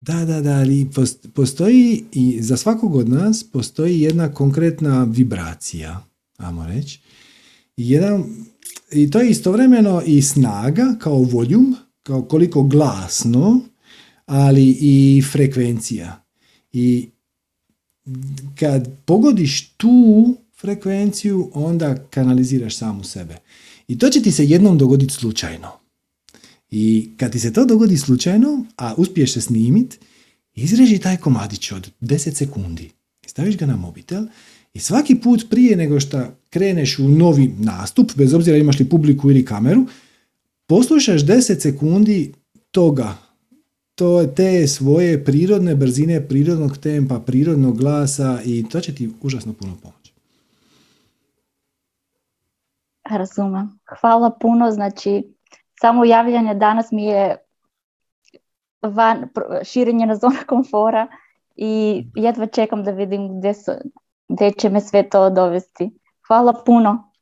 S1: Da, da, da, ali postoji i za svakog od nas postoji jedna konkretna vibracija, ajmo reći. Jedan, I to je istovremeno i snaga kao voljum, kao koliko glasno, ali i frekvencija. I kad pogodiš tu frekvenciju, onda kanaliziraš samu sebe. I to će ti se jednom dogoditi slučajno. I kad ti se to dogodi slučajno, a uspiješ se snimit, izreži taj komadić od 10 sekundi. Staviš ga na mobitel i svaki put prije nego što kreneš u novi nastup, bez obzira imaš li publiku ili kameru, poslušaš 10 sekundi toga, to te svoje prirodne brzine, prirodnog tempa, prirodnog glasa i to će ti užasno puno pomoći.
S5: Razumem. Hvala puno. Znači, samo javljanje danas mi je van, širenje na zona komfora i jedva čekam da vidim gdje, su, gdje će me sve to dovesti. Hvala puno.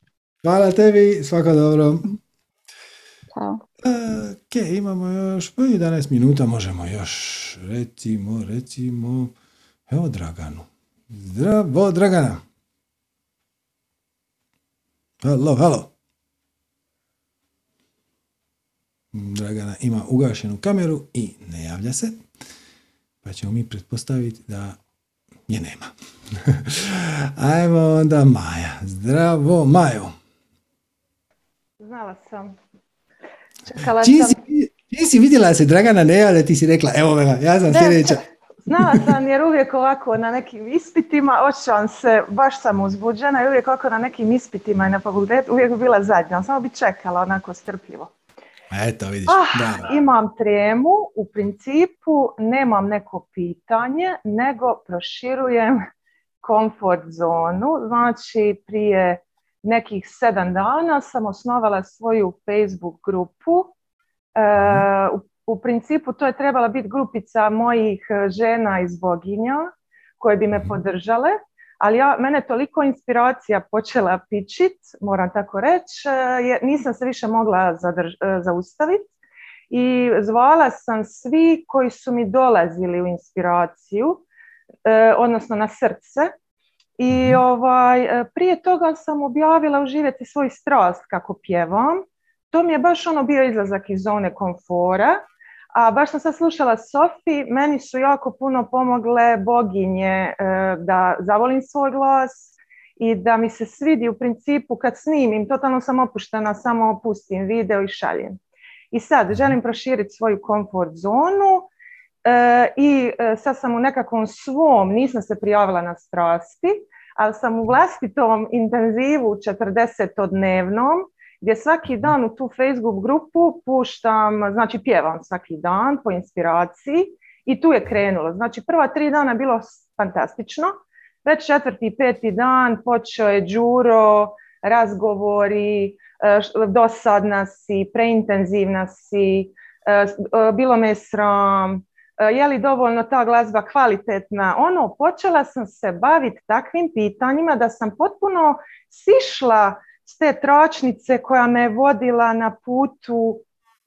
S1: Hvala tebi, svako dobro.
S5: Ćao.
S1: Ok, imamo još 11 minuta, možemo još, recimo, recimo, evo Draganu. Zdravo, Dragana. Halo, halo. Dragana ima ugašenu kameru i ne javlja se. Pa ćemo mi pretpostaviti da je nema. Ajmo onda Maja. Zdravo, Majo.
S2: Znala sam. Čekala
S1: čiji sam. Si, si vidjela se Dragana ne javlja, ti si rekla, evo me, ja sam sljedeća.
S2: Znala sam jer uvijek ovako na nekim ispitima, očećam se, baš sam uzbuđena i uvijek ovako na nekim ispitima i na fakultetu uvijek bi bila zadnja, samo bi čekala onako strpljivo.
S1: Eto, vidiš.
S2: Ah, imam tremu, u principu nemam neko pitanje, nego proširujem komfort zonu. Znači, prije nekih sedam dana sam osnovala svoju Facebook grupu. E, u, u, principu to je trebala biti grupica mojih žena iz Boginja koje bi me podržale, ali ja, mene toliko inspiracija počela pičit, moram tako reći, je, nisam se više mogla zadrž, zaustaviti i zvala sam svi koji su mi dolazili u inspiraciju, e, odnosno na srce. I mhm. ovaj, e, prije toga sam objavila uživjeti svoj strast kako pjevam. To mi je baš ono bio izlazak iz zone komfora. A baš sam sad slušala Sofi, meni su jako puno pomogle boginje e, da zavolim svoj glas i da mi se svidi u principu kad snimim, totalno sam opuštena, samo opustim video i šaljem. I sad želim proširiti svoju komfort zonu e, i sad sam u nekakvom svom, nisam se prijavila na strasti, ali sam u vlastitom intenzivu 40-dnevnom gdje svaki dan u tu Facebook grupu puštam, znači pjevam svaki dan po inspiraciji i tu je krenulo. Znači prva tri dana bilo fantastično, već četvrti i peti dan počeo je Đuro, razgovori, e, dosadna si, preintenzivna si, e, e, bilo me sram, je li dovoljno ta glazba kvalitetna. Ono, počela sam se baviti takvim pitanjima da sam potpuno sišla s te tračnice koja me vodila na putu,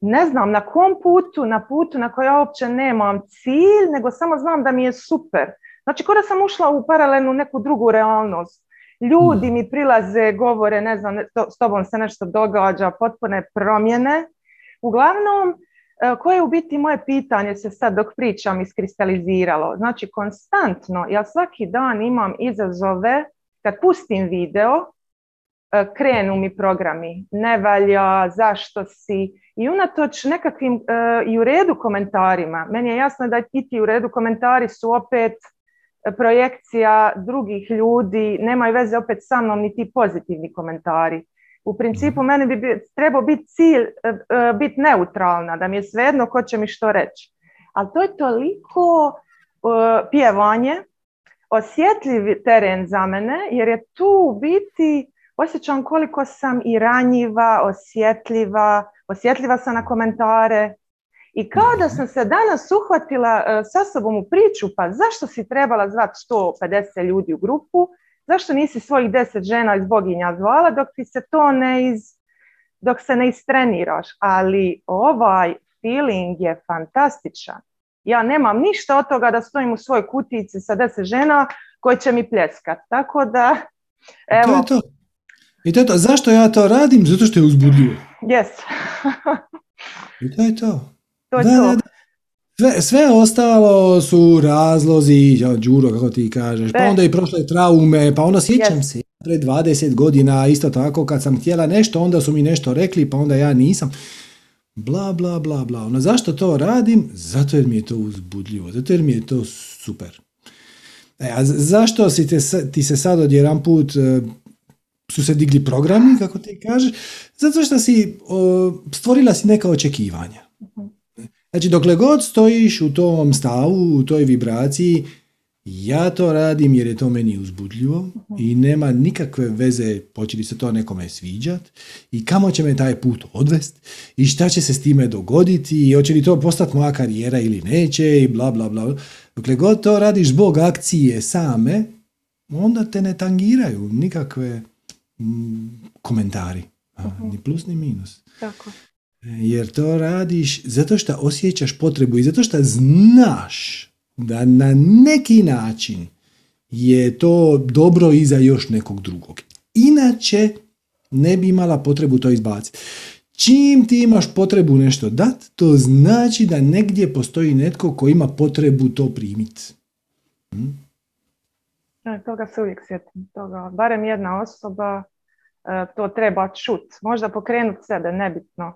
S2: ne znam na kom putu, na putu na kojoj ja uopće nemam cilj, nego samo znam da mi je super. Znači, kada sam ušla u paralelnu neku drugu realnost. Ljudi hmm. mi prilaze, govore, ne znam, s tobom se nešto događa, potpune promjene. Uglavnom, e, koje je u biti moje pitanje se sad dok pričam iskristaliziralo. Znači, konstantno, ja svaki dan imam izazove, kad pustim video, E, krenu mi programi, ne valja, zašto si i unatoč nekakvim e, i u redu komentarima, meni je jasno da i ti u redu komentari su opet projekcija drugih ljudi, nemaju veze opet sa mnom ni ti pozitivni komentari. U principu meni bi trebao biti cilj e, biti neutralna, da mi je svejedno ko će mi što reći. Ali to je toliko pjevanje, osjetljiv teren za mene, jer je tu biti osjećam koliko sam i ranjiva, osjetljiva, osjetljiva sam na komentare. I kao da sam se danas uhvatila uh, sa sobom u priču, pa zašto si trebala zvati 150 ljudi u grupu, zašto nisi svojih 10 žena iz boginja zvala dok ti se to ne iz, dok se ne istreniraš. Ali ovaj feeling je fantastičan. Ja nemam ništa od toga da stojim u svojoj kutici sa 10 žena koje će mi pljeskat. Tako da, evo,
S1: to je to. I to je to. Zašto ja to radim? Zato što je uzbudljivo.
S2: Yes.
S1: I to je to.
S2: To je to.
S1: Sve, sve ostalo su razlozi, Đuro kako ti kažeš, pa onda i prošle traume, pa onda sjećam yes. se pred 20 godina, isto tako kad sam htjela nešto, onda su mi nešto rekli, pa onda ja nisam. Bla, bla, bla, bla. Ono, zašto to radim? Zato jer mi je to uzbudljivo, zato jer mi je to super. E, a zašto si te, ti se sad odjedan put e, su se digli programi, kako ti kažeš, zato što si stvorila si neka očekivanja. Znači, dokle god stojiš u tom stavu, u toj vibraciji, ja to radim jer je to meni uzbudljivo i nema nikakve veze hoće li se to nekome sviđat i kamo će me taj put odvest i šta će se s time dogoditi i hoće li to postati moja karijera ili neće i bla bla bla. Dokle god to radiš zbog akcije same, onda te ne tangiraju nikakve komentari. Ni plus ni minus.
S2: Tako.
S1: Jer to radiš zato što osjećaš potrebu i zato što znaš da na neki način je to dobro i za još nekog drugog. Inače ne bi imala potrebu to izbaciti. Čim ti imaš potrebu nešto dat, to znači da negdje postoji netko ko ima potrebu to primiti. Hm?
S6: toga se uvijek sjetim. Toga. Barem jedna osoba e, to treba čut. Možda pokrenuti sebe, nebitno.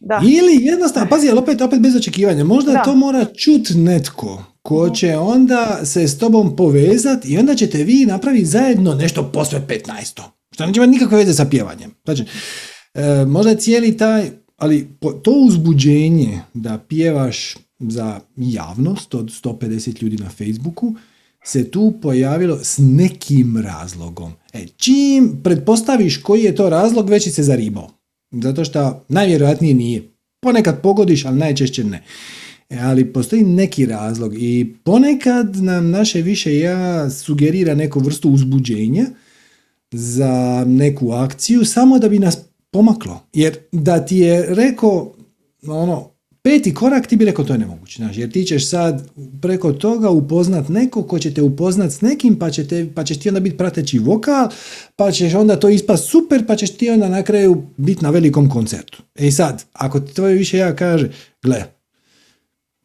S1: Da. Ili jednostavno, pazi, ali opet, opet bez očekivanja, možda to mora čut netko ko mhm. će onda se s tobom povezati i onda ćete vi napraviti zajedno nešto posve 15. Što neće imati nikakve veze sa pjevanjem. Znači, e, možda cijeli taj, ali to uzbuđenje da pjevaš za javnost od 150 ljudi na Facebooku se tu pojavilo s nekim razlogom. E, čim pretpostaviš koji je to razlog, već se zaribao. Zato što najvjerojatnije nije. Ponekad pogodiš, ali najčešće ne. E, ali postoji neki razlog i ponekad nam naše više ja sugerira neku vrstu uzbuđenja za neku akciju samo da bi nas pomaklo. Jer da ti je rekao ono, peti korak ti bi rekao to je nemoguće. Znači, jer ti ćeš sad preko toga upoznat neko ko će te upoznat s nekim pa, će te, pa ćeš ti onda biti prateći vokal pa ćeš onda to ispast super pa ćeš ti onda na kraju biti na velikom koncertu. E sad, ako ti tvoje više ja kaže, gle,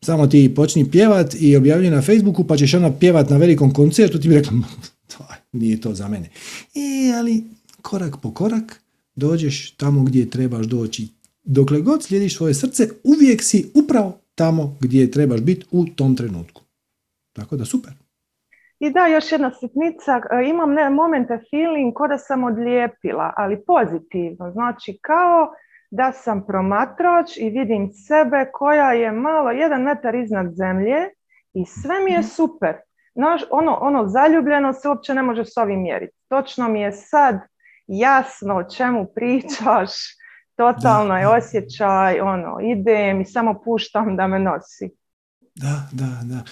S1: samo ti počni pjevat i objavljuj na Facebooku pa ćeš onda pjevat na velikom koncertu, ti bi rekla, nije to za mene. E, ali korak po korak dođeš tamo gdje trebaš doći. Dokle god slijediš svoje srce, uvijek si upravo tamo gdje trebaš biti u tom trenutku. Tako da super.
S6: I da, još jedna sitnica, e, imam ne, momente feeling ko da sam odlijepila, ali pozitivno. Znači kao da sam promatrač i vidim sebe koja je malo jedan metar iznad zemlje i sve mi je mhm. super. Naš, ono, ono zaljubljeno se uopće ne može s ovim mjeriti. Točno mi je sad jasno o čemu pričaš, totalno je osjećaj, ono, idem i samo puštam da me nosi.
S1: Da, da, da.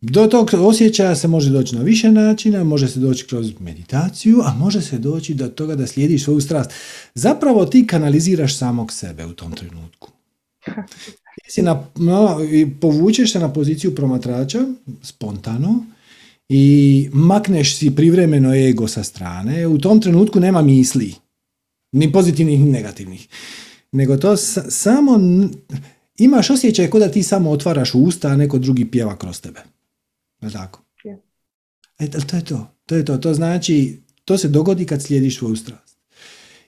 S1: Do tog osjećaja se može doći na više načina, može se doći kroz meditaciju, a može se doći do toga da slijediš svoju strast. Zapravo ti kanaliziraš samog sebe u tom trenutku. Si na, povučeš se na poziciju promatrača spontano i makneš si privremeno ego sa strane. U tom trenutku nema misli, ni pozitivnih ni negativnih. Nego to samo imaš osjećaj kao da ti samo otvaraš usta, a neko drugi pjeva kroz tebe. Je tako? E, to je to. To je to. To znači, to se dogodi kad slijediš svoju strast.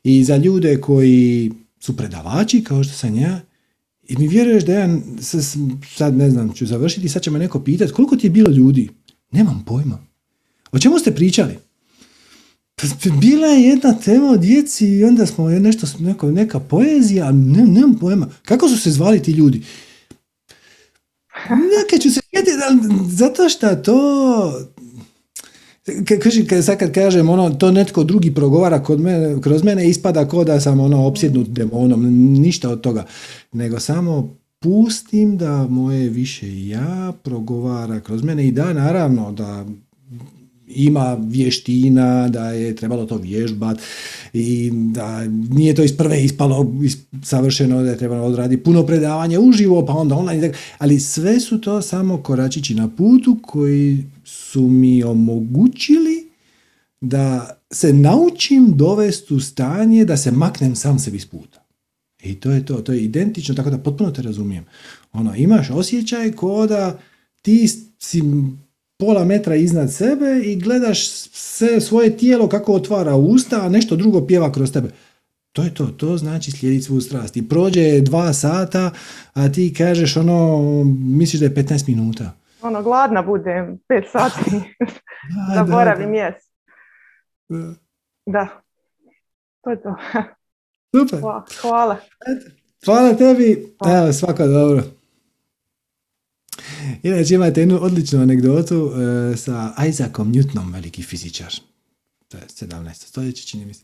S1: I za ljude koji su predavači, kao što sam ja, i mi vjeruješ da ja sad ne znam, ću završiti, sad će me neko pitati koliko ti je bilo ljudi? Nemam pojma. O čemu ste pričali? Pa, bila je jedna tema o djeci i onda smo nešto, neko, neka poezija, ne, nemam pojma. Kako su se zvali ti ljudi? Neka ću se zato što to sad kad kažem ono, to netko drugi progovara kod mene, kroz mene ispada ko da sam ono opsjednut demonom, ništa od toga, nego samo pustim da moje više ja progovara kroz mene i da naravno da ima vještina, da je trebalo to vježbat i da nije to iz prve ispalo savršeno, da je trebalo odraditi puno predavanja uživo, pa onda online, ali sve su to samo koračići na putu koji su mi omogućili da se naučim dovesti u stanje da se maknem sam sebi iz puta. I to je to, to je identično, tako da potpuno te razumijem. Ono, imaš osjećaj ko da ti si pola metra iznad sebe i gledaš se, svoje tijelo kako otvara usta, a nešto drugo pjeva kroz tebe. To je to, to znači slijediti svoju strast. I prođe dva sata, a ti kažeš ono, misliš da je 15 minuta.
S6: Ono, gladna budem, pet sati, zaboravim jes. Da, to je to.
S1: Super.
S6: Hvala.
S1: Hvala tebi. Evo, svako dobro. Inače imate jednu odličnu anegdotu e, sa Isaacom Newtonom, veliki fizičar. To je 17. stoljeće, čini mi se.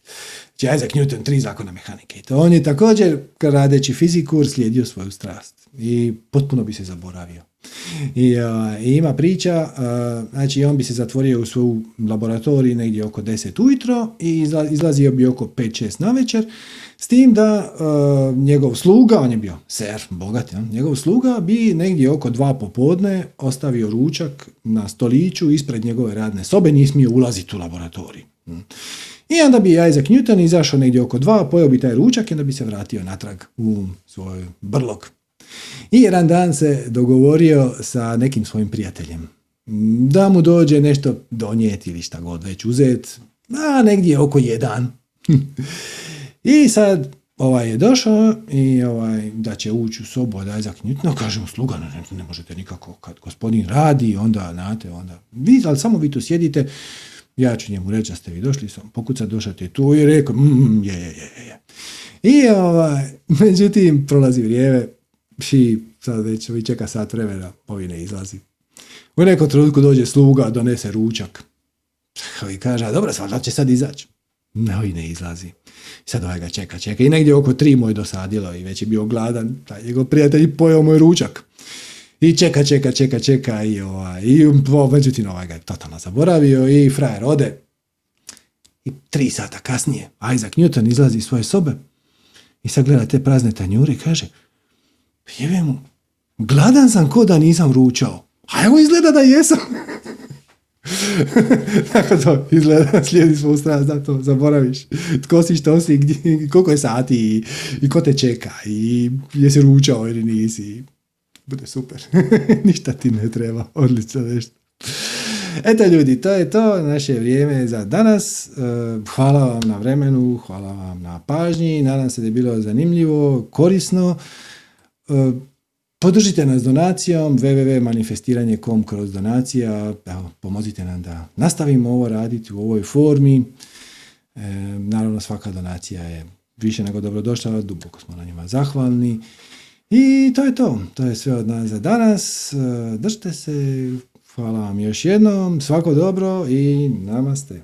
S1: Znači Isaac Newton, tri zakona mehanike. to on je također, radeći fiziku, slijedio svoju strast. I potpuno bi se zaboravio. I, i ima priča, znači on bi se zatvorio u svoju laboratoriju negdje oko 10 ujutro i izlazio bi oko 5-6 na večer s tim da uh, njegov sluga, on je bio ser, bogat, ja? njegov sluga bi negdje oko dva popodne ostavio ručak na stoliću ispred njegove radne sobe, nije smio ulaziti u laboratorij. I onda bi Isaac Newton izašao negdje oko dva, pojeo bi taj ručak i onda bi se vratio natrag u svoj brlog. I jedan dan se dogovorio sa nekim svojim prijateljem. da mu dođe nešto donijeti ili šta god već uzet, a negdje oko jedan. I sad ovaj je došao i ovaj, da će ući u sobu od Isaac Newtona, kaže mu sluga, ne, ne možete nikako, kad gospodin radi, onda, znate, onda, vi, ali samo vi tu sjedite, ja ću njemu reći da ste vi došli, sam pokucat došati tu i rekao, mm, mm, je, je, je, je. I ovaj, međutim, prolazi vrijeme i sad već vi čeka sat vremena, ovi ne izlazi. U nekom trenutku dođe sluga, donese ručak. I kaže, dobro, da će sad izaći. No i ne izlazi. Sad ovaj ga čeka, čeka. I negdje oko tri mu je dosadilo i već je bio gladan. Taj njegov prijatelj pojao moj ručak. I čeka, čeka, čeka, čeka i ovaj, i međutim ovaj ga je totalno zaboravio i frajer ode. I tri sata kasnije Isaac Newton izlazi iz svoje sobe i sad gleda te prazne tanjure i kaže jebe mu, gladan sam ko da nisam ručao. A evo izgleda da jesam. Tako to izgleda, slijedi svu strast, da to zaboraviš. Tko si, što si, gdje, koliko je sati i, i ko te čeka i jesi ručao ili nisi. Bude super. Ništa ti ne treba. Odlično nešto. Eto ljudi, to je to, naše vrijeme za danas. E, hvala vam na vremenu, hvala vam na pažnji, nadam se da je bilo zanimljivo, korisno. E, podržite nas donacijom www.manifestiranje.com kroz donacija. Evo, pomozite nam da nastavimo ovo raditi u ovoj formi. E, naravno svaka donacija je više nego dobrodošla, duboko smo na njima zahvalni. I to je to. To je sve od nas za danas. Držite se. Hvala vam još jednom. Svako dobro i namaste.